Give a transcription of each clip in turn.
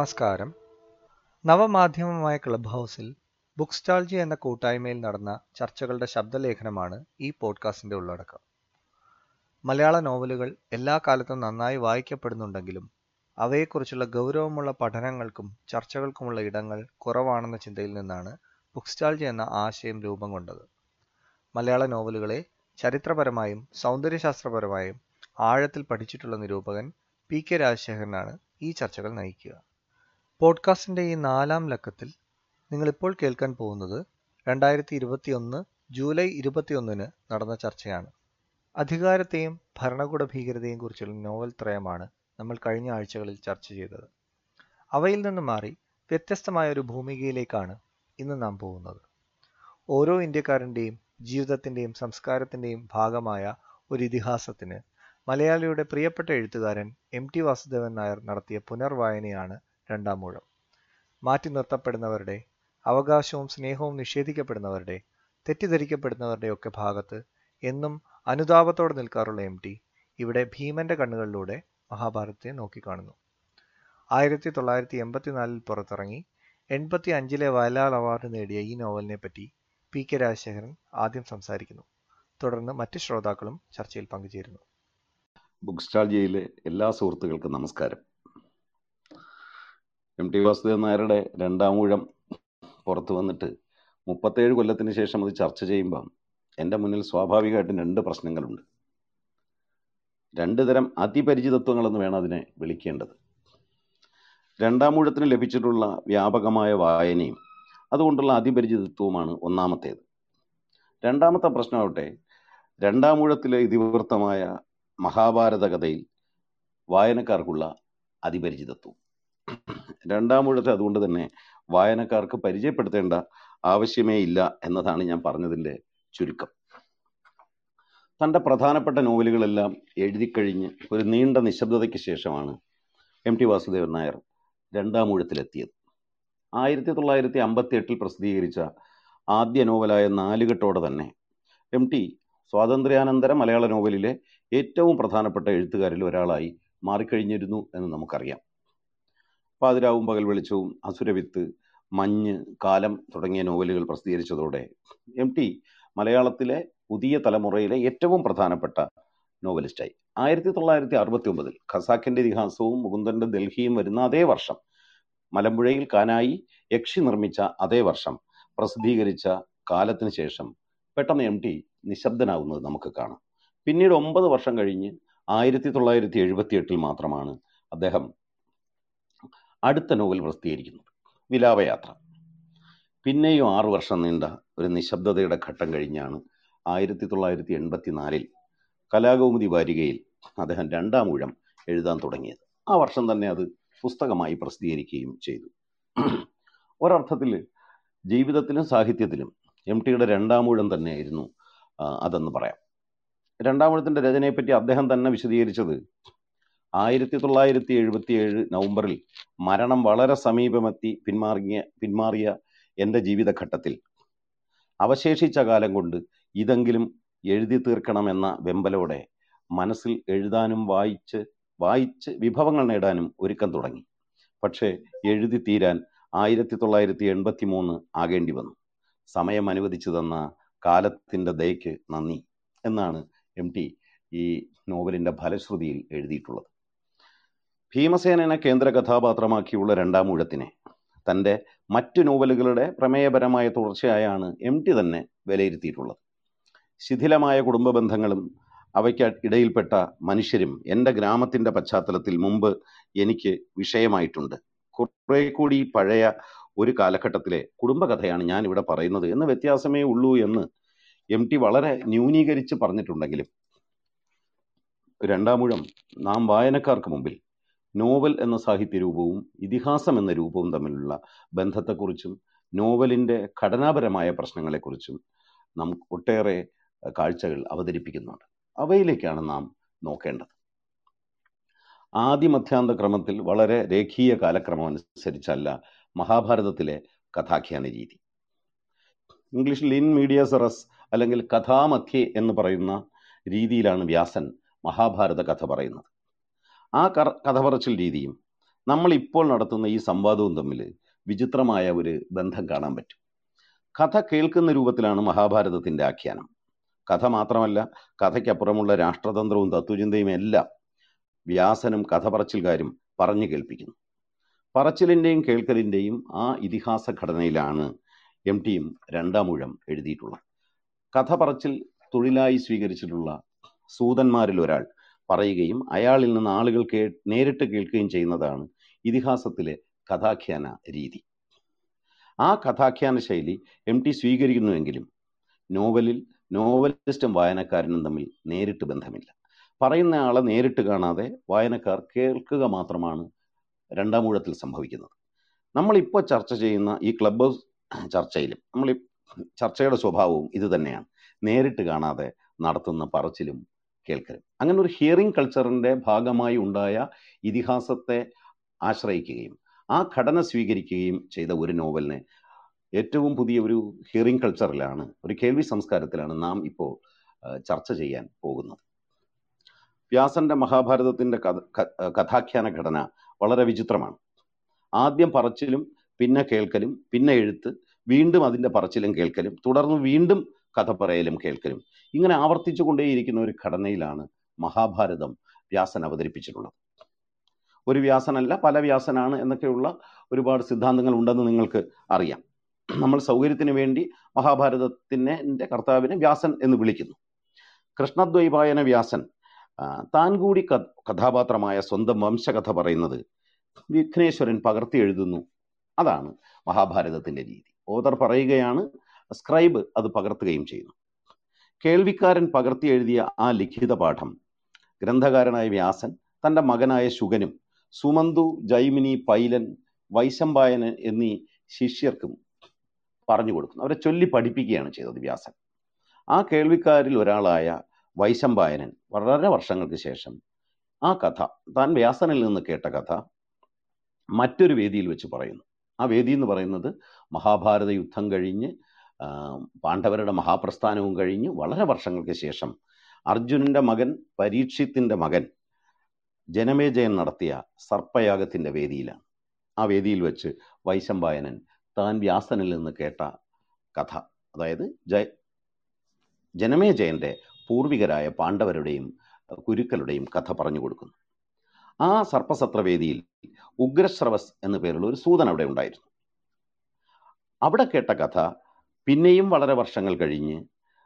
നമസ്കാരം. നവമാധ്യമമായ ക്ലബ് ഹൗസിൽ ബുക്ക് സ്റ്റാൾജി എന്ന കൂട്ടായ്മയിൽ നടന്ന ചർച്ചകളുടെ ശബ്ദലേഖനമാണ് ഈ പോഡ്കാസ്റ്റിന്റെ ഉള്ളടക്കം. മലയാള നോവലുകൾ എല്ലാ കാലത്തും നന്നായി വായിക്കപ്പെടുന്നുണ്ടെങ്കിലും അവയെക്കുറിച്ചുള്ള ഗൗരവമുള്ള പഠനങ്ങൾക്കും ചർച്ചകൾക്കുമുള്ള ഇടങ്ങൾ കുറവാണെന്ന ചിന്തയിൽ നിന്നാണ് ബുക്ക് സ്റ്റാൾജി എന്ന ആശയം രൂപം കൊണ്ടത്. മലയാള നോവലുകളെ ചരിത്രപരമായും സൗന്ദര്യശാസ്ത്രപരമായും ആഴത്തിൽ പഠിച്ചിട്ടുള്ള നിരൂപകൻ പി കെ രാജശേഖരനാണ് ഈ ചർച്ചകൾ നയിക്കുക. പോഡ്കാസ്റ്റിന്റെ ഈ നാലാം ലക്കത്തിൽ നിങ്ങളിപ്പോൾ കേൾക്കാൻ പോകുന്നത് രണ്ടായിരത്തി ഇരുപത്തിയൊന്ന് ജൂലൈ ഇരുപത്തിയൊന്നിന് നടന്ന ചർച്ചയാണ്. അധികാരത്തെയും ഭരണകൂട ഭീകരതയും കുറിച്ചുള്ള നോവൽ ത്രയമാണ് നമ്മൾ കഴിഞ്ഞ ആഴ്ചകളിൽ ചർച്ച ചെയ്തത്. അവയിൽ നിന്ന് മാറി വ്യത്യസ്തമായ ഒരു ഭൂമികയിലേക്കാണ് ഇന്ന് നാം പോകുന്നത്. ഓരോ ഇന്ത്യക്കാരന്റെയും ജീവിതത്തിന്റെയും സംസ്കാരത്തിന്റെയും ഭാഗമായ ഒരു ഇതിഹാസത്തിന് മലയാളിയുടെ പ്രിയപ്പെട്ട എഴുത്തുകാരൻ എം ടി വാസുദേവൻ നായർ നടത്തിയ പുനർവായനയാണ് രണ്ടാം മൂഴം. മാറ്റി നിർത്തപ്പെടുന്നവരുടെ അവകാശവും സ്നേഹവും നിഷേധിക്കപ്പെടുന്നവരുടെ തെറ്റിദ്ധരിക്കപ്പെടുന്നവരുടെ ഒക്കെ ഭാഗത്ത് എന്നും അനുതാപത്തോടെ നിൽക്കാറുള്ള എം ടി ഇവിടെ ഭീമന്റെ കണ്ണുകളിലൂടെ മഹാഭാരതത്തെ നോക്കിക്കാണുന്നു. ആയിരത്തി തൊള്ളായിരത്തി എൺപത്തിനാലിൽ പുറത്തിറങ്ങി എൺപത്തി അഞ്ചിലെ വയലാർ അവാർഡ് നേടിയ ഈ നോവലിനെ പറ്റി പി കെ രാജശേഖരൻ ആദ്യം സംസാരിക്കുന്നു. തുടർന്ന് മറ്റ് ശ്രോതാക്കളും ചർച്ചയിൽ പങ്കുചേരുന്നു. ബുക്ക് സ്റ്റാൾജിയയിലെ എല്ലാ സുഹൃത്തുക്കൾക്കും നമസ്കാരം. എം ടി വാസുദേവൻ നായരുടെ രണ്ടാം ഊഴം പുറത്തു വന്നിട്ട് മുപ്പത്തേഴ് കൊല്ലത്തിന് ശേഷം അത് ചർച്ച ചെയ്യുമ്പം എന്റെ മുന്നിൽ സ്വാഭാവികമായിട്ടും രണ്ട് പ്രശ്നങ്ങളുണ്ട്. രണ്ട് തരം അതിപരിചിതത്വങ്ങളെന്ന് വേണം അതിനെ വിളിക്കേണ്ടത്. രണ്ടാം ഊഴത്തിന് ലഭിച്ചിട്ടുള്ള വ്യാപകമായ വായനയും അതുകൊണ്ടുള്ള അതിപരിചിതത്വവുമാണ് ഒന്നാമത്തേത്. രണ്ടാമത്തെ പ്രശ്നമാവട്ടെ രണ്ടാം ഊഴത്തിലെ ഇതിവൃത്തമായ മഹാഭാരത കഥയിൽ വായനക്കാർക്കുള്ള അതിപരിചിതത്വം. രണ്ടാം ഊഴത്തെ അതുകൊണ്ട് തന്നെ വായനക്കാർക്ക് പരിചയപ്പെടുത്തേണ്ട ആവശ്യമേ ഇല്ല എന്നതാണ് ഞാൻ പറഞ്ഞതിന്റെ ചുരുക്കം. തന്റെ പ്രധാനപ്പെട്ട നോവലുകളെല്ലാം എഴുതിക്കഴിഞ്ഞ് ഒരു നീണ്ട നിശബ്ദതയ്ക്ക് ശേഷമാണ് എം ടി വാസുദേവൻ നായർ രണ്ടാമൂഴത്തിലെത്തിയത് ആയിരത്തി തൊള്ളായിരത്തി അമ്പത്തി എട്ടിൽ പ്രസിദ്ധീകരിച്ച ആദ്യ നോവലായ നാലുകെട്ടോടെ തന്നെ എം ടി സ്വാതന്ത്ര്യാനന്തര മലയാള നോവലിലെ ഏറ്റവും പ്രധാനപ്പെട്ട എഴുത്തുകാരിൽ ഒരാളായി മാറിക്കഴിഞ്ഞിരുന്നു എന്ന് നമുക്കറിയാം. പാതിരാവും പകൽ വെളിച്ചവും അസുരവിത്ത് മഞ്ഞ് കാലം തുടങ്ങിയ നോവലുകൾ പ്രസിദ്ധീകരിച്ചതോടെ എം ടി മലയാളത്തിലെ പുതിയ തലമുറയിലെ ഏറ്റവും പ്രധാനപ്പെട്ട നോവലിസ്റ്റായി. ആയിരത്തി തൊള്ളായിരത്തി അറുപത്തി ഒമ്പതിൽ ഖസാക്കിന്റെ ഇതിഹാസവും മുകുന്ദന്റെ ഡൽഹിയും വരുന്ന അതേ വർഷം മലമ്പുഴയിൽ കാനായി യക്ഷി നിർമ്മിച്ച അതേ വർഷം പ്രസിദ്ധീകരിച്ച കാലത്തിന് ശേഷം പെട്ടെന്ന് എം ടി നിശബ്ദനാവുന്നത് നമുക്ക് കാണാം. പിന്നീട് ഒമ്പത് വർഷം കഴിഞ്ഞ് ആയിരത്തി തൊള്ളായിരത്തി എഴുപത്തി എട്ടിൽ മാത്രമാണ് അദ്ദേഹം അടുത്ത നോവൽ പ്രസിദ്ധീകരിക്കുന്നത് വിലാപയാത്ര. പിന്നെയും ആറു വർഷം നീണ്ട ഒരു നിശബ്ദതയുടെ ഘട്ടം കഴിഞ്ഞാണ് ആയിരത്തി തൊള്ളായിരത്തി എൺപത്തി നാലിൽ കലാകൗമുദി വാരികയിൽ അദ്ദേഹം രണ്ടാം ഊഴം എഴുതാൻ തുടങ്ങിയത്. ആ വർഷം തന്നെ അത് പുസ്തകമായി പ്രസിദ്ധീകരിക്കുകയും ചെയ്തു. ഒരർത്ഥത്തിൽ ജീവിതത്തിലും സാഹിത്യത്തിലും എം ടിയുടെ രണ്ടാം ഊഴം തന്നെയായിരുന്നു അതെന്ന് പറയാം. രണ്ടാമൂഴത്തിന്റെ രചനയെപ്പറ്റി അദ്ദേഹം തന്നെ വിശദീകരിച്ചത് ആയിരത്തി തൊള്ളായിരത്തി എഴുപത്തി ഏഴ് നവംബറിൽ മരണം വളരെ സമീപമെത്തി പിന്മാറിയ പിന്മാറിയ എന്റെ ജീവിതഘട്ടത്തിൽ. അവശേഷിച്ച കാലം കൊണ്ട് ഇതെങ്കിലും എഴുതി തീർക്കണമെന്ന വെമ്പലോടെ മനസ്സിൽ എഴുതാനും വായിച്ച് വായിച്ച് വിഭവങ്ങൾ നേടാനും ഒരുക്കം തുടങ്ങി. പക്ഷേ എഴുതി തീരാൻ ആയിരത്തി തൊള്ളായിരത്തി എൺപത്തി മൂന്ന് ആകേണ്ടി വന്നു. സമയം അനുവദിച്ചു തന്ന കാലത്തിന്റെ ദയക്ക് നന്ദി എന്നാണ് എം ടി ഈ നോവലിന്റെ ഫലശ്രുതിയിൽ എഴുതിയിട്ടുള്ളത്. ഭീമസേനനെ കേന്ദ്ര കഥാപാത്രമാക്കിയുള്ള രണ്ടാം ഊഴത്തിനെ. തന്റെ മറ്റു നോവലുകളുടെ പ്രമേയപരമായ തുടർച്ചയായാണ് എം ടി തന്നെ വിലയിരുത്തിയിട്ടുള്ളത്. ശിഥിലമായ കുടുംബ ബന്ധങ്ങളും അവയ്ക്ക് ഇടയിൽപ്പെട്ട മനുഷ്യരും എന്റെ ഗ്രാമത്തിന്റെ പശ്ചാത്തലത്തിൽ മുമ്പ് എനിക്ക് വിഷയമായിട്ടുണ്ട്. കുറെ കൂടി പഴയ ഒരു കാലഘട്ടത്തിലെ കുടുംബകഥയാണ് ഞാൻ ഇവിടെ പറയുന്നത്. എന്ന് വ്യത്യാസമേ ഉള്ളൂ എന്ന് എം ടി വളരെ ന്യൂനീകരിച്ച് പറഞ്ഞിട്ടുണ്ടെങ്കിലും രണ്ടാമൂഴം നാം വായനക്കാർക്ക് മുമ്പിൽ നോവൽ എന്ന സാഹിത്യ രൂപവും ഇതിഹാസം എന്ന രൂപവും തമ്മിലുള്ള ബന്ധത്തെക്കുറിച്ചും നോവലിന്റെ ഘടനാപരമായ പ്രശ്നങ്ങളെക്കുറിച്ചും നമുക്ക് ഒട്ടേറെ കാഴ്ചകൾ അവതരിപ്പിക്കുന്നുണ്ട്. അവയിലേക്കാണ് നാം നോക്കേണ്ടത്. ആദ്യ മധ്യാന്ത ക്രമത്തിൽ വളരെ രേഖീയ കാലക്രമം അനുസരിച്ചല്ല മഹാഭാരതത്തിലെ കഥാഖ്യാന രീതി. ഇംഗ്ലീഷിൽ ഇൻ മീഡിയ സെറസ് അല്ലെങ്കിൽ കഥാമധ്യേ എന്ന് പറയുന്ന രീതിയിലാണ് വ്യാസൻ മഹാഭാരത കഥ പറയുന്നത്. ആ കഥ പറച്ചിൽ രീതിയും നമ്മളിപ്പോൾ നടത്തുന്ന ഈ സംവാദവും തമ്മിൽ വിചിത്രമായ ഒരു ബന്ധം കാണാൻ പറ്റും. കഥ കേൾക്കുന്ന രൂപത്തിലാണ് മഹാഭാരതത്തിന്റെ ആഖ്യാനം. കഥ മാത്രമല്ല കഥയ്ക്കപ്പുറമുള്ള രാഷ്ട്രതന്ത്രവും തത്വചിന്തയും എല്ലാം വ്യാസനും കഥ പറച്ചിൽക്കാരും പറഞ്ഞു കേൾപ്പിക്കുന്നു. പറച്ചിലിന്റെയും കേൾക്കലിന്റെയും ആ ഇതിഹാസ ഘടനയിലാണ് എം ടിയും രണ്ടാം ഊഴം എഴുതിയിട്ടുള്ളത്. കഥ പറച്ചിൽ തൊഴിലായി സ്വീകരിച്ചിട്ടുള്ള സൂതന്മാരിൽ ഒരാൾ പറയുകയും അയാളിൽ നിന്ന് ആളുകൾ കേ നേരിട്ട് കേൾക്കുകയും ചെയ്യുന്നതാണ് ഇതിഹാസത്തിലെ കഥാഖ്യാന രീതി. ആ കഥാഖ്യാന ശൈലി എം ടി സ്വീകരിക്കുന്നുവെങ്കിലും നോവലിൽ നോവലിസ്റ്റും വായനക്കാരനും തമ്മിൽ നേരിട്ട് ബന്ധമില്ല. പറയുന്ന ആളെ നേരിട്ട് കാണാതെ വായനക്കാർ കേൾക്കുക മാത്രമാണ് രണ്ടാം ഊഴത്തിൽ സംഭവിക്കുന്നത്. നമ്മളിപ്പോൾ ചർച്ച ചെയ്യുന്ന ഈ ക്ലബ് ചർച്ചയിലും നമ്മൾ ചർച്ചയുടെ സ്വഭാവവും ഇത് തന്നെയാണ്. നേരിട്ട് കാണാതെ നടത്തുന്ന പറച്ചിലും കേൾക്കലും അങ്ങനെ ഒരു ഹിയറിംഗ് കൾച്ചറിന്റെ ഭാഗമായി ഉണ്ടായ ഇതിഹാസത്തെ ആശ്രയിക്കുകയും ആ ഘടന സ്വീകരിക്കുകയും ചെയ്ത ഒരു നോവലിനെ ഏറ്റവും പുതിയ ഒരു ഹിയറിംഗ് കൾച്ചറിലാണ് ഒരു കേൾവി സംസ്കാരത്തിലാണ് നാം ഇപ്പോൾ ചർച്ച ചെയ്യാൻ പോകുന്നത്. വ്യാസന്റെ മഹാഭാരതത്തിന്റെ കഥ കഥാഖ്യാന ഘടന വളരെ വിചിത്രമാണ്. ആദ്യം പറച്ചിലും പിന്നെ കേൾക്കലും പിന്നെ എഴുത്ത് വീണ്ടും അതിന്റെ പറച്ചിലും കേൾക്കലും തുടർന്ന് വീണ്ടും കഥ പറയലും കേൾക്കലും. ഇങ്ങനെ ആവർത്തിച്ചു കൊണ്ടേയിരിക്കുന്ന ഒരു ഘടനയിലാണ് മഹാഭാരതം വ്യാസൻ അവതരിപ്പിച്ചിട്ടുള്ളത്. ഒരു വ്യാസനല്ല പല വ്യാസനാണ് എന്നൊക്കെയുള്ള ഒരുപാട് സിദ്ധാന്തങ്ങൾ ഉണ്ടെന്ന് നിങ്ങൾക്ക് അറിയാം. നമ്മൾ സൗകര്യത്തിന് വേണ്ടി മഹാഭാരതത്തിന്റെ കർത്താവിനെ വ്യാസൻ എന്ന് വിളിക്കുന്നു. കൃഷ്ണദ്വൈപായന വ്യാസൻ താൻ കൂടി കഥാപാത്രമായ സ്വന്തം വംശകഥ പറയുന്നത് വിഘ്നേശ്വരൻ പകർത്തി എഴുതുന്നു. അതാണ് മഹാഭാരതത്തിന്റെ രീതി. ഓതർ പറയുകയാണ് സ്ക്രൈബ് അത് പകർത്തുകയും ചെയ്യുന്നു. കേൾവിക്കാരൻ പകർത്തി എഴുതിയ ആ ലിഖിത പാഠം ഗ്രന്ഥകാരനായ വ്യാസൻ തന്റെ മകനായ ശുഗനും സുമന്തു ജൈമിനി പൈലൻ വൈശമ്പായനൻ എന്നീ ശിഷ്യർക്കും പറഞ്ഞു കൊടുക്കുന്നു. അവരെ ചൊല്ലി പഠിപ്പിക്കുകയാണ് ചെയ്തത് വ്യാസൻ. ആ കേൾവിക്കാരിൽ ഒരാളായ വൈശമ്പായനൻ വളരെ വർഷങ്ങൾക്ക് ശേഷം ആ കഥ താൻ വ്യാസനിൽ നിന്ന് കേട്ട കഥ മറ്റൊരു വേദിയിൽ വെച്ച് പറയുന്നു. ആ വേദി എന്ന് പറയുന്നത് മഹാഭാരത യുദ്ധം കഴിഞ്ഞ് പാണ്ഡവരുടെ മഹാപ്രസ്ഥാനവും കഴിഞ്ഞ്. വളരെ വർഷങ്ങൾക്ക് ശേഷം അർജുനന്റെ മകൻ പരീക്ഷിത്തിന്റെ മകൻ ജനമേജയൻ നടത്തിയ സർപ്പയാഗത്തിന്റെ വേദിയിലാണ്. ആ വേദിയിൽ വെച്ച് വൈശമ്പായനൻ താൻ വ്യാസനിൽ നിന്ന് കേട്ട കഥ. അതായത് ജയ ജനമേജയന്റെ പൂർവികരായ പാണ്ഡവരുടെയും കുരുക്കളുടെയും കഥ പറഞ്ഞു കൊടുക്കുന്നു. ആ സർപ്പസത്രവേദിയിൽ ഉഗ്രശ്രവസ് എന്ന പേരുള്ള ഒരു സൂതൻ അവിടെ ഉണ്ടായിരുന്നു. അവിടെ കേട്ട കഥ പിന്നെയും വളരെ വർഷങ്ങൾ കഴിഞ്ഞ്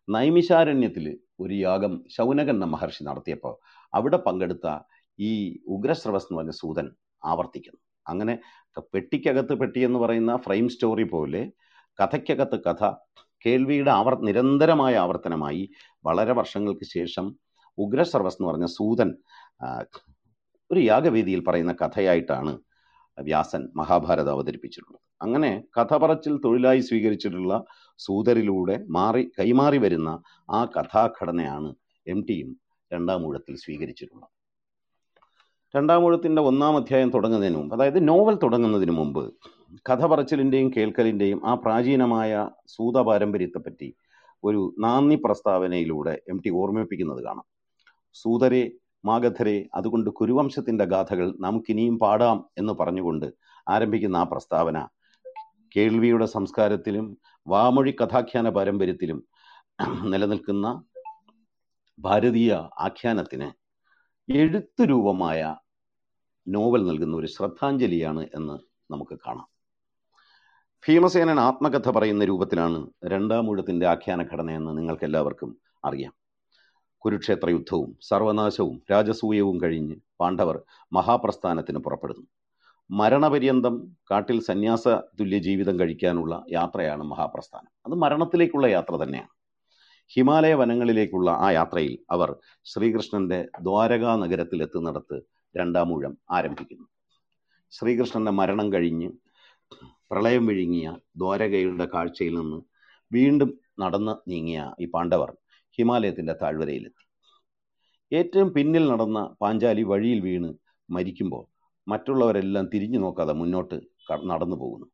നൈമിശാരണ്യത്തിൽ ഒരു യാഗം ശൗനകൻ എന്ന മഹർഷി നടത്തിയപ്പോൾ അവിടെ പങ്കെടുത്ത ഈ ഉഗ്രശ്രവസ് എന്ന് പറഞ്ഞ സൂതൻ ആവർത്തിക്കുന്നു. അങ്ങനെ പെട്ടിക്കകത്ത് പെട്ടി എന്ന് പറയുന്ന ഫ്രെയിം സ്റ്റോറി പോലെ കഥയ്ക്കകത്ത് കഥ കേൾവിയുടെ ആവർ നിരന്തരമായ ആവർത്തനമായി വളരെ വർഷങ്ങൾക്ക് ശേഷം ഉഗ്രശ്രവസ് എന്ന് പറഞ്ഞ സൂതൻ ഒരു യാഗവേദിയിൽ പറയുന്ന കഥയായിട്ടാണ് വ്യാസൻ മഹാഭാരതം അവതരിപ്പിച്ചിട്ടുള്ളത്. അങ്ങനെ കഥ പറച്ചിൽ തൊഴിലായി സ്വീകരിച്ചിട്ടുള്ള സൂതരിലൂടെ മാറി കൈമാറി വരുന്ന ആ കഥാഘടനയാണ് എം ടിയും രണ്ടാം ഊഴത്തിൽ സ്വീകരിച്ചിട്ടുള്ളത്. രണ്ടാം ഊഴത്തിന്റെ ഒന്നാം അധ്യായം തുടങ്ങുന്നതിന് മുമ്പ് അതായത് നോവൽ തുടങ്ങുന്നതിന് മുമ്പ് കഥ പറച്ചിലിന്റെയും കേൾക്കലിന്റെയും ആ പ്രാചീനമായ സൂത പാരമ്പര്യത്തെപ്പറ്റി ഒരു നാന്ദി പ്രസ്താവനയിലൂടെ എം ടി ഓർമ്മിപ്പിക്കുന്നത് കാണാം. സൂതരെ മാഗധരെ അതുകൊണ്ട് കുരുവംശത്തിന്റെ ഗാഥകൾ നമുക്കിനിയും പാടാം എന്ന് പറഞ്ഞുകൊണ്ട് ആരംഭിക്കുന്ന ആ പ്രസ്താവന കേൾവിയുടെ സംസ്കാരത്തിലും വാമൊഴി കഥാഖ്യാന പാരമ്പര്യത്തിലും നിലനിൽക്കുന്ന ഭാരതീയ ആഖ്യാനത്തിന് എഴുത്തുരൂപമായ നോവൽ നൽകുന്ന ഒരു ശ്രദ്ധാഞ്ജലിയാണ് എന്ന് നമുക്ക് കാണാം. ഭീമസേനൻ ആത്മകഥ പറയുന്ന രൂപത്തിലാണ് രണ്ടാം ഊഴത്തിന്റെ നിങ്ങൾക്ക് എല്ലാവർക്കും അറിയാം. കുരുക്ഷേത്ര യുദ്ധവും സർവനാശവും രാജസൂയവും കഴിഞ്ഞ് പാണ്ഡവർ മഹാപ്രസ്ഥാനത്തിന് പുറപ്പെടുന്നു. മരണപര്യന്തം കാട്ടിൽ സന്യാസ തുല്യ ജീവിതം കഴിക്കാനുള്ള യാത്രയാണ് മഹാപ്രസ്ഥാനം. അത് മരണത്തിലേക്കുള്ള യാത്ര തന്നെയാണ്. ഹിമാലയ വനങ്ങളിലേക്കുള്ള ആ യാത്രയിൽ അവർ ശ്രീകൃഷ്ണന്റെ ദ്വാരകാ നഗരത്തിൽ എത്തുന്നിടത്ത് രണ്ടാം ഊഴം ആരംഭിക്കുന്നു. ശ്രീകൃഷ്ണന്റെ മരണം കഴിഞ്ഞ് പ്രളയം വിഴുങ്ങിയ ദ്വാരകയുടെ കാഴ്ചയിൽ നിന്ന് വീണ്ടും നടന്ന് നീങ്ങിയ ഈ പാണ്ഡവർ ഹിമാലയത്തിന്റെ താഴ്വരയിലെത്തി. ഏറ്റവും പിന്നിൽ നടന്ന പാഞ്ചാലി വഴിയിൽ വീണ് മരിക്കുമ്പോൾ മറ്റുള്ളവരെല്ലാം തിരിഞ്ഞു നോക്കാതെ മുന്നോട്ട് നടന്നു പോകുന്നു.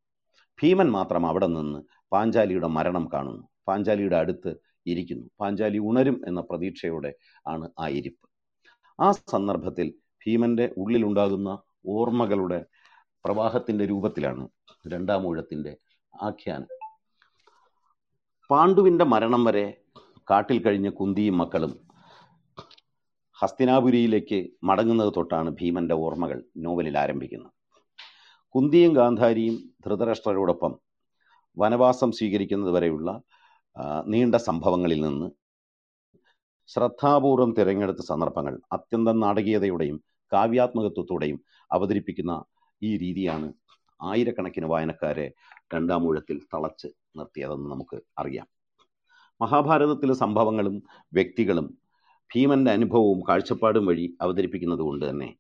ഭീമൻ മാത്രം അവിടെ നിന്ന് പാഞ്ചാലിയുടെ മരണം കാണുന്നു. പാഞ്ചാലിയുടെ അടുത്ത് ഇരിക്കുന്നു. പാഞ്ചാലി ഉണരും എന്ന പ്രതീക്ഷയോടെ ആണ് ആ ഇരിപ്പ്. ആ സന്ദർഭത്തിൽ ഭീമന്റെ ഉള്ളിലുണ്ടാകുന്ന ഓർമ്മകളുടെ പ്രവാഹത്തിന്റെ രൂപത്തിലാണ് രണ്ടാം ഊഴത്തിന്റെ ആഖ്യാനം. പാണ്ഡുവിന്റെ മരണം വരെ കാട്ടിൽ കഴിഞ്ഞ കുന്തിയും മക്കളും ഹസ്തിനാപുരിയിലേക്ക് മടങ്ങുന്നത് തൊട്ടാണ് ഭീമന്റെ ഓർമ്മകൾ നോവലിൽ ആരംഭിക്കുന്നത്. കുന്തിയും ഗാന്ധാരിയും ധൃതരാഷ്ട്രരോടൊപ്പം വനവാസം സ്വീകരിക്കുന്നത് വരെയുള്ള നീണ്ട സംഭവങ്ങളിൽ നിന്ന് ശ്രദ്ധാപൂർവം തിരഞ്ഞെടുത്ത സന്ദർഭങ്ങൾ അത്യന്തം നാടകീയതയോടെയും കാവ്യാത്മകത്വത്തോടെയും അവതരിപ്പിക്കുന്ന ഈ രീതിയാണ് ആയിരക്കണക്കിന് വായനക്കാരെ രണ്ടാം ഊഴത്തിൽ തളച്ച് നിർത്തിയതെന്ന് നമുക്ക് അറിയാം. മഹാഭാരതത്തിലെ സംഭവങ്ങളും വ്യക്തികളും ഭീമന്റെ അനുഭവവും കാഴ്ചപ്പാടും വഴി അവതരിപ്പിക്കുന്നത് കൊണ്ട് തന്നെ.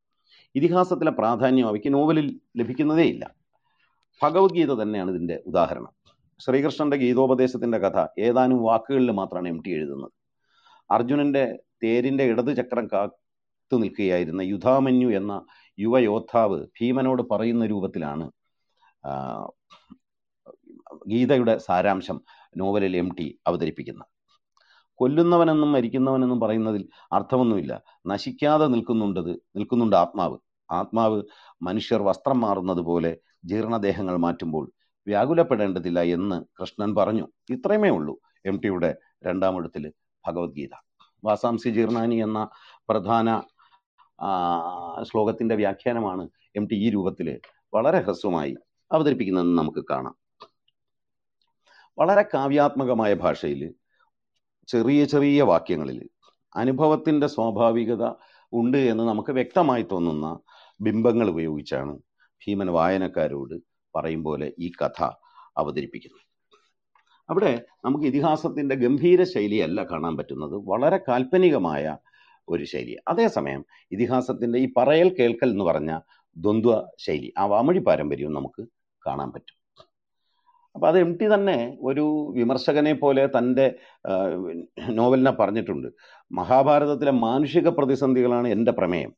ഇതിഹാസത്തിലെ പ്രാധാന്യം അവയ്ക്ക് നോവലിൽ ലഭിക്കുന്നതേ ഇല്ല. ഭഗവത്ഗീത തന്നെയാണ് ഇതിന്റെ ഉദാഹരണം. ശ്രീകൃഷ്ണന്റെ ഗീതോപദേശത്തിന്റെ കഥ ഏതാനും വാക്കുകളിൽ മാത്രമാണ് എം ടി എഴുതുന്നത്. അർജുനന്റെ തേരിന്റെ ഇടത് ചക്രം കാത്തു നിൽക്കുകയായിരുന്ന യുധാമന്യു എന്ന യുവയോദ്ധാവ് ഭീമനോട് പറയുന്ന രൂപത്തിലാണ് ഗീതയുടെ സാരാംശം നോവലിൽ എം ടി അവതരിപ്പിക്കുന്നത്. കൊല്ലുന്നവനെന്നും മരിക്കുന്നവനെന്നും പറയുന്നതിൽ അർത്ഥമൊന്നുമില്ല. നശിക്കാതെ നിൽക്കുന്നുണ്ടത് നിൽക്കുന്നുണ്ട് ആത്മാവ്. ആത്മാവ് മനുഷ്യർ വസ്ത്രം മാറുന്നത് പോലെ ജീർണദേഹങ്ങൾ മാറ്റുമ്പോൾ വ്യാകുലപ്പെടേണ്ടതില്ല എന്ന് കൃഷ്ണൻ പറഞ്ഞു. ഇത്രയുമേ ഉള്ളൂ എം ടിയുടെ രണ്ടാമെഴുത്തിൽ ഭഗവത്ഗീത. വാസാംസി ജീർണാനി എന്ന പ്രധാന ശ്ലോകത്തിന്റെ വ്യാഖ്യാനമാണ് എം ടി ഈ രൂപത്തിൽ വളരെ ഹ്രസ്വമായി അവതരിപ്പിക്കുന്നതെന്ന് നമുക്ക് കാണാം. വളരെ കാവ്യാത്മകമായ ഭാഷയിൽ ചെറിയ ചെറിയ വാക്യങ്ങളിൽ അനുഭവത്തിന്റെ സ്വാഭാവികത ഉണ്ട് എന്ന് നമുക്ക് വ്യക്തമായി തോന്നുന്ന ബിംബങ്ങൾ ഉപയോഗിച്ചാണ് ഭീമൻ വായനക്കാരോട് പറയും പോലെ ഈ കഥ അവതരിപ്പിക്കുന്നത്. അവിടെ നമുക്ക് ഇതിഹാസത്തിന്റെ ഗംഭീര ശൈലിയല്ല കാണാൻ പറ്റുന്നത്. വളരെ കാൽപ്പനികമായ ഒരു ശൈലി. അതേസമയം ഇതിഹാസത്തിന്റെ ഈ പറയൽ കേൾക്കൽ എന്ന് പറഞ്ഞ ദ്വന്ദ്വ ശൈലി ആ വാമഴി പാരമ്പര്യവും നമുക്ക് കാണാൻ പറ്റും. അപ്പം അത് എം ടി തന്നെ ഒരു വിമർശകനെ പോലെ തന്റെ നോവലിനെ പറഞ്ഞിട്ടുണ്ട്. മഹാഭാരതത്തിലെ മാനുഷിക പ്രതിസന്ധികളാണ് എന്റെ പ്രമേയം.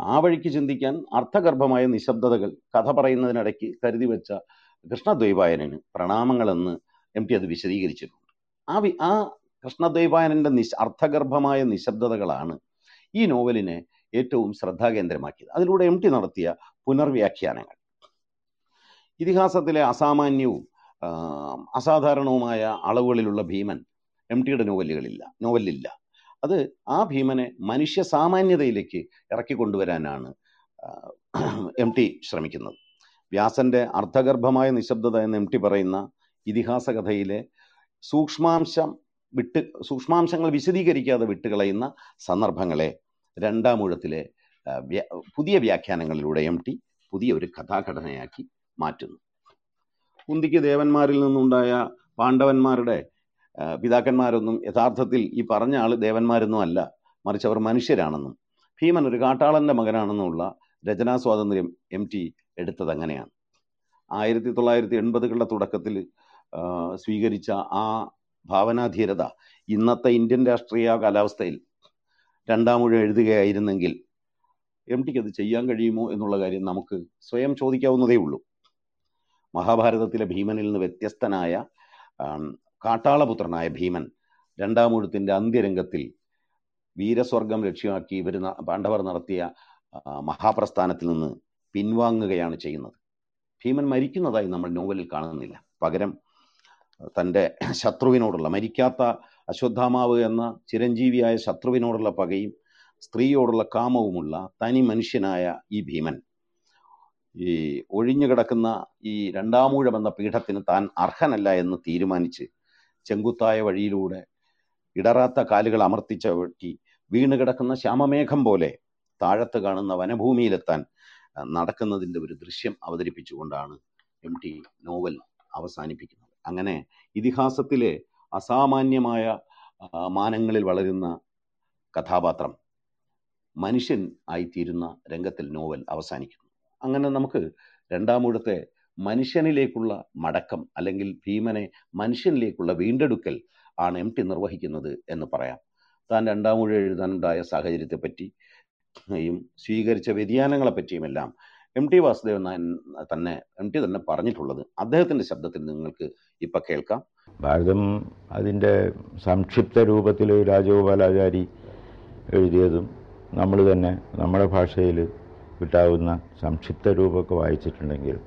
ആ വഴിക്ക് ചിന്തിക്കാൻ അർത്ഥഗർഭമായ നിശബ്ദതകൾ കഥ പറയുന്നതിനിടയ്ക്ക് കരുതി വെച്ച കൃഷ്ണദ്വൈപായനന് പ്രണാമങ്ങളെന്ന് എം ടി അത് വിശദീകരിച്ചിട്ടുണ്ട്. ആ വി ആ കൃഷ്ണദ്വൈപായനന്റെ നിശ അർത്ഥഗർഭമായ നിശബ്ദതകളാണ് ഈ നോവലിനെ ഏറ്റവും ശ്രദ്ധാകേന്ദ്രമാക്കിയത്. അതിലൂടെ എം ടി നടത്തിയ പുനർവ്യാഖ്യാനങ്ങൾ. ഇതിഹാസത്തിലെ അസാമാന്യവും അസാധാരണവുമായ അളവുകളിലുള്ള ഭീമൻ എം ടിയുടെ നോവലുകളില്ല നോവലില്ല. അത് ആ ഭീമനെ മനുഷ്യ സാമാന്യതയിലേക്ക് ഇറക്കിക്കൊണ്ടുവരാനാണ് എം ടി ശ്രമിക്കുന്നത്. വ്യാസന്റെ അർദ്ധഗർഭമായ നിശബ്ദത എന്ന് എം ടി പറയുന്ന ഇതിഹാസ കഥയിലെ സൂക്ഷ്മാംശം വിട്ട് സൂക്ഷ്മാംശങ്ങൾ വിശദീകരിക്കാതെ വിട്ടുകളയുന്ന സന്ദർഭങ്ങളെ രണ്ടാമൂഴത്തിലെ പുതിയ വ്യാഖ്യാനങ്ങളിലൂടെ എം ടി പുതിയ ഒരു കഥാഘടനയാക്കി മാറ്റുന്നു. കുന്തിക്ക് ദേവന്മാരിൽ നിന്നുണ്ടായ പാണ്ഡവന്മാരുടെ പിതാക്കന്മാരൊന്നും യഥാർത്ഥത്തിൽ ഈ പറഞ്ഞ ആൾ ദേവന്മാരൊന്നും അല്ല. മറിച്ച് അവർ മനുഷ്യരാണെന്നും ഭീമൻ ഒരു കാട്ടാളന്റെ മകനാണെന്നുമുള്ള രചനാ സ്വാതന്ത്ര്യം എം ടി എടുത്തത് അങ്ങനെയാണ് ആയിരത്തി തൊള്ളായിരത്തി എൺപതുകളുടെ തുടക്കത്തിൽ സ്വീകരിച്ച ആ ഭാവനാധീരത ഇന്നത്തെ ഇന്ത്യൻ രാഷ്ട്രീയ കാലാവസ്ഥയിൽ രണ്ടാമൂഴം എഴുതുകയായിരുന്നെങ്കിൽ എം ടിക്ക് അത് ചെയ്യാൻ കഴിയുമോ എന്നുള്ള കാര്യം നമുക്ക് സ്വയം ചോദിക്കാവുന്നതേ ഉള്ളൂ മഹാഭാരതത്തിലെ ഭീമനിൽ നിന്ന് വ്യത്യസ്തനായ കാട്ടാളപുത്രനായ ഭീമൻ രണ്ടാമൂഴത്തിന്റെ അന്ത്യരംഗത്തിൽ വീരസ്വർഗം ലക്ഷ്യമാക്കി ഇവർ പാണ്ഡവർ നടത്തിയ മഹാപ്രസ്ഥാനത്തിൽ നിന്ന് പിൻവാങ്ങുകയാണ് ചെയ്യുന്നത്. ഭീമൻ മരിക്കുന്നതായി നമ്മൾ നോവലിൽ കാണുന്നില്ല. പകരം തന്റെ ശത്രുവിനോടുള്ള മരിക്കാത്ത അശ്വത്ഥാമാവ് എന്ന ചിരഞ്ജീവിയായ ശത്രുവിനോടുള്ള പകയും സ്ത്രീയോടുള്ള കാമവുമുള്ള തനി മനുഷ്യനായ ഈ ഭീമൻ ഈ ഒഴിഞ്ഞു കിടക്കുന്ന ഈ രണ്ടാമൂഴം എന്ന പീഠത്തിന് താൻ അർഹനല്ല എന്ന് തീരുമാനിച്ച് ചെങ്കുത്തായ വഴിയിലൂടെ ഇടറാത്ത കാലുകൾ അമർത്തിച്ച വെട്ടി വീണ് കിടക്കുന്ന ശ്യാമമേഘം പോലെ താഴത്ത് കാണുന്ന വനഭൂമിയിലെത്താൻ നടക്കുന്നതിന്റെ ഒരു ദൃശ്യം അവതരിപ്പിച്ചുകൊണ്ടാണ് എം ടി നോവൽ അവസാനിപ്പിക്കുന്നത്. അങ്ങനെ ഇതിഹാസത്തിലെ അസാമാന്യമായ മാനങ്ങളിൽ വളരുന്ന കഥാപാത്രം മനുഷ്യൻ ആയിത്തീരുന്ന രംഗത്തിൽ നോവൽ അവസാനിക്കുന്നു. അങ്ങനെ നമുക്ക് രണ്ടാമൂഴത്തെ മനുഷ്യനിലേക്കുള്ള മടക്കം അല്ലെങ്കിൽ ഭീമനെ മനുഷ്യനിലേക്കുള്ള വീണ്ടെടുക്കൽ ആണ് എം ടി നിർവഹിക്കുന്നത് എന്ന് പറയാം. താൻ രണ്ടാമൂഴം എഴുതാനുണ്ടായ സാഹചര്യത്തെപ്പറ്റി യും സ്വീകരിച്ച വ്യതിയാനങ്ങളെ പറ്റിയുമെല്ലാം എം ടി വാസുദേവൻ നായൻ തന്നെ എം ടി തന്നെ പറഞ്ഞിട്ടുള്ളത്. അദ്ദേഹത്തിന്റെ ശബ്ദത്തിൽ നിങ്ങൾക്ക് ഇപ്പം കേൾക്കാം. ഭാരതം അതിന്റെ സംക്ഷിപ്ത രൂപത്തിൽ രാജഗോപാലാചാരി എഴുതിയതും നമ്മൾ തന്നെ നമ്മുടെ ഭാഷയിൽ കിട്ടാവുന്ന സംക്ഷിപ്ത രൂപമൊക്കെ വായിച്ചിട്ടുണ്ടെങ്കിൽ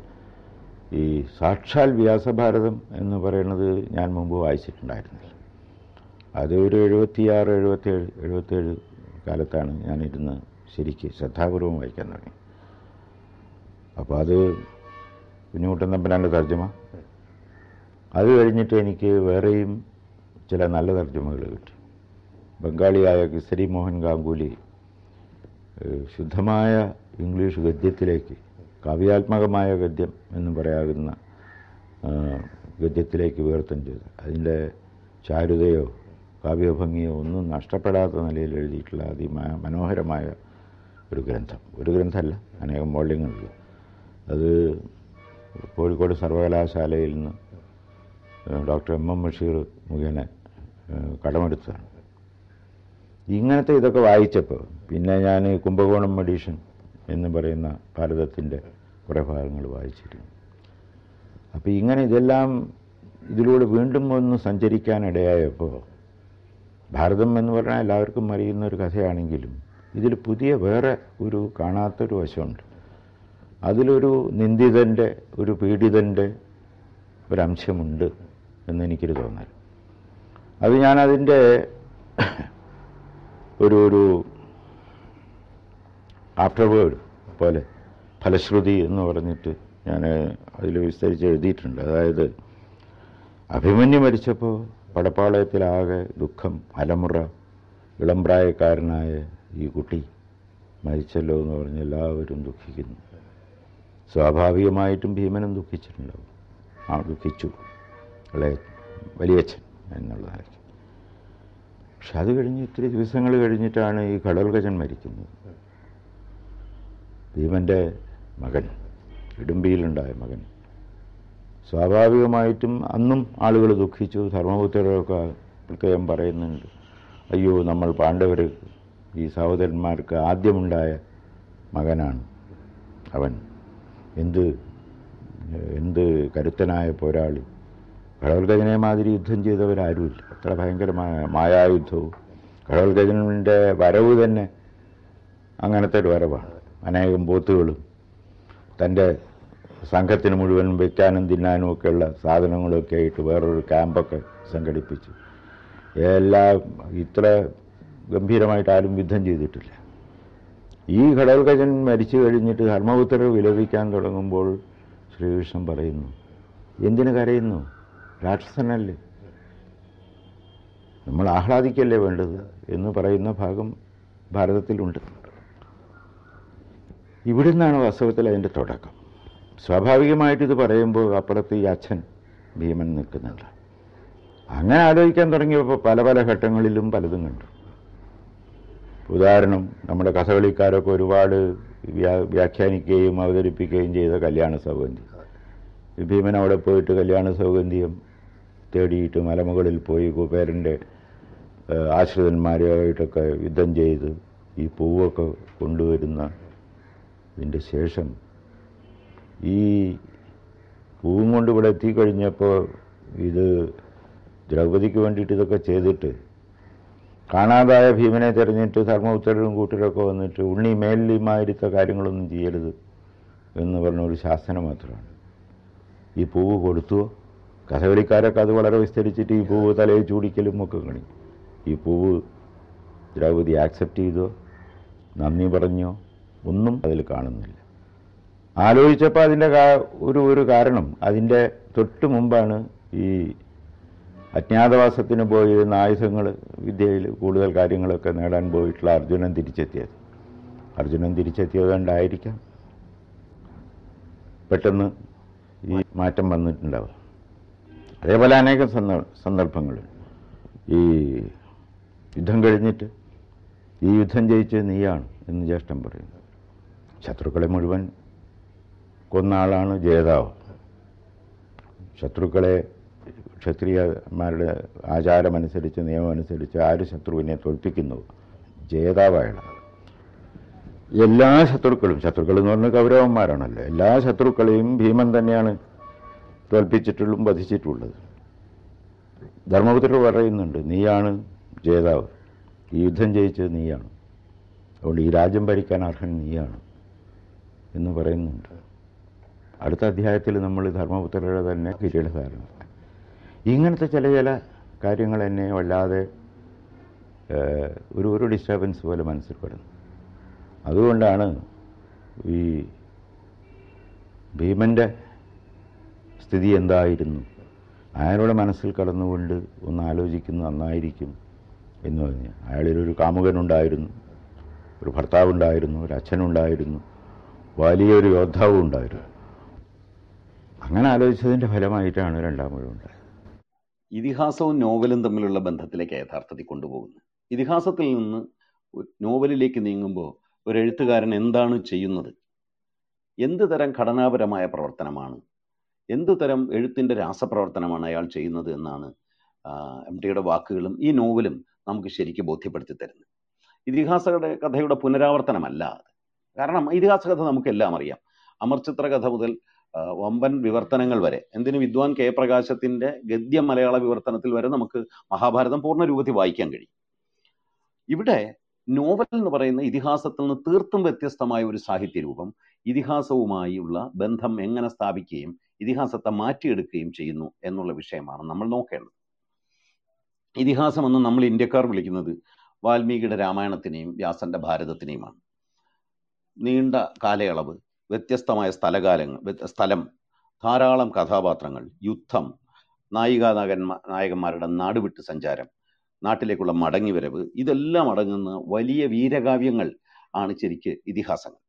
ഈ സാക്ഷാൽ വ്യാസഭാരതം എന്ന് പറയുന്നത് ഞാൻ മുമ്പ് വായിച്ചിട്ടുണ്ടായിരുന്നില്ല. അത് ഒരു എഴുപത്തിയാറ് എഴുപത്തേഴ് എഴുപത്തേഴ് കാലത്താണ് ഞാനിരുന്ന് ശരിക്ക് ശ്രദ്ധാപൂർവം വായിക്കാൻ തുടങ്ങി. അപ്പോൾ അത് കുഞ്ഞുകുട്ടൻ തമ്പനാന്റെ തർജമ. അത് കഴിഞ്ഞിട്ട് എനിക്ക് വേറെയും ചില നല്ല തർജമകൾ കിട്ടി. ബംഗാളിയായ കിസരി മോഹൻ ഗാംഗുലി ശുദ്ധമായ ഇംഗ്ലീഷ് ഗദ്യത്തിലേക്ക് കാവ്യാത്മകമായ ഗദ്യം എന്ന് പറയാവുന്ന ഗദ്യത്തിലേക്ക് വിവർത്തനം ചെയ്തു. അതിന്റെ ചാരുതയോ കാവ്യഭംഗിയോ ഒന്നും നഷ്ടപ്പെടാത്ത നിലയിൽ എഴുതിയിട്ടുള്ള അതിമ മനോഹരമായ ഒരു ഗ്രന്ഥം. ഒരു ഗ്രന്ഥമല്ല അനേകം വോള്യങ്ങളിൽ അത് കോഴിക്കോട് സർവകലാശാലയിൽ നിന്ന് ഡോക്ടർ എം എം ബഷീർ മുഖേന കടമെടുത്തതാണ്. ഇങ്ങനത്തെ ഇതൊക്കെ വായിച്ചപ്പോൾ പിന്നെ ഞാൻ കുംഭകോണം എഡീഷൻ എന്ന് പറയുന്ന ഭാരതത്തിന്റെ കുറേ ഭാഗങ്ങൾ വായിച്ചിരുന്നു അപ്പോൾ ഇങ്ങനെ ഇതെല്ലാം ഇതിലൂടെ വീണ്ടും ഒന്ന് സഞ്ചരിക്കാനിടയായപ്പോൾ ഭാരതം എന്ന് പറഞ്ഞാൽ എല്ലാവർക്കും അറിയുന്ന ഒരു കഥയാണെങ്കിലും ഇതിൽ പുതിയ വേറെ ഒരു കാണാത്തൊരു വശമുണ്ട്. അതിലൊരു നിന്ദിതന്റെ ഒരു പീഡിതന്റെ ഒരംശമുണ്ട് എന്നെനിക്കൊരു തോന്നൽ. അത് ഞാനതിന്റെ ഒരു ഒരു ആഫ്റ്റർ വേർഡ് പോലെ. ഫലശ്രുതി എന്ന് പറഞ്ഞിട്ട് ഞാൻ അതിൽ വിസ്തരിച്ച് എഴുതിയിട്ടുണ്ട്. അതായത് അഭിമന്യു മരിച്ചപ്പോൾ പടപ്പാളയത്തിലാകെ ദുഃഖം അലമുറ ഇളം പ്രായക്കാരനായ ഈ കുട്ടി മരിച്ചല്ലോ എന്ന് പറഞ്ഞ് എല്ലാവരും ദുഃഖിക്കുന്നു. സ്വാഭാവികമായിട്ടും ഭീമനും ദുഃഖിച്ചിട്ടുണ്ടാവും. ആ ദുഃഖിച്ചു. ഇളയ വലിയച്ഛൻ എന്നുള്ള പക്ഷെ അത് കഴിഞ്ഞ് ഇത്തിരി ദിവസങ്ങൾ കഴിഞ്ഞിട്ടാണ് ഈ കടൽഗജൻ മരിക്കുന്നത്. ഭീമന്റെ മകൻ ഇടുമ്പിയിലുണ്ടായ മകൻ. സ്വാഭാവികമായിട്ടും അന്നും ആളുകൾ ദുഃഖിച്ചു ധർമ്മപുത്രരൊക്കെ പ്രത്യേകം പറയുന്നുണ്ട് അയ്യോ നമ്മൾ പാണ്ഡവർ ഈ സഹോദരന്മാർക്ക് ആദ്യമുണ്ടായ മകനാണ് അവൻ. എന്ത് എന്ത് കരുത്തനായ പോരാളി. കടവൽഗജനെ മാതിരി യുദ്ധം ചെയ്തവരാരുമില്ല. അത്ര ഭയങ്കരമായ മായായുദ്ധവും കടവൽഗജന്റെ വരവ് തന്നെ അങ്ങനത്തെ ഒരു വരവാണ്. അനേകം ബോത്തുകളും തന്റെ സംഘത്തിന് മുഴുവൻ വെക്കാനും തിന്നാനും ഒക്കെയുള്ള സാധനങ്ങളൊക്കെ ആയിട്ട് വേറൊരു ക്യാമ്പൊക്കെ സംഘടിപ്പിച്ചു. എല്ലാം ഇത്ര ഗംഭീരമായിട്ട് ആരും യുദ്ധം ചെയ്തിട്ടില്ല. ഈ ഘടകജൻ മരിച്ചു കഴിഞ്ഞിട്ട് ധർമ്മപുത്രർ വിലപിക്കാൻ തുടങ്ങുമ്പോൾ ശ്രീകൃഷ്ണൻ പറയുന്നു എന്തിനു കരയുന്നു? രാക്ഷസനല്ലേ? നമ്മൾ ആഹ്ലാദിക്കല്ലേ വേണ്ടത്? എന്ന് പറയുന്ന ഭാഗം ഭാരതത്തിലുണ്ട്. ഇവിടെ നിന്നാണ് വാസ്തവത്തിൽ അതിന്റെ തുടക്കം. സ്വാഭാവികമായിട്ട് ഇത് പറയുമ്പോൾ അപ്പുറത്ത് ഈ അച്ഛൻ ഭീമൻ നിൽക്കുന്നുണ്ട്. അങ്ങനെ ആലോചിക്കാൻ തുടങ്ങിയപ്പോൾ പല പല ഘട്ടങ്ങളിലും പലതും കണ്ടു. ഉദാഹരണം നമ്മുടെ കഥകളിക്കാരൊക്കെ ഒരുപാട് വ്യാ- വ്യാഖ്യാനിക്കുകയും അവതരിപ്പിക്കുകയും ചെയ്ത കല്യാണ സൗകര്യം ഭീമൻ അവിടെ പോയിട്ട് കല്യാണ സൗകര്യം തേടിയിട്ട് മലമുകളിൽ പോയി കുബേരന്റെ ആശ്രിതന്മാരുമായിട്ടൊക്കെ യുദ്ധം ചെയ്ത് ഈ പൂവൊക്കെ കൊണ്ടുവരുന്ന ഇതിന്റെ ശേഷം ഈ പൂവും കൊണ്ട് ഇവിടെ എത്തിക്കഴിഞ്ഞപ്പോൾ ഇത് ദ്രൗപദിക്ക് വേണ്ടിയിട്ട് ഇതൊക്കെ ചെയ്തിട്ട് കാണാതായ ഭീമനെ തിരഞ്ഞിട്ട് ധർമ്മപുത്രരും കൂട്ടരൊക്കെ വന്നിട്ട് ഉണ്ണി മേലിമായിരുത്ത കാര്യങ്ങളൊന്നും ചെയ്യരുത് എന്ന് പറഞ്ഞ ഒരു ശാസനം മാത്രമാണ്. ഈ പൂവ് കൊടുത്തുവോ കഥകളിക്കാരൊക്കെ അത് വളരെ വിസ്തരിച്ചിട്ട് ഈ പൂവ് തലയിൽ ചൂടിക്കലും ഒക്കെ കണി. ഈ പൂവ് ദ്രൗപദി ആക്സെപ്റ്റ് ചെയ്തോ. നന്ദി പറഞ്ഞോ. ഒന്നും അതിൽ കാണുന്നില്ല. ആലോചിച്ചപ്പോൾ അതിന്റെ ഒരു ഒരു കാരണം. അതിന്റെ തൊട്ട് മുമ്പാണ് ഈ അജ്ഞാതവാസത്തിന് പോയിരുന്ന ആയുധങ്ങൾ വിദ്യയിൽ കൂടുതൽ കാര്യങ്ങളൊക്കെ നേടാൻ പോയിട്ടുള്ള അർജുനൻ തിരിച്ചെത്തിയത്. അർജുനൻ തിരിച്ചെത്തിയത് കൊണ്ടായിരിക്കാം. പെട്ടെന്ന് ഈ മാറ്റം വന്നിട്ടുണ്ടാവുക. അതേപോലെ അനേകം സന്ദർഭങ്ങൾ ഈ യുദ്ധം കഴിഞ്ഞിട്ട് ഈ യുദ്ധം ജയിച്ചത് നീയാണ് എന്ന് ജ്യേഷ്ഠൻ പറയുന്നു. ശത്രുക്കളെ മുഴുവൻ കൊന്ന ആളാണ് ജേതാവ്. ശത്രുക്കളെ ക്ഷത്രിയന്മാരുടെ ആചാരമനുസരിച്ച് നിയമമനുസരിച്ച് ആര് ശത്രുവിനെ തോൽപ്പിക്കുന്നു? ജേതാവായാണ്. എല്ലാ ശത്രുക്കളും ശത്രുക്കൾ എന്ന് പറഞ്ഞ കൗരവന്മാരാണല്ലോ. എല്ലാ ശത്രുക്കളെയും ഭീമൻ തന്നെയാണ് തോൽപ്പിച്ചിട്ടുള്ളതും വധിച്ചിട്ടുള്ളത്. ധർമ്മപുത്രർ പറയുന്നുണ്ട് നീയാണ് ജേതാവ്. ഈ യുദ്ധം ജയിച്ചത് നീയാണ്. അതുകൊണ്ട് ഈ രാജ്യം ഭരിക്കാൻ അർഹൻ നീയാണ്. എന്ന് പറയുന്നുണ്ട്. അടുത്ത അധ്യായത്തിൽ നമ്മൾ ധർമ്മപുത്രരുടെ തന്നെ കിരീടധാരണം ഇങ്ങനത്തെ ചില ചില കാര്യങ്ങൾ എന്നെ വല്ലാതെ ഒരു ഒരു ഡിസ്റ്റർബൻസ് പോലെ മനസ്സിൽ പെടുന്നു. അതുകൊണ്ടാണ് ഈ ഭീമന്റെ സ്ഥിതി എന്തായിരുന്നു? അയാളുടെ മനസ്സിൽ കടന്നുകൊണ്ട് ഒന്ന് ആലോചിക്കുന്നത് നന്നായിരിക്കും എന്ന് പറഞ്ഞ്. അയാളിലൊരു കാമുകനുണ്ടായിരുന്നു ഒരു ഭർത്താവുണ്ടായിരുന്നു ഒരു അച്ഛനുണ്ടായിരുന്നു. വലിയൊരു യോദ്ധാവും ഉണ്ടായിരുന്നു. അങ്ങനെ ആലോചിച്ചതിന്റെ ഫലമായിട്ടാണ് രണ്ടാം മുഴുവൻ ഉണ്ടായത്. ഇതിഹാസവും നോവലും തമ്മിലുള്ള ബന്ധത്തിലേക്ക് യഥാർത്ഥത്തിൽ കൊണ്ടുപോകുന്നു. ഇതിഹാസത്തിൽ നിന്ന് നോവലിലേക്ക് നീങ്ങുമ്പോൾ ഒരു എഴുത്തുകാരൻ എന്താണ് ചെയ്യുന്നത്? എന്ത് തരം ഘടനാപരമായ പ്രവർത്തനമാണ്? എന്ത് തരം എഴുത്തിന്റെ രാസപ്രവർത്തനമാണ് അയാൾ ചെയ്യുന്നത് എന്നാണ് എം ടിയുടെ വാക്കുകളും ഈ നോവലും നമുക്ക് ശരിക്കും ബോധ്യപ്പെടുത്തി തരുന്നത്. ഇതിഹാസ കഥയുടെ പുനരാവർത്തനമല്ല അത്. കാരണം ഇതിഹാസ കഥ നമുക്കെല്ലാം അറിയാം. അമർചിത്ര കഥ മുതൽ വമ്പൻ വിവർത്തനങ്ങൾ വരെ. എന്തിന് വിദ്വാൻ കെ പ്രകാശത്തിന്റെ ഗദ്യ മലയാള വിവർത്തനത്തിൽ വരെ നമുക്ക് മഹാഭാരതം പൂർണ രൂപത്തിൽ വായിക്കാൻ കഴിയും. ഇവിടെ നോവൽ എന്ന് പറയുന്ന ഇതിഹാസത്തിൽ നിന്ന് തീർത്തും വ്യത്യസ്തമായ ഒരു സാഹിത്യ രൂപം ഇതിഹാസവുമായുള്ള ബന്ധം എങ്ങനെ സ്ഥാപിക്കുകയും ഇതിഹാസത്തെ മാറ്റിയെടുക്കുകയും ചെയ്യുന്നു എന്നുള്ള വിഷയമാണ് നമ്മൾ നോക്കേണ്ടത്. ഇതിഹാസമെന്ന് നമ്മൾ ഇന്ത്യക്കാർ വിളിക്കുന്നത് വാൽമീകിയുടെ രാമായണത്തിനെയും വ്യാസന്റെ ഭാരതത്തിനെയുമാണ്. നീണ്ട കാലയളവ് വ്യത്യസ്തമായ സ്ഥലകാലങ്ങൾ സ്ഥലം ധാരാളം കഥാപാത്രങ്ങൾ യുദ്ധം നായികാ നായകന്മാ നായകന്മാരുടെ നാടുവിട്ട് സഞ്ചാരം നാട്ടിലേക്കുള്ള മടങ്ങിവരവ് ഇതെല്ലാം അടങ്ങുന്ന വലിയ വീരകാവ്യങ്ങൾ ആണ് ശരിക്ക് ഇതിഹാസങ്ങൾ.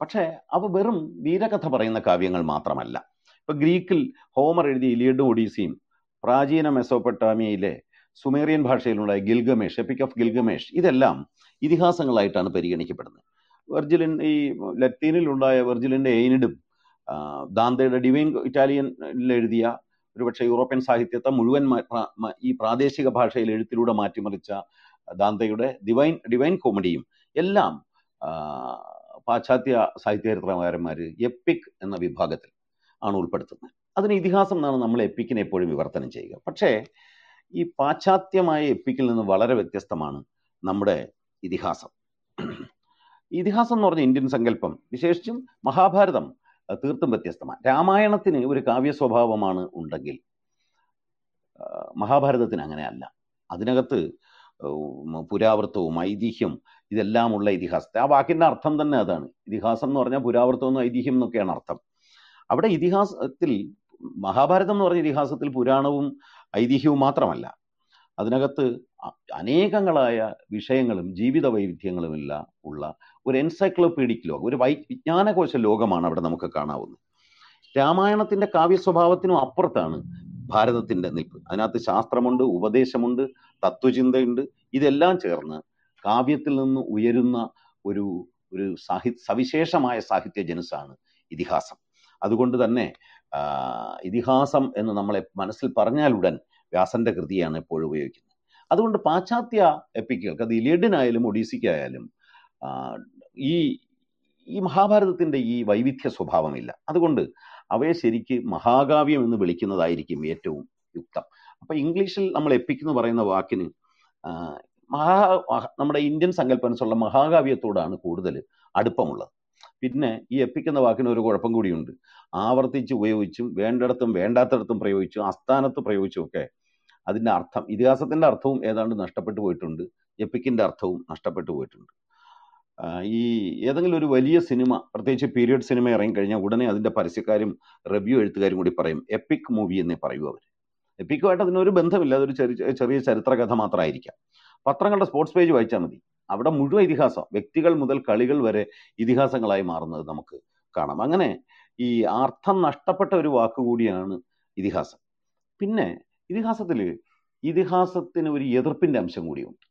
പക്ഷേ അവ വെറും വീരകഥ പറയുന്ന കാവ്യങ്ങൾ മാത്രമല്ല. ഇപ്പൊ ഗ്രീക്കിൽ ഹോമർ എഴുതിയ ഇലിയഡും ഒഡീസിയും പ്രാചീന മെസോപ്പൊട്ടാമിയയിലെ സുമേറിയൻ ഭാഷയിലുണ്ടായ ഗിൽഗമേഷ് എപ്പിക് ഓഫ് ഗിൽഗമേഷ് ഇതെല്ലാം ഇതിഹാസങ്ങളായിട്ടാണ് പരിഗണിക്കപ്പെടുന്നത്. വെർജിലിൻ ഈ ലത്തീനിലുണ്ടായ വെർജിലിന്റെ എയിനിഡും ദാന്തയുടെ ഡിവൈൻ ഇറ്റാലിയനിൽ എഴുതിയ ഒരുപക്ഷെ യൂറോപ്യൻ സാഹിത്യത്തെ മുഴുവൻ ഈ പ്രാദേശിക ഭാഷയിൽ എഴുത്തിലൂടെ മാറ്റിമറിച്ച ദാന്തയുടെ ഡിവൈൻ ഡിവൈൻ കോമഡിയും എല്ലാം പാശ്ചാത്യ സാഹിത്യചരിത്രകാരന്മാർ എപ്പിക് എന്ന വിഭാഗത്തിൽ ആണ് ഉൾപ്പെടുത്തുന്നത്. അതിന് ഇതിഹാസം എന്നാണ് നമ്മൾ എപ്പിക്കിനെ എപ്പോഴും വിവർത്തനം ചെയ്യുക. പക്ഷേ ഈ പാശ്ചാത്യമായ എപ്പിക്കിൽ നിന്ന് വളരെ വ്യത്യസ്തമാണ് നമ്മുടെ ഇതിഹാസം. ഇതിഹാസം എന്ന് പറഞ്ഞ ഇന്ത്യൻ സങ്കല്പം വിശേഷിച്ചും മഹാഭാരതം തീർത്തും വ്യത്യസ്തമാണ്. രാമായണത്തിന് ഒരു കാവ്യ സ്വഭാവമാണ് ഉണ്ടെങ്കിൽ മഹാഭാരതത്തിന് അങ്ങനെയല്ല അതിനകത്ത് പുരാവൃത്തവും ഐതിഹ്യം ഇതെല്ലാമുള്ള ഇതിഹാസത്തെ. ആ വാക്കിന്റെ അർത്ഥം തന്നെ അതാണ്. ഇതിഹാസം എന്ന് പറഞ്ഞാൽ പുരാവൃത്തവും ഐതിഹ്യം എന്നൊക്കെയാണ് അർത്ഥം. അവിടെ ഇതിഹാസത്തിൽ മഹാഭാരതം എന്ന് പറഞ്ഞ ഇതിഹാസത്തിൽ പുരാണവും ഐതിഹ്യവും മാത്രമല്ല. അതിനകത്ത് അനേകങ്ങളായ വിഷയങ്ങളും ജീവിത വൈവിധ്യങ്ങളും എല്ലാം ഉള്ള ഒരു എൻസൈക്ലോപീഡിക് ലോകം ഒരു വൈ വിജ്ഞാനകോശ ലോകമാണ് അവിടെ നമുക്ക് കാണാവുന്നത്. രാമായണത്തിന്റെ കാവ്യ സ്വഭാവത്തിനും അപ്പുറത്താണ് ഭാരതത്തിന്റെ നിൽപ്പ്. അതിനകത്ത് ശാസ്ത്രമുണ്ട് ഉപദേശമുണ്ട് തത്വചിന്തയുണ്ട് ഇതെല്ലാം ചേർന്ന് കാവ്യത്തിൽ നിന്ന് ഉയരുന്ന ഒരു ഒരു സാഹി സവിശേഷമായ സാഹിത്യ ജനുസാണ് ഇതിഹാസം. അതുകൊണ്ട് തന്നെ ഇതിഹാസം എന്ന് നമ്മളെ മനസ്സിൽ പറഞ്ഞാലുടൻ വ്യാസന്റെ കൃതിയാണ് എപ്പോഴും ഉപയോഗിക്കുന്നത്. അതുകൊണ്ട് പാശ്ചാത്യ എപ്പിക്കുകൾക്ക് അത് ഇലിയഡിനായാലും ഒഡീസിക്കായാലും ഈ ഈ മഹാഭാരതത്തിന്റെ ഈ വൈവിധ്യ സ്വഭാവമില്ല. അതുകൊണ്ട് അവയെ ശരിക്ക് മഹാകാവ്യം എന്ന് വിളിക്കുന്നതായിരിക്കും ഏറ്റവും യുക്തം. അപ്പൊ ഇംഗ്ലീഷിൽ നമ്മൾ എപ്പിക് എന്ന് പറയുന്ന വാക്കിന് മഹാ നമ്മുടെ ഇന്ത്യൻ സങ്കല്പനുസരിച്ചുള്ള മഹാകാവ്യത്തോടാണ് കൂടുതൽ അടുപ്പമുള്ളത്. പിന്നെ ഈ എപ്പിക് എന്ന വാക്കിന് ഒരു കുഴപ്പം കൂടിയുണ്ട്. ആവർത്തിച്ച് ഉപയോഗിച്ചും വേണ്ടിടത്തും വേണ്ടാത്തിടത്തും പ്രയോഗിച്ചും ആസ്ഥാനത്ത് പ്രയോഗിച്ചും ഒക്കെ അതിന്റെ അർത്ഥം ഇതിഹാസത്തിന്റെ അർത്ഥവും ഏതാണ്ട് നഷ്ടപ്പെട്ടു പോയിട്ടുണ്ട്. എപ്പിക്കിന്റെ അർത്ഥവും നഷ്ടപ്പെട്ടു പോയിട്ടുണ്ട്. ഈ ഏതെങ്കിലും ഒരു വലിയ സിനിമ പ്രത്യേകിച്ച് പീരിയഡ് സിനിമ ഇറങ്ങിക്കഴിഞ്ഞാൽ ഉടനെ അതിന്റെ പരസ്യക്കാരും റിവ്യൂ എഴുത്തുകാരും കൂടി പറയും എപ്പിക് മൂവി എന്നേ പറയൂ അവർ എപ്പിക്കുമായിട്ട് അതിനൊരു ബന്ധമില്ല അതൊരു ചെറിയ ചെറിയ ചരിത്ര കഥ മാത്രമായിരിക്കാം. പത്രങ്ങളുടെ സ്പോർട്സ് പേജ് വായിച്ചാൽ മതി. അവിടെ മുഴുവൻ ഇതിഹാസം വ്യക്തികൾ മുതൽ കളികൾ വരെ ഇതിഹാസങ്ങളായി മാറുന്നത് നമുക്ക് കാണാം. അങ്ങനെ ഈ അർത്ഥം നഷ്ടപ്പെട്ട ഒരു വാക്കുകൂടിയാണ് ഇതിഹാസം. പിന്നെ ഇതിഹാസത്തിൽ ഇതിഹാസത്തിന് ഒരു എതിർപ്പിന്റെ അംശം കൂടിയുണ്ട്.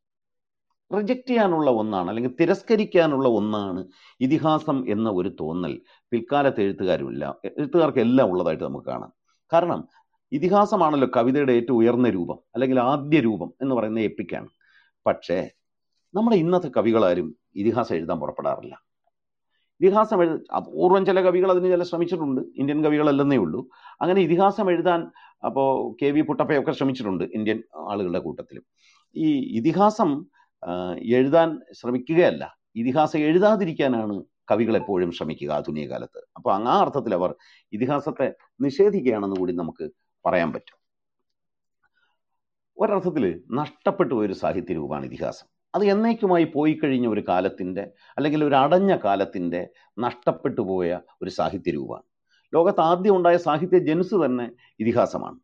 റിജക്റ്റ് ചെയ്യാനുള്ള ഒന്നാണ് അല്ലെങ്കിൽ തിരസ്കരിക്കാനുള്ള ഒന്നാണ് ഇതിഹാസം എന്ന ഒരു തോന്നൽ. പിൽക്കാലത്ത് എഴുത്തുകാരുമില്ല എഴുത്തുകാർക്ക് എല്ലാം ഉള്ളതായിട്ട് നമുക്ക് കാണാം. കാരണം ഇതിഹാസമാണല്ലോ കവിതയുടെ ഏറ്റവും ഉയർന്ന രൂപം അല്ലെങ്കിൽ ആദ്യ രൂപം എന്ന് പറയുന്ന എപ്പിക്കാണ്. പക്ഷേ നമ്മുടെ ഇന്നത്തെ കവികളാരും ഇതിഹാസം എഴുതാൻ പുറപ്പെടാറില്ല. ഇതിഹാസം എഴുത അപൂർവം ചില കവികൾ അതിന് ചില ശ്രമിച്ചിട്ടുണ്ട്. ഇന്ത്യൻ കവികളല്ലെന്നേ ഉള്ളൂ. അങ്ങനെ ഇതിഹാസം എഴുതാൻ അപ്പോൾ കെ വി പുട്ടപ്പയൊക്കെ ശ്രമിച്ചിട്ടുണ്ട് ഇന്ത്യൻ ആളുകളുടെ കൂട്ടത്തിലും. ഈ ഇതിഹാസം എഴുതാൻ ശ്രമിക്കുകയല്ല. ഇതിഹാസം എഴുതാതിരിക്കാനാണ് കവികൾ എപ്പോഴും ശ്രമിക്കുക ആധുനിക കാലത്ത്. അപ്പോൾ ആ അർത്ഥത്തിൽ അവർ ഇതിഹാസത്തെ നിഷേധിക്കുകയാണെന്ന് കൂടി നമുക്ക് പറയാൻ പറ്റും. ഒരർത്ഥത്തിൽ നഷ്ടപ്പെട്ടു പോയൊരു സാഹിത്യ രൂപമാണ് ഇതിഹാസം. അത് എന്നേക്കുമായി പോയി കഴിഞ്ഞ ഒരു കാലത്തിന്റെ അല്ലെങ്കിൽ ഒരു അടഞ്ഞ കാലത്തിന്റെ നഷ്ടപ്പെട്ടു പോയ ഒരു സാഹിത്യ രൂപമാണ് ലോകത്ത് ആദ്യം ഉണ്ടായ സാഹിത്യ ജനുസ് തന്നെ ഇതിഹാസമാണ്.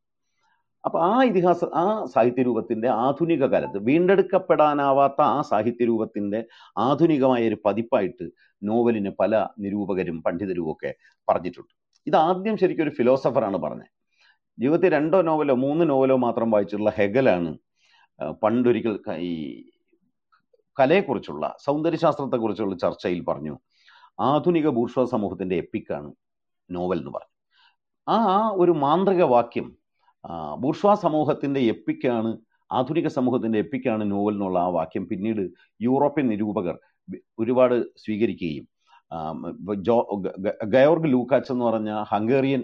അപ്പോൾ ആ ഇതിഹാസ ആ സാഹിത്യ രൂപത്തിന്റെ ആധുനിക കാലത്ത് വീണ്ടെടുക്കപ്പെടാനാവാത്ത ആ സാഹിത്യ രൂപത്തിന്റെ ആധുനികമായ ഒരു പതിപ്പായിട്ട് നോവലിന് പല നിരൂപകരും പണ്ഡിതരും ഒക്കെ പറഞ്ഞിട്ടുണ്ട്. ഇത് ആദ്യം ശരിക്കും ഒരു ഫിലോസഫറാണ് പറഞ്ഞത്. ജീവിതത്തിൽ രണ്ടോ നോവലോ മൂന്ന് നോവലോ മാത്രം വായിച്ചിട്ടുള്ള ഹെഗലാണ് പണ്ടൊരിക്കൽ ഈ കലയെക്കുറിച്ചുള്ള സൗന്ദര്യശാസ്ത്രത്തെക്കുറിച്ചുള്ള ചർച്ചയിൽ പറഞ്ഞു. ആധുനിക ബൂർഷ്വ സമൂഹത്തിന്റെ എപ്പിക്കാണ് നോവൽ എന്ന് പറഞ്ഞു. ആ ഒരു മാന്ത്രിക വാക്യം ബൂർഷ്വ സമൂഹത്തിന്റെ എപ്പിക്കാണ് ആധുനിക സമൂഹത്തിന്റെ എപ്പിക്കാണ് നോവൽ എന്നുള്ള ആ വാക്യം പിന്നീട് യൂറോപ്യൻ നിരൂപകർ ഒരുപാട് സ്വീകരിക്കുകയും ജോ ഗയോർഗ് ലൂക്കാച്ച് എന്ന് പറഞ്ഞ ഹംഗേറിയൻ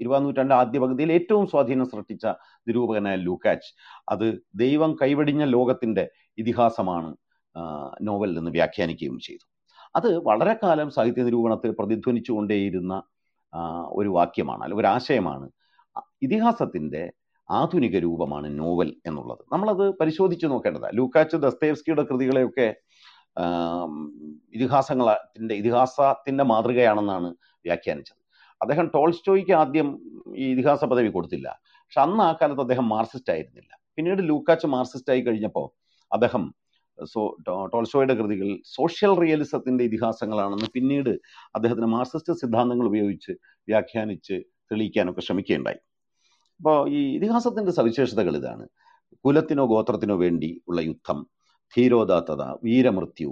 ഇരുപതാം നൂറ്റാണ്ട് ആദ്യ പകുതിയിൽ ഏറ്റവും സ്വാധീനം സൃഷ്ടിച്ച നിരൂപകനായ ലൂക്കാച്ച് അത് ദൈവം കൈവടിഞ്ഞ ലോകത്തിന്റെ ഇതിഹാസമാണ് ആ, നോവൽ എന്ന് വ്യാഖ്യാനിക്കുകയും ചെയ്തു. അത് വളരെ കാലം സാഹിത്യ നിരൂപണത്തിൽ പ്രതിധ്വനിച്ചുകൊണ്ടേയിരുന്ന ഒരു വാക്യമാണ് അല്ലെങ്കിൽ ഒരു ആശയമാണ്. ഇതിഹാസത്തിന്റെ ആധുനിക രൂപമാണ് നോവൽ എന്നുള്ളത്. നമ്മളത് പരിശോധിച്ച് നോക്കേണ്ടതാണ് ലൂക്കാച്ച് ദസ്തേവ്സ്കിയുടെ കൃതികളെയൊക്കെ ഇതിഹാസങ്ങളത്തിന്റെ ഇതിഹാസത്തിന്റെ മാതൃകയാണെന്നാണ് വ്യാഖ്യാനിച്ചത്. അദ്ദേഹം ടോൾസ്റ്റോയ്ക്ക് ആദ്യം ഈ ഇതിഹാസ പദവി കൊടുത്തില്ല. പക്ഷെ അന്ന് ആ കാലത്ത് അദ്ദേഹം മാർസിസ്റ്റ് ആയിരുന്നില്ല. പിന്നീട് ലൂക്കാച്ച് മാർസിസ്റ്റ് ആയി കഴിഞ്ഞപ്പോൾ അദ്ദേഹം സോ ടോൾസോയുടെ കൃതികൾ സോഷ്യൽ റിയലിസത്തിന്റെ ഇതിഹാസങ്ങളാണെന്ന് പിന്നീട് അദ്ദേഹത്തിന് മാർക്സിസ്റ്റ് സിദ്ധാന്തങ്ങൾ ഉപയോഗിച്ച് വ്യാഖ്യാനിച്ച് തെളിയിക്കാനൊക്കെ ശ്രമിക്കുകയുണ്ടായി. അപ്പോൾ ഈ ഇതിഹാസത്തിന്റെ സവിശേഷതകൾ ഇതാണ്. കുലത്തിനോ ഗോത്രത്തിനോ വേണ്ടി ഉള്ള യുദ്ധം ധീരോദാത്തത വീരമൃത്യു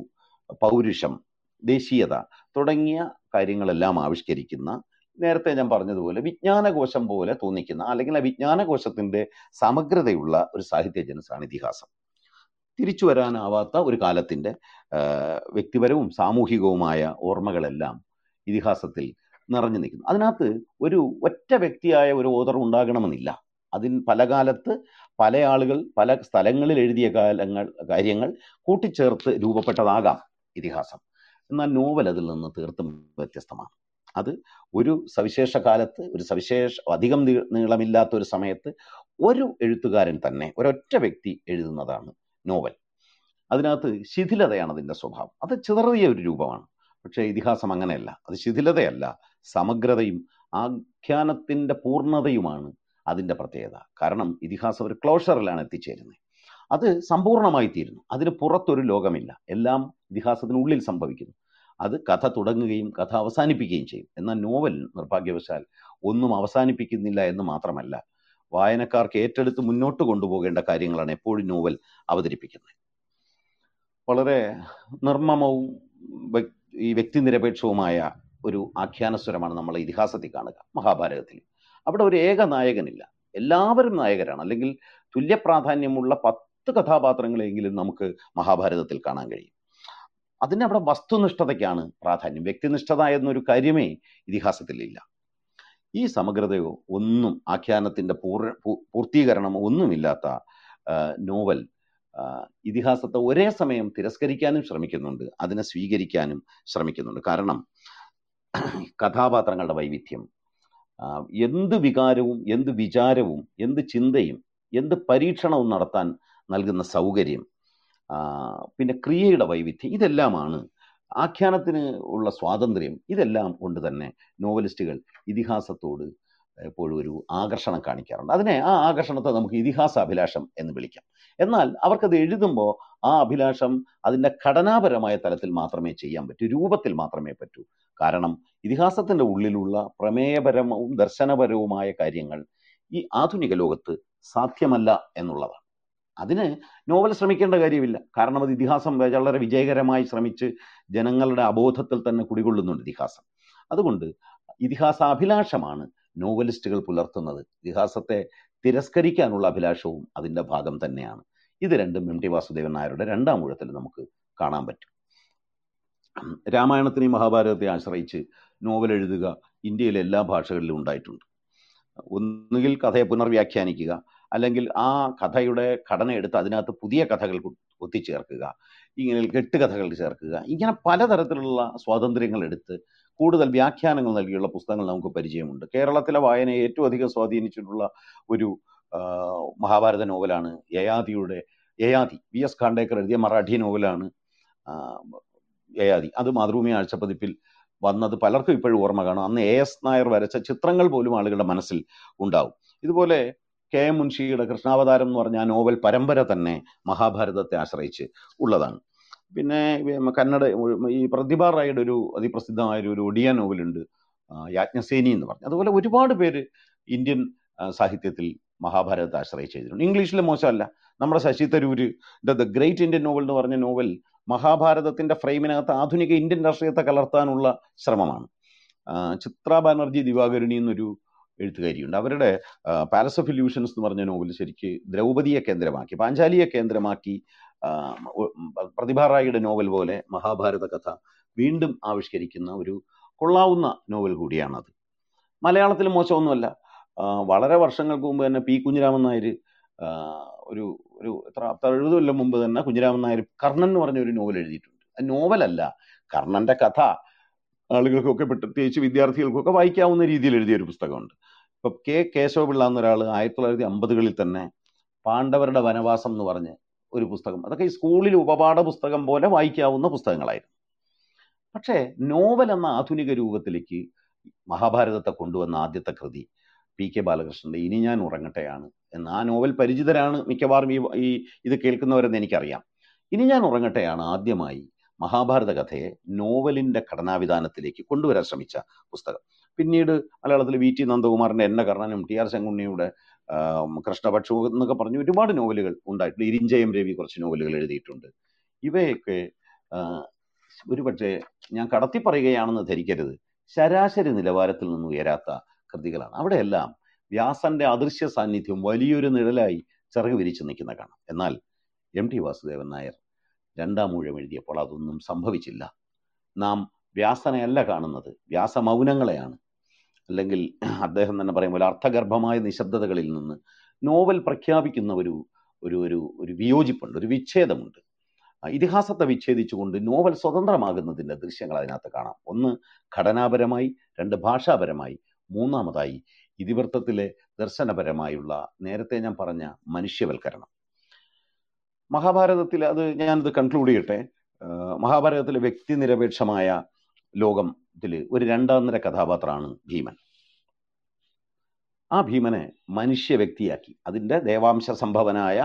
പൗരുഷം ദേശീയത തുടങ്ങിയ കാര്യങ്ങളെല്ലാം ആവിഷ്കരിക്കുന്ന നേരത്തെ ഞാൻ പറഞ്ഞതുപോലെ വിജ്ഞാനകോശം പോലെ തോന്നിക്കുന്ന അല്ലെങ്കിൽ ആ വിജ്ഞാനകോശത്തിന്റെ സമഗ്രതയുള്ള ഒരു സാഹിത്യ ജനസാണ് ഇതിഹാസം. തിരിച്ചു വരാനാവാത്ത ഒരു കാലത്തിന്റെ വ്യക്തിപരവും സാമൂഹികവുമായ ഓർമ്മകളെല്ലാം ഇതിഹാസത്തിൽ നിറഞ്ഞു നിൽക്കുന്നു. അതിനകത്ത് ഒരു ഒറ്റ വ്യക്തിയായ ഒരു ഓതർ ഉണ്ടാകണമെന്നില്ല. അതിൽ പല കാലത്ത് പല ആളുകൾ പല സ്ഥലങ്ങളിൽ എഴുതിയ കാലങ്ങൾ കാര്യങ്ങൾ കൂട്ടിച്ചേർത്ത് രൂപപ്പെട്ടതാകാം ഇതിഹാസം. എന്നാൽ നോവൽ അതിൽ നിന്ന് തീർത്തും വ്യത്യസ്തമാണ്. അത് ഒരു സവിശേഷ കാലത്ത് ഒരു സവിശേഷ അധികം നീളമില്ലാത്ത ഒരു സമയത്ത് ഒരു എഴുത്തുകാരൻ തന്നെ ഒരൊറ്റ വ്യക്തി എഴുതുന്നതാണ് നോവൽ. അതിനകത്ത് ശിഥിലതയാണ് അതിന്റെ സ്വഭാവം. അത് ചിതറിയ ഒരു രൂപമാണ്. പക്ഷേ ഇതിഹാസം അങ്ങനെയല്ല. അത് ശിഥിലതയല്ല. സമഗ്രതയും ആഖ്യാനത്തിന്റെ പൂർണതയുമാണ് അതിന്റെ പ്രത്യേകത. കാരണം ഇതിഹാസം ഒരു ക്ലോഷറിലാണ് എത്തിച്ചേരുന്നത്. അത് സമ്പൂർണമായി തീരുന്നു അതിന് പുറത്തൊരു ലോകമില്ല. എല്ലാം ഇതിഹാസത്തിനുള്ളിൽ സംഭവിക്കുന്നു. അത് കഥ തുടങ്ങുകയും കഥ അവസാനിപ്പിക്കുകയും ചെയ്യും. എന്നാൽ നോവൽ നിർഭാഗ്യവശാൽ ഒന്നും അവസാനിപ്പിക്കുന്നില്ല എന്ന് മാത്രമല്ല. വായനക്കാർക്ക് ഏറ്റെടുത്ത് മുന്നോട്ട് കൊണ്ടുപോകേണ്ട കാര്യങ്ങളാണ് എപ്പോഴും നോവൽ അവതരിപ്പിക്കുന്നത്. വളരെ നിർമ്മമവും ഈ വ്യക്തിനിരപേക്ഷവുമായ ഒരു ആഖ്യാനസ്വരമാണ് നമ്മൾ ഇതിഹാസത്തിൽ കാണുക മഹാഭാരതത്തിൽ. അവിടെ ഒരു ഏക നായകനില്ല. എല്ലാവരും നായകരാണ്. അല്ലെങ്കിൽ തുല്യ പ്രാധാന്യമുള്ള പത്ത് കഥാപാത്രങ്ങളെങ്കിലും നമുക്ക് മഹാഭാരതത്തിൽ കാണാൻ കഴിയും. അതിന് അവിടെ വസ്തുനിഷ്ഠതയ്ക്കാണ് പ്രാധാന്യം. വ്യക്തിനിഷ്ഠത എന്നൊരു കാര്യമേ ഇതിഹാസത്തിലില്ല ഈ സമഗ്രതയോ ഒന്നും ആഖ്യാനത്തിന്റെ പൂർ പൂർത്തീകരണമോ ഒന്നുമില്ലാത്ത നോവൽ ഇതിഹാസത്തെ ഒരേ സമയം തിരസ്കരിക്കാനും ശ്രമിക്കുന്നുണ്ട്. അതിനെ സ്വീകരിക്കാനും ശ്രമിക്കുന്നുണ്ട്. കാരണം കഥാപാത്രങ്ങളുടെ വൈവിധ്യം എന്ത് വികാരവും എന്ത് വിചാരവും എന്ത് ചിന്തയും എന്ത് പരീക്ഷണവും നടത്താൻ നൽകുന്ന സൗകര്യം പിന്നെ ക്രിയയുടെ വൈവിധ്യം ഇതെല്ലാമാണ് ആഖ്യാനത്തിന് ഉള്ള സ്വാതന്ത്ര്യം ഇതെല്ലാം കൊണ്ട് തന്നെ നോവലിസ്റ്റുകൾ ഇതിഹാസത്തോട് എപ്പോഴും ഒരു ആകർഷണം കാണിക്കാറുണ്ട്. അതിനെ ആ ആകർഷണത്തെ നമുക്ക് ഇതിഹാസ അഭിലാഷം എന്ന് വിളിക്കാം. എന്നാൽ അവർക്കത് എഴുതുമ്പോൾ ആ അഭിലാഷം അതിന്റെ ഘടനാപരമായ തലത്തിൽ മാത്രമേ ചെയ്യാൻ പറ്റൂ രൂപത്തിൽ മാത്രമേ പറ്റൂ. കാരണം ഇതിഹാസത്തിന്റെ ഉള്ളിലുള്ള പ്രമേയപരവും ദർശനപരവുമായ കാര്യങ്ങൾ ഈ ആധുനിക ലോകത്ത് സാധ്യമല്ല എന്നുള്ളതാണ്. അതിന് നോവൽ ശ്രമിക്കേണ്ട കാര്യമില്ല. കാരണം അത് ഇതിഹാസം വളരെ വിജയകരമായി ശ്രമിച്ച് ജനങ്ങളുടെ അബോധത്തിൽ തന്നെ കുടികൊള്ളുന്നുണ്ട് ഇതിഹാസം. അതുകൊണ്ട് ഇതിഹാസാഭിലാഷമാണ് നോവലിസ്റ്റുകൾ പുലർത്തുന്നത്. ഇതിഹാസത്തെ തിരസ്കരിക്കാനുള്ള അഭിലാഷവും അതിന്റെ ഭാഗം തന്നെയാണ്. ഇത് രണ്ടും എം ടി വാസുദേവൻ നായരുടെ രണ്ടാം ഊഴത്തിൽ നമുക്ക് കാണാൻ പറ്റും. രാമായണത്തിനെയും മഹാഭാരതത്തെ ആശ്രയിച്ച് നോവൽ എഴുതുക ഇന്ത്യയിലെ എല്ലാ ഭാഷകളിലും ഉണ്ടായിട്ടുണ്ട്. ഒന്നുകിൽ കഥയെ പുനർവ്യാഖ്യാനിക്കുക അല്ലെങ്കിൽ ആ കഥയുടെ ഘടന എടുത്ത് അതിനകത്ത് പുതിയ കഥകൾ ഒത്തിച്ചേർക്കുക ഇങ്ങനെ കെട്ടുകഥകൾ ചേർക്കുക ഇങ്ങനെ പലതരത്തിലുള്ള സ്വാതന്ത്ര്യങ്ങൾ എടുത്ത് കൂടുതൽ വ്യാഖ്യാനങ്ങൾ നൽകിയുള്ള പുസ്തകങ്ങൾ നമുക്ക് പരിചയമുണ്ട്. കേരളത്തിലെ വായനയെ ഏറ്റവും അധികം സ്വാധീനിച്ചിട്ടുള്ള ഒരു മഹാഭാരത നോവലാണ് യയാതിയുടെ യയാതി വി എസ് ഖാണ്ടേക്കർ എഴുതിയ മറാഠി നോവലാണ് യയാതി. അത് മാതൃഭൂമി ആഴ്ചപ്പതിപ്പിൽ വന്നത് പലർക്കും ഇപ്പോഴും ഓർമ്മ കാണും. അന്ന് എ എസ് നായർ വരച്ച ചിത്രങ്ങൾ പോലും ആളുകളുടെ മനസ്സിൽ ഉണ്ടാവും. ഇതുപോലെ കെ എം മുൻഷിയുടെ കൃഷ്ണാവതാരം എന്ന് പറഞ്ഞ നോവൽ പരമ്പര തന്നെ മഹാഭാരതത്തെ ആശ്രയിച്ച് ഉള്ളതാണ്. പിന്നെ കന്നഡ ഈ പ്രതിഭ റായിയുടെ ഒരു അതിപ്രസിദ്ധമായ ഒരു ഒഡിയ നോവലുണ്ട് യാജ്ഞസേനി എന്ന് പറഞ്ഞു. അതുപോലെ ഒരുപാട് പേര് ഇന്ത്യൻ സാഹിത്യത്തിൽ മഹാഭാരതത്തെ ആശ്രയിച്ച് എഴുതിയിട്ടുണ്ട്. ഇംഗ്ലീഷിൽ മോശമല്ല. നമ്മുടെ Shashi Tharoor the great Indian novel എന്ന് പറഞ്ഞ നോവൽ മഹാഭാരതത്തിന്റെ ഫ്രെയിമിനകത്ത് ആധുനിക ഇന്ത്യൻ രാഷ്ട്രീയത്തെ കലർത്താനുള്ള ശ്രമമാണ്. ചിത്ര ബാനർജി ദിവാകരുണി എന്നൊരു എഴുത്തുകാരിയുണ്ട്. അവരുടെ പാലസ് ഓഫ് ഇല്യൂഷൻസ് എന്ന് പറഞ്ഞ നോവൽ ശരിക്ക് ദ്രൗപദിയെ കേന്ദ്രമാക്കി പാഞ്ചാലിയെ കേന്ദ്രമാക്കി പ്രതിഭാറായിയുടെ പ്രതിഭ റായിയുടെ നോവൽ പോലെ മഹാഭാരത കഥ വീണ്ടും ആവിഷ്കരിക്കുന്ന ഒരു കൊള്ളാവുന്ന നോവൽ കൂടിയാണത്. മലയാളത്തിൽ മോശമൊന്നുമല്ല. വളരെ വർഷങ്ങൾക്ക് മുമ്പ് തന്നെ പി. കുഞ്ഞിരാമൻ നായർ ഒരു ഒരു എത്ര എഴുപത് കൊല്ലം മുമ്പ് തന്നെ കുഞ്ഞിരാമൻ നായർ കർണൻ എന്ന് പറഞ്ഞ ഒരു നോവൽ എഴുതിയിട്ടുണ്ട്. അത് നോവലല്ല കർണന്റെ കഥ ആളുകൾക്കൊക്കെ പ്രത്യേകിച്ച് വിദ്യാർത്ഥികൾക്കൊക്കെ വായിക്കാവുന്ന രീതിയിൽ എഴുതിയ ഒരു പുസ്തകമുണ്ട്. ഇപ്പൊ കെ കേശവപിള്ള എന്നൊരാൾ ആയിരത്തി തൊള്ളായിരത്തി അമ്പതുകളിൽ തന്നെ പാണ്ഡവരുടെ വനവാസം എന്ന് പറഞ്ഞ് ഒരു പുസ്തകം അതൊക്കെ ഈ സ്കൂളിൽ ഉപപാഠ പുസ്തകം പോലെ വായിക്കാവുന്ന പുസ്തകങ്ങളായിരുന്നു. പക്ഷേ നോവൽ എന്ന ആധുനിക രൂപത്തിലേക്ക് മഹാഭാരതത്തെ കൊണ്ടുവന്ന ആദ്യത്തെ കൃതി പി കെ ബാലകൃഷ്ണന്റെ ഇനി ഞാൻ ഉറങ്ങട്ടെയാണ് എന്ന് ആ നോവൽ പരിചിതരാണ് മിക്കവാറും ഈ ഈ ഇത് കേൾക്കുന്നവരെന്ന് എനിക്കറിയാം. ഇനി ഞാൻ ഉറങ്ങട്ടെയാണ് ആദ്യമായി മഹാഭാരത കഥയെ നോവലിന്റെ ഘടനാവിധാനത്തിലേക്ക് കൊണ്ടുവരാൻ ശ്രമിച്ച പുസ്തകം. പിന്നീട് മലയാളത്തിൽ വി ടി നന്ദകുമാറിന്റെ എന്ന കർണനും ടി ആർ ശങ്കുണ്ണിയുടെ കൃഷ്ണപക്ഷവും എന്നൊക്കെ പറഞ്ഞ് ഒരുപാട് നോവലുകൾ ഉണ്ടായിട്ടുണ്ട്. ഇരിഞ്ചയം രവി കുറച്ച് നോവലുകൾ എഴുതിയിട്ടുണ്ട്. ഇവയൊക്കെ ഒരു ഒരുപക്ഷെ ഞാൻ കടത്തി പറയുകയാണെന്ന് ധരിക്കരുത്. ശരാശരി നിലവാരത്തിൽ നിന്ന് ഉയരാത്ത കൃതികളാണ്. അവിടെയെല്ലാം വ്യാസന്റെ അദൃശ്യ സാന്നിധ്യം വലിയൊരു നിഴലായി ചിറക് വിരിച്ചു നിൽക്കുന്ന കാണാം. എന്നാൽ എം ടി വാസുദേവൻ നായർ രണ്ടാം ഊഴം എഴുതിയപ്പോൾ അതൊന്നും സംഭവിച്ചില്ല. നാം വ്യാസനെയല്ല കാണുന്നത്. വ്യാസമൗനങ്ങളെയാണ്. അല്ലെങ്കിൽ അദ്ദേഹം തന്നെ പറയും പോലെ അർത്ഥഗർഭമായ നിശബ്ദതകളിൽ നിന്ന് നോവൽ പ്രഖ്യാപിക്കുന്ന ഒരു ഒരു ഒരു ഒരു വിയോജിപ്പുണ്ട് ഒരു വിച്ഛേദമുണ്ട്. ഇതിഹാസത്തെ വിച്ഛേദിച്ചുകൊണ്ട് നോവൽ സ്വതന്ത്രമാകുന്നതിന്റെ ദൃശ്യങ്ങൾ അതിനകത്ത് കാണാം. ഒന്ന് ഘടനാപരമായി രണ്ട് ഭാഷാപരമായി മൂന്നാമതായി ഇതിവൃത്തത്തിലെ ദർശനപരമായുള്ള നേരത്തെ ഞാൻ പറഞ്ഞ മനുഷ്യവൽക്കരണം. മഹാഭാരതത്തിൽ അത് ഞാനിത് കൺക്ലൂഡ് ചെയ്യട്ടെ. മഹാഭാരതത്തിലെ വ്യക്തിനിരപേക്ഷമായ ലോകത്തിൽ ഒരു രണ്ടാം നിര കഥാപാത്രമാണ് ഭീമൻ. ആ ഭീമനെ മനുഷ്യ വ്യക്തിയാക്കി. അതിന്റെ ദേവാംശ സംഭവനായ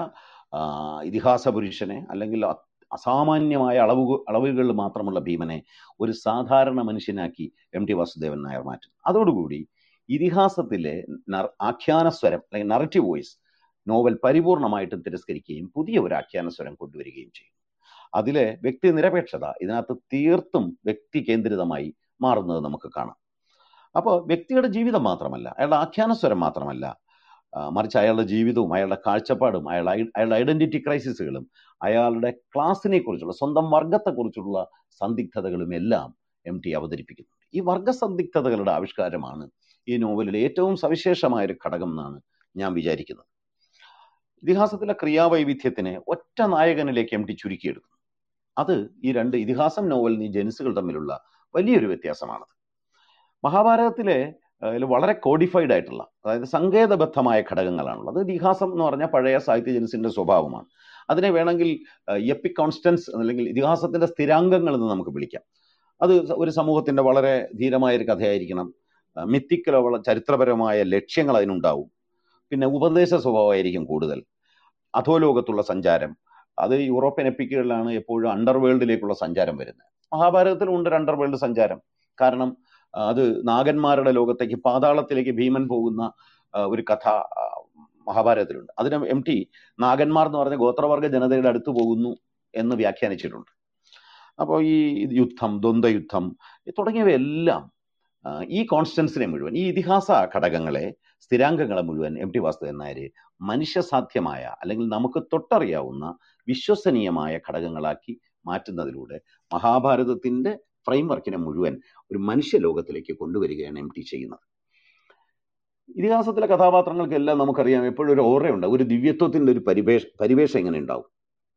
ഇതിഹാസ പുരുഷനെ അല്ലെങ്കിൽ അസാമാന്യമായ അളവ് അളവുകളിൽ മാത്രമുള്ള ഭീമനെ ഒരു സാധാരണ മനുഷ്യനാക്കി എം ടി വാസുദേവൻ നായർ മാറ്റുന്നു. അതോടുകൂടി ഇതിഹാസത്തിലെ ആഖ്യാന സ്വരം അല്ലെങ്കിൽ നറേറ്റീവ് വോയിസ് നോവൽ പരിപൂർണമായിട്ടും തിരസ്കരിക്കുകയും പുതിയ ഒരു ആഖ്യാനസ്വരം കൊണ്ടുവരികയും ചെയ്യും. അതിലെ വ്യക്തി നിരപേക്ഷത ഇതിനകത്ത് തീർത്തും വ്യക്തി കേന്ദ്രിതമായി മാറുന്നത് നമുക്ക് കാണാം. അപ്പോൾ വ്യക്തിയുടെ ജീവിതം മാത്രമല്ല അയാളുടെ ആഖ്യാനസ്വരം മാത്രമല്ല മറിച്ച് അയാളുടെ ജീവിതവും അയാളുടെ കാഴ്ചപ്പാടും അയാളുടെ അയാളുടെ ഐഡന്റിറ്റി ക്രൈസിസുകളും അയാളുടെ ക്ലാസിനെ കുറിച്ചുള്ള സ്വന്തം വർഗത്തെക്കുറിച്ചുള്ള സന്ദിഗ്ധതകളും എല്ലാം എം ടി അവതരിപ്പിക്കുന്നുണ്ട്. ഈ വർഗസന്ദിഗ്ധതകളുടെ ആവിഷ്കാരമാണ് ഈ നോവലിലെ ഏറ്റവും സവിശേഷമായ ഒരു ഘടകം എന്നാണ് ഞാൻ വിചാരിക്കുന്നത്. ഇതിഹാസത്തിലെ ക്രിയാവൈവിധ്യത്തിനെ ഒറ്റ നായകനിലേക്ക് എം ടി ചുരുക്കിയെടുക്കുന്നു. അത് ഈ രണ്ട് ഇതിഹാസം നോവൽ ഈ ജനുസുകൾ തമ്മിലുള്ള വലിയൊരു വ്യത്യാസമാണത്. മഹാഭാരതത്തിലെ വളരെ കോഡിഫൈഡ് ആയിട്ടുള്ള അതായത് സങ്കേതബദ്ധമായ ഘടകങ്ങളാണുള്ളത്. ഇതിഹാസം എന്ന് പറഞ്ഞാൽ പഴയ സാഹിത്യ ജെൻസിന്റെ സ്വഭാവമാണ്. അതിനെ വേണമെങ്കിൽ എപ്പിക് കോൺസ്റ്റൻസ് അല്ലെങ്കിൽ ഇതിഹാസത്തിന്റെ സ്ഥിരാംഗങ്ങൾ എന്ന് നമുക്ക് വിളിക്കാം. അത് ഒരു സമൂഹത്തിന്റെ വളരെ ധീരമായ ഒരു കഥയായിരിക്കണം. മിത്തിക്കലോ ചരിത്രപരമായ ലക്ഷ്യങ്ങൾ അതിനുണ്ടാവും. പിന്നെ ഉപദേശ സ്വഭാവമായിരിക്കും കൂടുതൽ. അധോലോകത്തുള്ള സഞ്ചാരം. അത് യൂറോപ്യൻ എപ്പിക്കുകളിലാണ് എപ്പോഴും അണ്ടർവേൾഡിലേക്കുള്ള സഞ്ചാരം വരുന്നത്. മഹാഭാരതത്തിലും ഉണ്ട് ഒരു അണ്ടർവേൾഡ് സഞ്ചാരം. കാരണം അത് നാഗന്മാരുടെ ലോകത്തേക്ക് പാതാളത്തിലേക്ക് ഭീമൻ പോകുന്ന ഒരു കഥ മഹാഭാരതത്തിലുണ്ട്. അതിന് എം ടി നാഗന്മാർ എന്ന് പറഞ്ഞ ഗോത്രവർഗ ജനതയുടെ അടുത്ത് പോകുന്നു എന്ന് വ്യാഖ്യാനിച്ചിട്ടുണ്ട്. അപ്പോൾ ഈ യുദ്ധം ദ്വന്ദ്വയുദ്ധം തുടങ്ങിയവയെല്ലാം ഈ കോൺസ്റ്റൻസിനെ മുഴുവൻ ഈ ഇതിഹാസ ഘടകങ്ങളെ സ്ഥിരാംഗങ്ങളെ മുഴുവൻ എം ടി വാസുദേവൻ നായർ മനുഷ്യസാധ്യമായ അല്ലെങ്കിൽ നമുക്ക് തൊട്ടറിയാവുന്ന വിശ്വസനീയമായ ഘടകങ്ങളാക്കി മാറ്റുന്നതിലൂടെ മഹാഭാരതത്തിന്റെ ഫ്രെയിംവർക്കിനെ മുഴുവൻ ഒരു മനുഷ്യ ലോകത്തിലേക്ക് കൊണ്ടുവരികയാണ് എം ടി ചെയ്യുന്നത്. ഇതിഹാസത്തിലെ കഥാപാത്രങ്ങൾക്കെല്ലാം നമുക്കറിയാം എപ്പോഴും ഒരു ഓറയുണ്ട് ഒരു ദിവ്യത്വത്തിന്റെ ഒരു പരിവേഷ പരിവേഷം എങ്ങനെ ഉണ്ടാവും.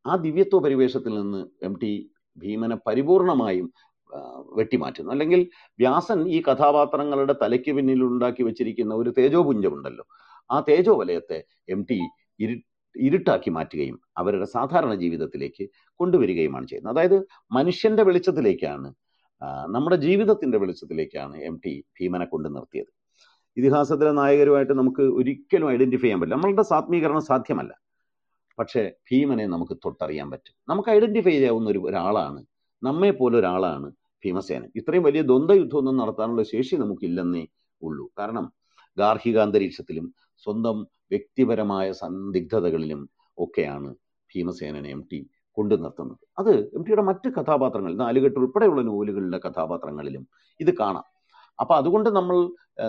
ആ ദിവ്യത്വ പരിവേഷത്തിൽ നിന്ന് എം ടി ഭീമനെ പരിപൂർണമായും വെട്ടിമാറ്റുന്നു. അല്ലെങ്കിൽ വ്യാസൻ ഈ കഥാപാത്രങ്ങളുടെ തലയ്ക്ക് പിന്നിൽ ഉണ്ടാക്കി വെച്ചിരിക്കുന്ന ഒരു തേജോപുഞ്ചമുണ്ടല്ലോ. ആ തേജോ വലയത്തെ എം ടി ഇരു ഇരുട്ടാക്കി മാറ്റുകയും അവരുടെ സാധാരണ ജീവിതത്തിലേക്ക് കൊണ്ടുവരികയുമാണ് ചെയ്യുന്നത്. അതായത് മനുഷ്യന്റെ വെളിച്ചത്തിലേക്കാണ് നമ്മുടെ ജീവിതത്തിന്റെ വെളിച്ചത്തിലേക്കാണ് എം ടി ഭീമനെ കൊണ്ടു നിർത്തിയത്. ഇതിഹാസത്തിലെ നായകരുമായിട്ട് നമുക്ക് ഒരിക്കലും ഐഡന്റിഫൈ ചെയ്യാൻ പറ്റില്ല. നമ്മളുടെ സാത്മീകരണം സാധ്യമല്ല. പക്ഷേ ഭീമനെ നമുക്ക് തൊട്ടറിയാൻ പറ്റും. നമുക്ക് ഐഡന്റിഫൈ ചെയ്യാവുന്ന ഒരു ഒരാളാണ് നമ്മെ പോലെ ഒരാളാണ് ഭീമസേനൻ. ഇത്രയും വലിയ ദ്വന്ദ്വ യുദ്ധമൊന്നും നടത്താനുള്ള ശേഷി നമുക്കില്ലെന്നേ ഉള്ളൂ. കാരണം ഗാർഹിക അന്തരീക്ഷത്തിലും സ്വന്തം വ്യക്തിപരമായ സന്ദിഗ്ധതകളിലും ഒക്കെയാണ് ഭീമസേനനെ എം ടി കൊണ്ടു നിർത്തുന്നത്. അത് എം ടിയുടെ മറ്റ് കഥാപാത്രങ്ങൾ നാലുകെട്ട് ഉൾപ്പെടെയുള്ള നോവലുകളിലെ കഥാപാത്രങ്ങളിലും ഇത് കാണാം. അപ്പൊ അതുകൊണ്ട് നമ്മൾ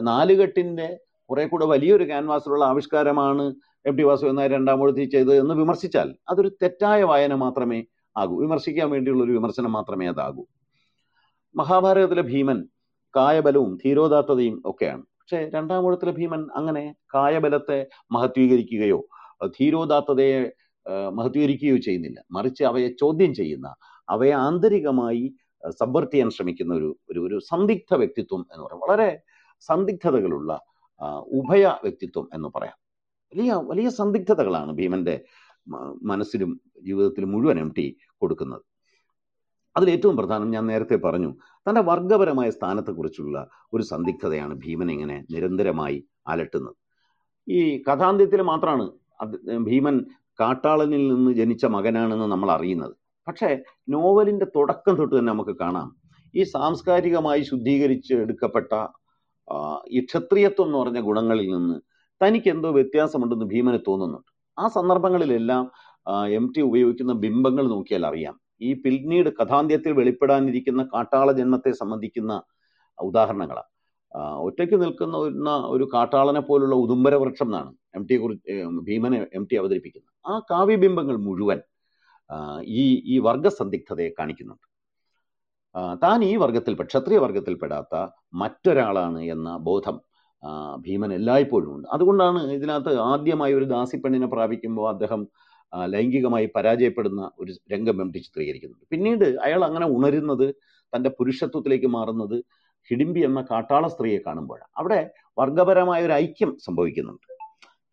നാലുകെട്ടിന്റെ കുറെ കൂടെ വലിയൊരു ക്യാൻവാസിലുള്ള ആവിഷ്കാരമാണ് എം ടി വാസു എന്ന രണ്ടാമൂഴത്തിൽ ചെയ്തത് എന്ന് വിമർശിച്ചാൽ അതൊരു തെറ്റായ വായന മാത്രമേ ആകൂ. വിമർശിക്കാൻ വേണ്ടിയുള്ള ഒരു വിമർശനം മാത്രമേ അതാകൂ. മഹാഭാരതത്തിലെ ഭീമൻ കായബലവും ധീരോദാത്തതയും ഒക്കെയാണ്. പക്ഷേ രണ്ടാമൂഴത്തിലെ ഭീമൻ അങ്ങനെ കായബലത്തെ മഹത്വീകരിക്കുകയോ ധീരോദാത്തതയെ മഹത്വീകരിക്കുകയോ ചെയ്യുന്നില്ല. മറിച്ച് അവയെ ചോദ്യം ചെയ്യുന്ന അവയെ ആന്തരികമായി സബ്വർട്ട് ചെയ്യാൻ ശ്രമിക്കുന്ന ഒരു ഒരു ഒരു സന്ദിഗ്ധ വ്യക്തിത്വം എന്ന് പറയാം. വളരെ സന്ദിഗ്ധതകളുള്ള ഉഭയ വ്യക്തിത്വം എന്ന് പറയാം. വലിയ വലിയ സന്ദിഗ്ധതകളാണ് ഭീമന്റെ മനസ്സിലും ജീവിതത്തിലും മുഴുവൻ എം ടി കൊടുക്കുന്നത് അതിലേറ്റവും പ്രധാനം ഞാൻ നേരത്തെ പറഞ്ഞു തന്റെ വർഗപരമായ സ്ഥാനത്തെക്കുറിച്ചുള്ള ഒരു സന്ദിഗ്ധതയാണ് ഭീമൻ ഇങ്ങനെ നിരന്തരമായി അലട്ടുന്നത്. ഈ കഥാന്ത്യത്തിൽ മാത്രമാണ് ഭീമൻ കാട്ടാളനിൽ നിന്ന് ജനിച്ച മകനാണെന്ന് നമ്മൾ അറിയുന്നത്. പക്ഷേ നോവലിന്റെ തുടക്കം തൊട്ട് തന്നെ നമുക്ക് കാണാം. ഈ സാംസ്കാരികമായി ശുദ്ധീകരിച്ച് എടുക്കപ്പെട്ട ഈ ക്ഷത്രിയത്വം എന്ന് പറഞ്ഞ ഗുണങ്ങളിൽ നിന്ന് തനിക്ക് എന്തോ വ്യത്യാസമുണ്ടെന്ന് ഭീമന് തോന്നുന്നുണ്ട്. ആ സന്ദർഭങ്ങളിലെല്ലാം എം ടി ഉപയോഗിക്കുന്ന ബിംബങ്ങൾ നോക്കിയാൽ അറിയാം. ഈ പിന്നീട് കഥാന്ത്യത്തിൽ വെളിപ്പെടാനിരിക്കുന്ന കാട്ടാള ജന്മത്തെ സംബന്ധിക്കുന്ന ഉദാഹരണങ്ങളാണ് ഒറ്റയ്ക്ക് നിൽക്കുന്ന ഒരു കാട്ടാളനെ പോലുള്ള ഉദുംബര വൃക്ഷം എന്നാണ് എം ടിയെ കുറിച്ച് ഭീമനെ എം ടി അവതരിപ്പിക്കുന്നത്. ആ കാവ്യബിംബങ്ങൾ മുഴുവൻ ഈ ഈ വർഗസന്ദിഗ്ധതയെ കാണിക്കുന്നുണ്ട്. താൻ ഈ വർഗത്തിൽ ക്ഷത്രിയ വർഗത്തിൽപ്പെടാത്ത മറ്റൊരാളാണ് എന്ന ബോധം ഭീമൻ എല്ലായ്പ്പോഴും ഉണ്ട്. അതുകൊണ്ടാണ് ഇതിനകത്ത് ആദ്യമായി ഒരു ദാസിപ്പെണ്ണിനെ പ്രാപിക്കുമ്പോൾ അദ്ദേഹം ലൈംഗികമായി പരാജയപ്പെടുന്ന ഒരു രംഗം എം ടി പിന്നീട് അയാൾ അങ്ങനെ ഉണരുന്നത് തന്റെ പുരുഷത്വത്തിലേക്ക് മാറുന്നത് ഹിഡിംബി എന്ന കാട്ടാള സ്ത്രീയെ കാണുമ്പോഴാണ്. അവിടെ വർഗപരമായ ഒരു ഐക്യം സംഭവിക്കുന്നുണ്ട്.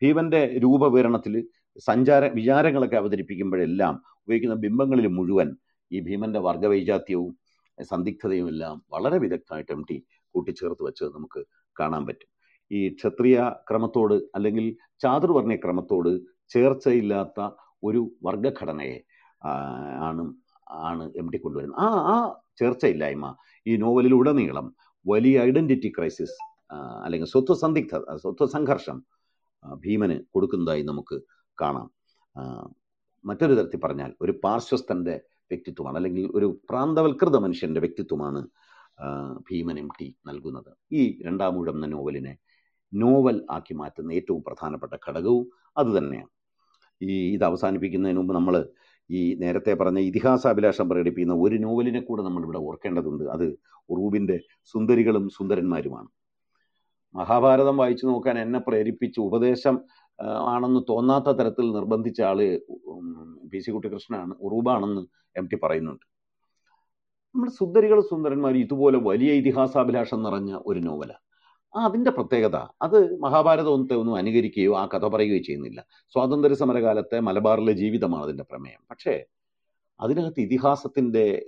ഭീമന്റെ രൂപവിവരണത്തിൽ സഞ്ചാര വിചാരങ്ങളൊക്കെ അവതരിപ്പിക്കുമ്പോഴെല്ലാം ഉപയോഗിക്കുന്ന ബിംബങ്ങളിൽ മുഴുവൻ ഈ ഭീമന്റെ വർഗവൈജാത്യവും സന്ദിഗ്ധതയും എല്ലാം വളരെ വിദഗ്ധമായിട്ട് എം ടി കൂട്ടിച്ചേർത്ത് വെച്ചത് നമുക്ക് കാണാൻ പറ്റും. ഈ ക്ഷത്രിയ ക്രമത്തോട് അല്ലെങ്കിൽ ചാതുർവർണയ ക്രമത്തോട് ചേർച്ചയില്ലാത്ത ഒരു വർഗഘടനയെ ആണ് ആണ് എം ടി കൊണ്ടുവരുന്നത്. ആ ആ ചേർച്ചയില്ലായ്മ ഈ നോവലിലുടനീളം വലിയ ഐഡന്റിറ്റി ക്രൈസിസ് അല്ലെങ്കിൽ സ്വത്വ സന്ദിഗ്ധ സ്വത്വ സംഘർഷം ഭീമന് കൊടുക്കുന്നതായി നമുക്ക് കാണാം. മറ്റൊരു തരത്തിൽ പറഞ്ഞാൽ ഒരു പാർശ്വസ്ഥന്റെ വ്യക്തിത്വമാണ് അല്ലെങ്കിൽ ഒരു പ്രാന്തവൽകൃത മനുഷ്യന്റെ വ്യക്തിത്വമാണ് ഭീമൻ എം ടി നൽകുന്നത്. ഈ രണ്ടാമൂഴം എന്ന നോവലിനെ നോവൽ ആക്കി മാറ്റുന്ന ഏറ്റവും പ്രധാനപ്പെട്ട ഘടകവും അതുതന്നെയാണ് ഈ ഇത് അവസാനിപ്പിക്കുന്നതിന് മുമ്പ് നമ്മൾ ഈ നേരത്തെ പറഞ്ഞ ഇതിഹാസാഭിലാഷം പ്രകടിപ്പിക്കുന്ന ഒരു നോവലിനെ കൂടെ നമ്മളിവിടെ ഓർക്കേണ്ടതുണ്ട്. അത് ഉറൂബിന്റെ സുന്ദരികളും സുന്ദരന്മാരുമാണ്. മഹാഭാരതം വായിച്ചു നോക്കാൻ എന്നെ പ്രേരിപ്പിച്ച് ഉപദേശം ആണെന്ന് തോന്നാത്ത തരത്തിൽ നിർബന്ധിച്ച ഉം, പി സി കുട്ടികൃഷ്ണനാണ്. ഉറൂബാണെന്ന് എം ടി പറയുന്നുണ്ട്. നമ്മുടെ സുന്ദരികളും സുന്ദരന്മാർ ഇതുപോലെ വലിയ ഇതിഹാസാഭിലാഷം നിറഞ്ഞ ഒരു നോവലാണ്. അതിന്റെ പ്രത്യേകത. അത് മഹാഭാരതത്തെ ഒന്നും അനുകരിക്കുകയോ ആ കഥ പറയുകയോ ചെയ്യുന്നില്ല. സ്വാതന്ത്ര്യ സമരകാലത്തെ മലബാറിലെ ജീവിതമാണ് അതിന്റെ പ്രമേയം. പക്ഷേ അതിനകത്ത് ഇതിഹാസത്തിന്റെ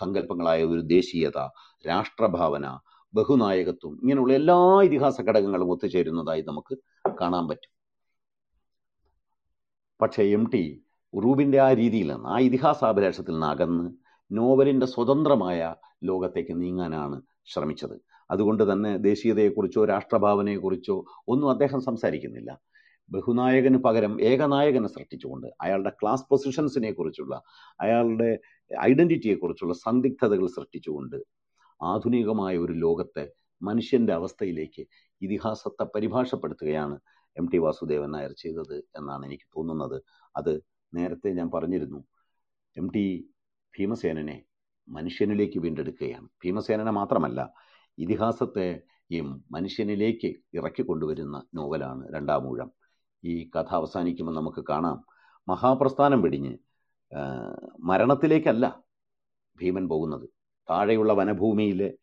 സങ്കല്പങ്ങളായ ഒരു ദേശീയത രാഷ്ട്രഭാവന ബഹുനായകത്വം ഇങ്ങനെയുള്ള എല്ലാ ഇതിഹാസ ഘടകങ്ങളും ഒത്തുചേരുന്നതായി നമുക്ക് കാണാൻ പറ്റും. പക്ഷേ എം ടി ഉറൂബിന്റെ ആ രീതിയിൽ നിന്ന് ആ ഇതിഹാസാഭിലാഷത്തിൽ നിന്ന് അകന്ന് നോവലിന്റെ സ്വതന്ത്രമായ ലോകത്തേക്ക് നീങ്ങാനാണ് ശ്രമിച്ചത്. അതുകൊണ്ട് തന്നെ ദേശീയതയെക്കുറിച്ചോ രാഷ്ട്രഭാവനയെക്കുറിച്ചോ ഒന്നും അദ്ദേഹം സംസാരിക്കുന്നില്ല. ബഹുനായകന് പകരം ഏകനായകനെ സൃഷ്ടിച്ചുകൊണ്ട് അയാളുടെ ക്ലാസ് പൊസിഷൻസിനെ കുറിച്ചുള്ള അയാളുടെ ഐഡന്റിറ്റിയെക്കുറിച്ചുള്ള സന്ദിഗ്ധതകൾ സൃഷ്ടിച്ചുകൊണ്ട് ആധുനികമായ ഒരു ലോകത്തെ മനുഷ്യന്റെ അവസ്ഥയിലേക്ക് ഇതിഹാസത്തെ പരിഭാഷപ്പെടുത്തുകയാണ് എം ടി വാസുദേവൻ നായർ ചെയ്തത് എന്നാണ് എനിക്ക് തോന്നുന്നത്. അത് നേരത്തെ ഞാൻ പറഞ്ഞിരുന്നു. M T ഭീമസേനനെ മനുഷ്യനിലേക്ക് വീണ്ടെടുക്കുകയാണ്. ഭീമസേനനെ മാത്രമല്ല ഇതിഹാസത്തെയും മനുഷ്യനിലേക്ക് ഇറക്കിക്കൊണ്ടുവരുന്ന നോവലാണ് രണ്ടാമൂഴം ഈ കഥ അവസാനിക്കുമ്പോൾ നമുക്ക് കാണാം മഹാപ്രസ്ഥാനം വെടിഞ്ഞ് മരണത്തിലേക്കല്ല ഭീമൻ പോകുന്നത്. താഴെയുള്ള വനഭൂമിയിലെ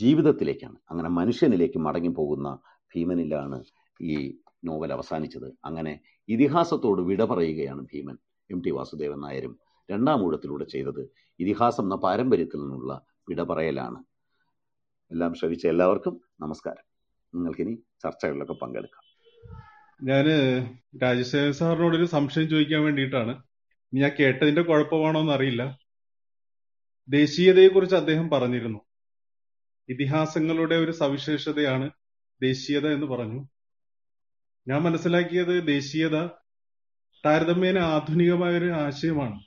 ജീവിതത്തിലേക്കാണ്. അങ്ങനെ മനുഷ്യനിലേക്ക് മടങ്ങി പോകുന്ന ഭീമനിലാണ് ഈ നോവൽ അവസാനിച്ചത്. അങ്ങനെ ഇതിഹാസത്തോട് വിട പറയുകയാണ് ഭീമൻ എം ടി വാസുദേവൻ നായരും. രണ്ടാം ഊഴത്തിലൂടെ ചെയ്തത് ഇതിഹാസം എന്ന പാരമ്പര്യത്തിൽ നിന്നുള്ള വിട പറയലാണ്. എല്ലാം ശ്രവിച്ച എല്ലാവർക്കും നമസ്കാരം. നിങ്ങൾക്കിനി ചർച്ചകളിലൊക്കെ പങ്കെടുക്കാം. ഞാൻ രാജശേഖർ സാറിനോട് ഒരു സംശയം ചോദിക്കാൻ വേണ്ടിയിട്ടാണ്. ഞാൻ കേട്ടതിന്റെ കുഴപ്പമാണോ എന്ന് അറിയില്ല. ദേശീയതയെ കുറിച്ച് അദ്ദേഹം പറഞ്ഞിരുന്നു. ഇതിഹാസങ്ങളുടെ ഒരു സവിശേഷതയാണ് ദേശീയത എന്ന് പറഞ്ഞു. ഞാൻ മനസ്സിലാക്കിയത് ദേശീയത താരതമ്യേന ആധുനികമായ ഒരു ആശയമാണ്.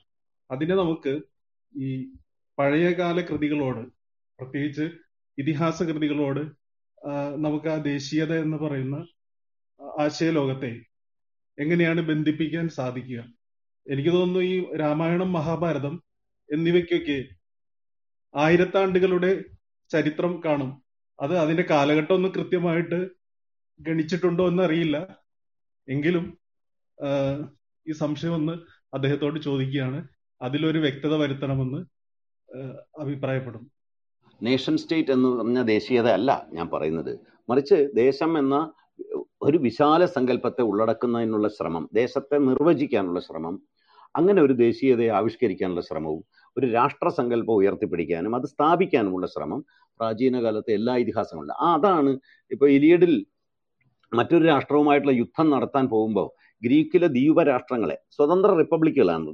അതിനെ നമുക്ക് ഈ പഴയകാല കൃതികളോട് പ്രത്യേകിച്ച് ഇതിഹാസ കൃതികളോട് നമുക്ക് ആ ദേശീയത എന്ന് പറയുന്ന ആശയലോകത്തെ എങ്ങനെയാണ് ബന്ധിപ്പിക്കാൻ സാധിക്കുക? എനിക്ക് തോന്നുന്നു ഈ രാമായണം മഹാഭാരതം എന്നിവയ്ക്കൊക്കെ ആയിരത്താണ്ടുകളുടെ ചരിത്രം കാണും. അത് അതിന്റെ കാലഘട്ടം ഒന്ന് കൃത്യമായിട്ട് ഗണിച്ചിട്ടുണ്ടോ എന്ന് അറിയില്ല എങ്കിലും ഈ സംശയം ഒന്ന് അദ്ദേഹത്തോട് ചോദിക്കുകയാണ്. അതിലൊരു വ്യക്തത വരുത്തണമെന്ന് അഭിപ്രായപ്പെടുന്നു. അഭിപ്രായപ്പെടും നേഷൻ സ്റ്റേറ്റ് എന്ന് പറഞ്ഞ ദേശീയത അല്ല ഞാൻ പറയുന്നത്. മറിച്ച് ദേശം എന്ന ഒരു വിശാല സങ്കല്പത്തെ ഉള്ളടക്കുന്നതിനുള്ള ശ്രമം ദേശത്തെ നിർവചിക്കാനുള്ള ശ്രമം അങ്ങനെ ഒരു ദേശീയതയെ ആവിഷ്കരിക്കാനുള്ള ശ്രമവും ഒരു രാഷ്ട്ര സങ്കല്പം ഉയർത്തിപ്പിടിക്കാനും അത് സ്ഥാപിക്കാനുമുള്ള ശ്രമം പ്രാചീന കാലത്തെ എല്ലാ ഇതിഹാസങ്ങളിലും ആ അതാണ് ഇപ്പോൾ ഇലിയഡിൽ മറ്റൊരു രാഷ്ട്രവുമായിട്ടുള്ള യുദ്ധം നടത്താൻ പോകുമ്പോൾ ഗ്രീക്കിലെ ദ്വീപ രാഷ്ട്രങ്ങളെ സ്വതന്ത്ര റിപ്പബ്ലിക്കുകളാണ്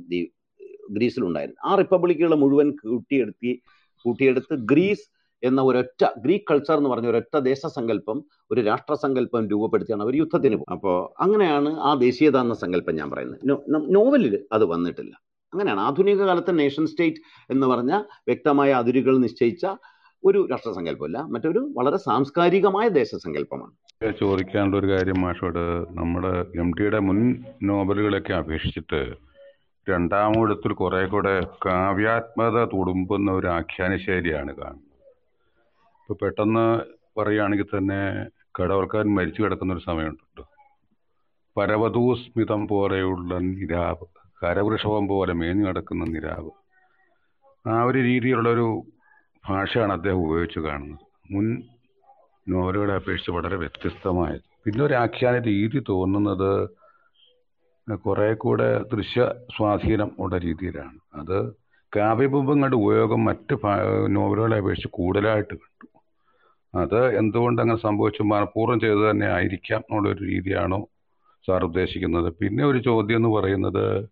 ഗ്രീസിലുണ്ടായിരുന്നത്. ആ റിപ്പബ്ലിക്കുകളെ മുഴുവൻ കൂട്ടിയെടുത്തി കൂട്ടിയെടുത്ത് ഗ്രീസ് എന്ന ഒരൊറ്റ ഗ്രീക്ക് കൾച്ചർ എന്ന് പറഞ്ഞ ഒരൊറ്റ ദേശസങ്കല്പം ഒരു രാഷ്ട്രസങ്കല്പം രൂപപ്പെടുത്തിയാണ് അവർ യുദ്ധത്തിന് പോകും അപ്പോൾ അങ്ങനെയാണ് ആ ദേശീയത എന്ന സങ്കല്പം ഞാൻ പറയുന്നത്. നോവലിൽ അത് വന്നിട്ടില്ല. അങ്ങനെയാണ് ആധുനിക കാലത്തെ നേഷൻ സ്റ്റേറ്റ് എന്ന് പറഞ്ഞ വ്യക്തമായ അതിരുകൾ നിശ്ചയിച്ച ഒരു രാഷ്ട്രസങ്കല്പമല്ല മറ്റൊരു വളരെ സാംസ്കാരികമായ ദേശസങ്കല്പമാണ്. ചോദിക്കാനുള്ള ഒരു കാര്യം മാഷോട് നമ്മുടെ എം ടിയുടെ മുൻ നോവലുകളൊക്കെ അപേക്ഷിച്ചിട്ട് രണ്ടാമൂഴത്തിൽ കുറെ കൂടെ കാവ്യാത്മത തുടുമ്പുന്ന ഒരു ആഖ്യാന ശൈലിയാണ് കാണുന്നത്. ഇപ്പൊ പെട്ടെന്ന് പറയുകയാണെങ്കിൽ തന്നെ കടവൽക്കാരൻ മരിച്ചു കിടക്കുന്ന ഒരു സമയമുണ്ടല്ലോ. പരവതൂസ്മിതം പോലെയുള്ള നിരാവ് കരവൃഷഭം പോലെ മേഞ്ഞു കിടക്കുന്ന നിരാവ്. ആ ഒരു രീതിയിലുള്ള ഒരു ഭാഷയാണ് അദ്ദേഹം ഉപയോഗിച്ച് കാണുന്നത്. മുൻ നോവലുകളെ അപേക്ഷിച്ച് വളരെ വ്യത്യസ്തമായത്. പിന്നെ ഒരു ആഖ്യാന രീതി തോന്നുന്നത് കുറെ കൂടെ ദൃശ്യ സ്വാധീനം ഉള്ള രീതിയിലാണ്. അത് കാവ്യബിംബങ്ങളുടെ ഉപയോഗം മറ്റ് നോവലുകളെ അപേക്ഷിച്ച് കൂടുതലായിട്ട് കണ്ടു. അത് എന്തുകൊണ്ട് അങ്ങനെ സംഭവിച്ചു മനഃപൂർവം ചെയ്തു തന്നെ ആയിരിക്കാം എന്നുള്ളൊരു രീതിയാണോ സാർ ഉദ്ദേശിക്കുന്നത്. പിന്നെ ഒരു ചോദ്യം എന്ന് പറയുന്നത്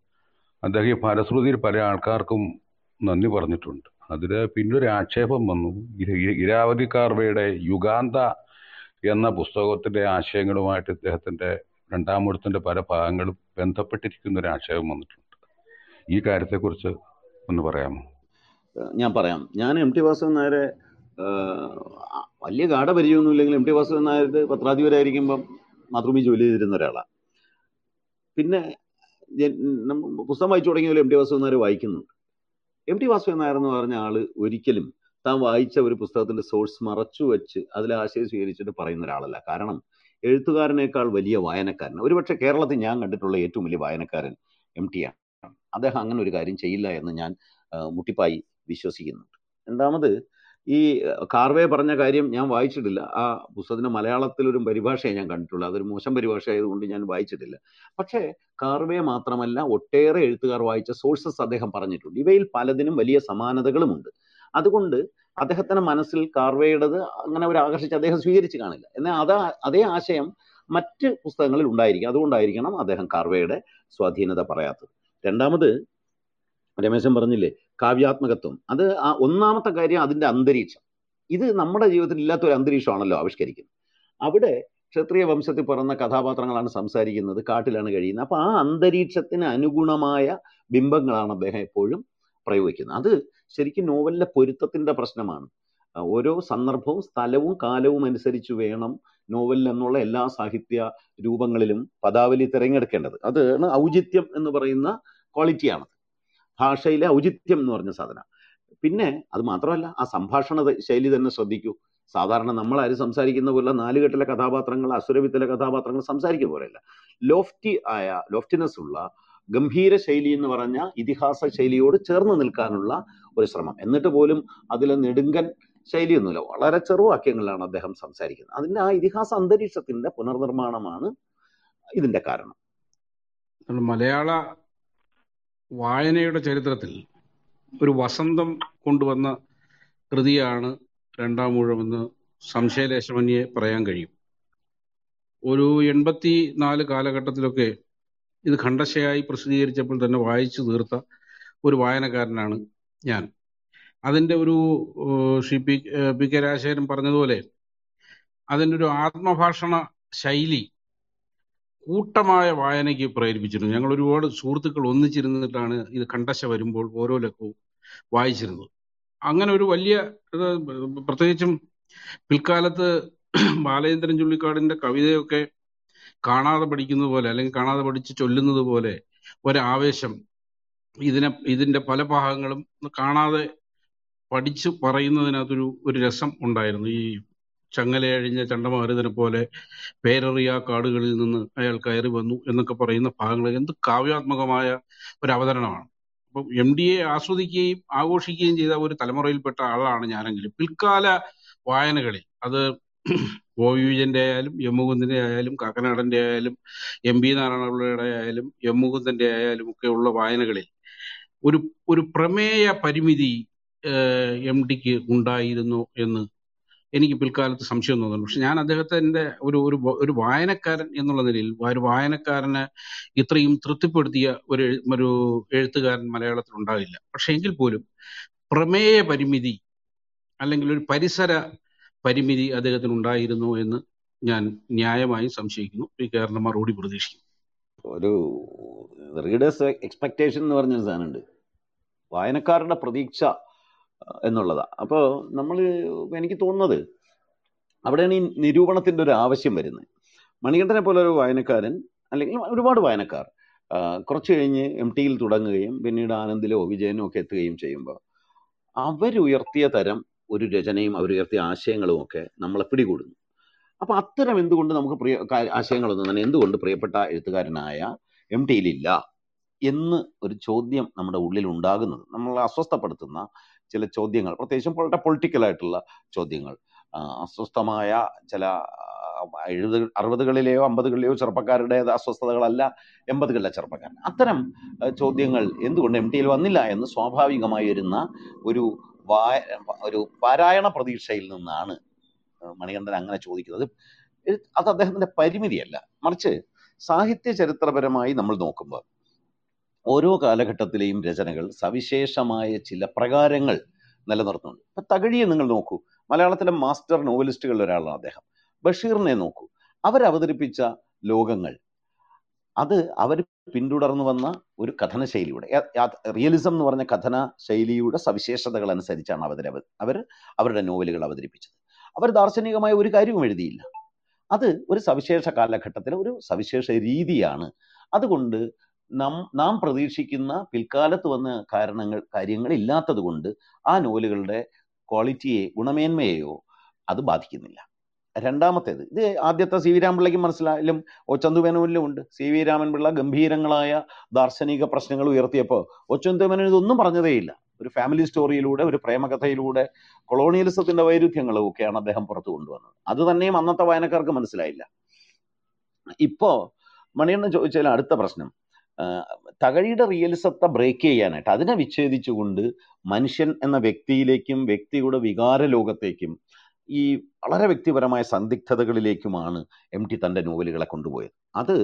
അദ്ദേഹം ഈ ഫലശ്രുതിയിൽ പല ആൾക്കാർക്കും നന്ദി പറഞ്ഞിട്ടുണ്ട്. അതിൽ പിന്നൊരു ആക്ഷേപം വന്നു. ഇര- ഇര- ഇരാവതി കാർവയുടെ യുഗാന്ത എന്ന പുസ്തകത്തിന്റെ ആശയങ്ങളുമായിട്ട് ഇദ്ദേഹത്തിന്റെ രണ്ടാമൂഴത്തിന്റെ പല ഭാഗങ്ങളും ബന്ധപ്പെട്ടിരിക്കുന്ന ഒരു ആക്ഷേപം വന്നിട്ടുണ്ട്. ഈ കാര്യത്തെക്കുറിച്ച് ഒന്ന് പറയാമോ? ഞാൻ പറയാം. ഞാൻ എം ടി വാസവൻ നായരെ വലിയ ഗാഠ വലിയ ഗാഠപരിചയമൊന്നുമില്ലെങ്കിൽ എം ടി വാസവൻ നായർ പത്രാധിപരായിരിക്കുമ്പം മാതൃഭൂമി ജോലി ചെയ്തിരുന്ന ഒരാളാണ് പിന്നെ പുസ്തകം വായിച്ചു തുടങ്ങിയാലും എം ടി വാസവൻ നായർ വായിക്കുന്നുണ്ട്. എം ടി വാസവൻ നായർ എന്ന് പറഞ്ഞ ആൾ ഒരിക്കലും താൻ വായിച്ച ഒരു പുസ്തകത്തിന്റെ സോഴ്സ് മറച്ചു വെച്ച് അതിലെ ആശയം സ്വീകരിച്ചിട്ട് പറയുന്ന ഒരാളല്ല. കാരണം എഴുത്തുകാരനേക്കാൾ വലിയ വായനക്കാരൻ. ഒരുപക്ഷെ കേരളത്തിൽ ഞാൻ കണ്ടിട്ടുള്ള ഏറ്റവും വലിയ വായനക്കാരൻ എം ടി ആണ്. അദ്ദേഹം അങ്ങനെ ഒരു കാര്യം ചെയ്യില്ല എന്ന് ഞാൻ മുട്ടിപ്പായി വിശ്വസിക്കുന്നുണ്ട്. രണ്ടാമത് ഈ കാർവേ പറഞ്ഞ കാര്യം ഞാൻ വായിച്ചിട്ടില്ല. ആ പുസ്തകത്തിന്റെ മലയാളത്തിലൊരു പരിഭാഷയെ ഞാൻ കണ്ടിട്ടുള്ളൂ അതൊരു മോശം പരിഭാഷ ആയതുകൊണ്ട് ഞാൻ വായിച്ചിട്ടില്ല. പക്ഷേ കാർവേ മാത്രമല്ല ഒട്ടേറെ എഴുത്തുകാർ വായിച്ച സോഴ്സസ് അദ്ദേഹം പറഞ്ഞിട്ടുണ്ട്. ഇവയിൽ പലതിനും വലിയ സമാനതകളുമുണ്ട്. അതുകൊണ്ട് അദ്ദേഹത്തിന്റെ മനസ്സിൽ കാർവേയുടേത് അങ്ങനെ ഒരു ആകർഷിച്ച് അദ്ദേഹം സ്വീകരിച്ച് കാണില്ല. എന്നാൽ അതാ അതേ ആശയം മറ്റ് പുസ്തകങ്ങളിൽ ഉണ്ടായിരിക്കും. അതുകൊണ്ടായിരിക്കണം അദ്ദേഹം കാർവേയുടെ സ്വാധീനത പറയാത്തത്. രണ്ടാമത് രമേശൻ പറഞ്ഞില്ലേ കാവ്യാത്മകത്വം. അത് ആ ഒന്നാമത്തെ കാര്യം അതിന്റെ അന്തരീക്ഷം. ഇത് നമ്മുടെ ജീവിതത്തിൽ ഇല്ലാത്ത ഒരു അന്തരീക്ഷമാണല്ലോ ആവിഷ്കരിക്കുന്നത്. അവിടെ ക്ഷത്രിയ വംശത്തിൽ പിറന്ന കഥാപാത്രങ്ങളാണ് സംസാരിക്കുന്നത് കാട്ടിലാണ് കഴിയുന്നത്. അപ്പൊ ആ അന്തരീക്ഷത്തിന് അനുഗുണമായ ബിംബങ്ങളാണ് അദ്ദേഹം എപ്പോഴും പ്രയോഗിക്കുന്നത്. അത് ശരിക്കും നോവലിലെ പൊരുത്തത്തിന്റെ പ്രശ്നമാണ്. ഓരോ സന്ദർഭവും സ്ഥലവും കാലവും അനുസരിച്ച് വേണം നോവലിൽ എന്നുള്ള എല്ലാ സാഹിത്യ രൂപങ്ങളിലും പദാവലി തിരഞ്ഞെടുക്കേണ്ടത്. അതാണ് ഔചിത്യം എന്ന് പറയുന്ന ക്വാളിറ്റിയാണ് ഭാഷയിലെ ഔചിത്യം എന്ന് പറഞ്ഞ സാധനം. പിന്നെ അത് മാത്രമല്ല ആ സംഭാഷണ ശൈലി തന്നെ ശ്രദ്ധിക്കൂ. സാധാരണ നമ്മൾ ആര് സംസാരിക്കുന്ന പോലെ നാലുകെട്ടിലെ കഥാപാത്രങ്ങൾ അസുരവിത്തിലെ കഥാപാത്രങ്ങൾ സംസാരിക്കുന്ന പോലെയല്ല. ലോഫ്റ്റി ആയ ലോഫ്റ്റിനെസ് ഉള്ള ഗംഭീര ശൈലി എന്ന് പറഞ്ഞ ഇതിഹാസ ശൈലിയോട് ചേർന്ന് നിൽക്കാനുള്ള ഒരു ശ്രമം. എന്നിട്ട് പോലും അതിലെ നെടുങ്കൻ ശൈലിയൊന്നുമില്ല. വളരെ ചെറുവാക്യങ്ങളിലാണ് അദ്ദേഹം സംസാരിക്കുന്നത്. അതിന്റെ ആ ഇതിഹാസ അന്തരീക്ഷത്തിന്റെ പുനർനിർമ്മാണമാണ് ഇതിന്റെ കാരണം. മലയാള വായനയുടെ ചരിത്രത്തിൽ ഒരു വസന്തം കൊണ്ടുവന്ന കൃതിയാണ് രണ്ടാം ഊഴമെന്ന് സംശയലേശമന്യെ പറയാൻ കഴിയും. ഒരു എൺപത്തി നാല് കാലഘട്ടത്തിലൊക്കെ ഇത് ഖണ്ഡശയായി പ്രസിദ്ധീകരിച്ചപ്പോൾ തന്നെ വായിച്ചു തീർത്ത ഒരു വായനക്കാരനാണ് ഞാൻ. അതിന്റെ ഒരു Shri P P K Rajasekharan പറഞ്ഞതുപോലെ അതിന്റെ ഒരു ആത്മഭാഷണ ശൈലി കൂട്ടമായ വായനയ്ക്ക് പ്രേരിപ്പിച്ചിരുന്നു. ഞങ്ങൾ ഒരുപാട് സുഹൃത്തുക്കൾ ഒന്നിച്ചിരുന്നിട്ടാണ് ഇത് കണ്ടശ വരുമ്പോൾ ഓരോ ലക്കവും വായിച്ചിരുന്നത്. അങ്ങനെ ഒരു വലിയ പ്രത്യേകിച്ചും പിൽക്കാലത്ത് ബാലചന്ദ്രൻ ചുള്ളിക്കാടിന്റെ കവിതയൊക്കെ കാണാതെ പഠിക്കുന്നത് പോലെ അല്ലെങ്കിൽ കാണാതെ പഠിച്ച് ചൊല്ലുന്നത് പോലെ ഒരാവേശം ഇതിനെ ഇതിന്റെ പല ഭാഗങ്ങളും കാണാതെ പഠിച്ച് പറയുന്നതിനകത്തൊരു ഒരു രസം ഉണ്ടായിരുന്നു. ഈ ചങ്ങലയഴിഞ്ഞ ചണ്ടമാരുതിനെ പോലെ പേരറിയ കാടുകളിൽ നിന്ന് അയാൾ കയറി വന്നു എന്നൊക്കെ പറയുന്ന ഭാഗങ്ങൾ എന്ത് കാവ്യാത്മകമായ ഒരു അവതരണമാണ്. അപ്പം എം ഡി എ ആസ്വദിക്കുകയും ആഘോഷിക്കുകയും ചെയ്ത ഒരു തലമുറയിൽപ്പെട്ട ആളാണ് ഞാനെങ്കിലും. പിൽക്കാല വായനകളിൽ അത് വിജയന്റെ ആയാലും എം മുകുന്ദന്റെ ആയാലും കാക്കനാടന്റെ ആയാലും എം പി നാരായണപിള്ളയുടെ ആയാലും എം മുകുന്ദന്റെ ആയാലും ഒക്കെ ഉള്ള വായനകളിൽ ഒരു ഒരു പ്രമേയ പരിമിതി എം ഡിക്ക് ഉണ്ടായിരുന്നു എന്ന് എനിക്ക് പിൽക്കാലത്ത് സംശയം തോന്നുന്നു. പക്ഷെ ഞാൻ അദ്ദേഹത്തിന്റെ ഒരു ഒരു ഒരു വായനക്കാരൻ എന്നുള്ള നിലയിൽ ഒരു വായനക്കാരനെ ഇത്രയും തൃപ്തിപ്പെടുത്തിയ ഒരു ഒരു എഴുത്തുകാരൻ മലയാളത്തിൽ ഉണ്ടാവില്ല. പക്ഷെ എങ്കിൽ പോലും പ്രമേയ പരിമിതി അല്ലെങ്കിൽ ഒരു പരിസര പരിമിതി അദ്ദേഹത്തിന് ഉണ്ടായിരുന്നു എന്ന് ഞാൻ ന്യായമായി സംശയിക്കുന്നു. പി കെ മറുപടി പ്രതീക്ഷിക്കുന്നു. ഒരു റീഡേഴ്സ് എക്സ്പെക്ടേഷൻ എന്ന് പറഞ്ഞൊരു സാധനമുണ്ട്. വായനക്കാരുടെ പ്രതീക്ഷ എന്നുള്ളതാ. അപ്പോൾ നമ്മൾ എനിക്ക് തോന്നുന്നത് അവിടെയാണ് ഈ നിരൂപണത്തിന്റെ ഒരു ആവശ്യം വരുന്നത്. മണികണ്ഠനെ പോലെ ഒരു വായനക്കാരൻ അല്ലെങ്കിൽ ഒരുപാട് വായനക്കാർ കുറച്ച് കഴിഞ്ഞ് എം ടിയിൽ തുടങ്ങുകയും പിന്നീട് ആനന്ദിലോ വിജയനോ ഒക്കെ എത്തുകയും ചെയ്യുമ്പോൾ അവരുയർത്തിയ തരം ഒരു രചനയും അവരുയർത്തിയ ആശയങ്ങളും ഒക്കെ നമ്മളെ പിടികൂടുന്നു. അപ്പോൾ അത്തരം എന്തുകൊണ്ട് നമുക്ക് പ്രിയ ആശയങ്ങളൊന്നും തന്നെ എന്തുകൊണ്ട് പ്രിയപ്പെട്ട എഴുത്തുകാരനായ എം ടിയിലില്ല എന്ന് ഒരു ചോദ്യം നമ്മുടെ ഉള്ളിൽ ഉണ്ടാകുന്നത്? നമ്മളെ അസ്വസ്ഥപ്പെടുത്തുന്ന ചില ചോദ്യങ്ങൾ പ്രത്യേകിച്ചും വളരെ പൊളിറ്റിക്കലായിട്ടുള്ള ചോദ്യങ്ങൾ. അസ്വസ്ഥമായ ചില എഴുപത് അറുപതുകളിലെയോ അമ്പതുകളിലെയോ ചെറുപ്പക്കാരുടെ അസ്വസ്ഥതകളല്ല എൺപതുകളിലെ ചെറുപ്പക്കാരൻ. അത്തരം ചോദ്യങ്ങൾ എന്തുകൊണ്ട് എം ടിയിൽ വന്നില്ല എന്ന് സ്വാഭാവികമായി വരുന്ന ഒരു ഒരു പാരായണ പ്രതീക്ഷയിൽ നിന്നാണ് മണികണ്ഠൻ അങ്ങനെ ചോദിക്കുന്നത്. അത് അദ്ദേഹത്തിന്റെ പരിമിതിയല്ല. മറിച്ച് സാഹിത്യ ചരിത്രപരമായി നമ്മൾ നോക്കുമ്പോൾ ഓരോ കാലഘട്ടത്തിലെയും രചനകൾ സവിശേഷമായ ചില പ്രകാരങ്ങൾ നിലനിർത്തുന്നുണ്ട്. ഇപ്പൊ തകഴിയെ നിങ്ങൾ നോക്കൂ. മലയാളത്തിലെ മാസ്റ്റർ നോവലിസ്റ്റുകളിൽ ഒരാളാണ് അദ്ദേഹം. ബഷീറിനെ നോക്കൂ. അവരവതരിപ്പിച്ച ലോകങ്ങൾ. അത് അവർ പിന്തുടർന്നു വന്ന ഒരു കഥന ശൈലിയുടെ റിയലിസം എന്ന് പറഞ്ഞ കഥന ശൈലിയുടെ സവിശേഷതകൾ അനുസരിച്ചാണ് അവർ അവർ അവരുടെ നോവലുകൾ അവതരിപ്പിച്ചത്. അവർ ദാർശനികമായ ഒരു കാര്യവും എഴുതിയില്ല. അത് ഒരു സവിശേഷ കാലഘട്ടത്തിലെ ഒരു സവിശേഷ രീതിയാണ്. അതുകൊണ്ട് നാം നാം പ്രതീക്ഷിക്കുന്ന പിൽക്കാലത്ത് വന്ന കാരണങ്ങൾ കാര്യങ്ങൾ ഇല്ലാത്തത് കൊണ്ട് ആ നോവലുകളുടെ ക്വാളിറ്റിയെ ഗുണമേന്മയെയോ അത് ബാധിക്കുന്നില്ല. രണ്ടാമത്തേത്. ഇത് ആദ്യത്തെ സി വി രാമപിള്ളയ്ക്ക് മനസ്സിലായാലും ഒ ചന്തുമേനോനിലും ഉണ്ട്. സി വി രാമൻപിള്ള ഗംഭീരങ്ങളായ ദാർശനിക പ്രശ്നങ്ങൾ ഉയർത്തിയപ്പോൾ ഒ ചന്തുമേനോൻ ഇതൊന്നും പറഞ്ഞതേയില്ല ഒരു ഫാമിലി സ്റ്റോറിയിലൂടെ ഒരു പ്രേമകഥയിലൂടെ കൊളോണിയലിസത്തിന്റെ വൈരുദ്ധ്യങ്ങളും ഒക്കെയാണ് അദ്ദേഹം പുറത്തു കൊണ്ടുവന്നത്. അത് തന്നെയും അന്നത്തെ വായനക്കാർക്ക് മനസ്സിലായില്ല. ഇപ്പോ മണിയണ്ണൻ ചോദിച്ചാൽ അടുത്ത പ്രശ്നം. തകഴിയുടെ റിയലിസത്തെ ബ്രേക്ക് ചെയ്യാനായിട്ട് അതിനെ വിച്ഛേദിച്ചുകൊണ്ട് മനുഷ്യൻ എന്ന വ്യക്തിയിലേക്കും വ്യക്തിയുടെ വികാര ലോകത്തേക്കും ഈ വളരെ വ്യക്തിപരമായ സന്ദിഗ്ധതകളിലേക്കുമാണ് എം ടി തന്റെ നോവലുകളെ കൊണ്ടുപോയത്. അത്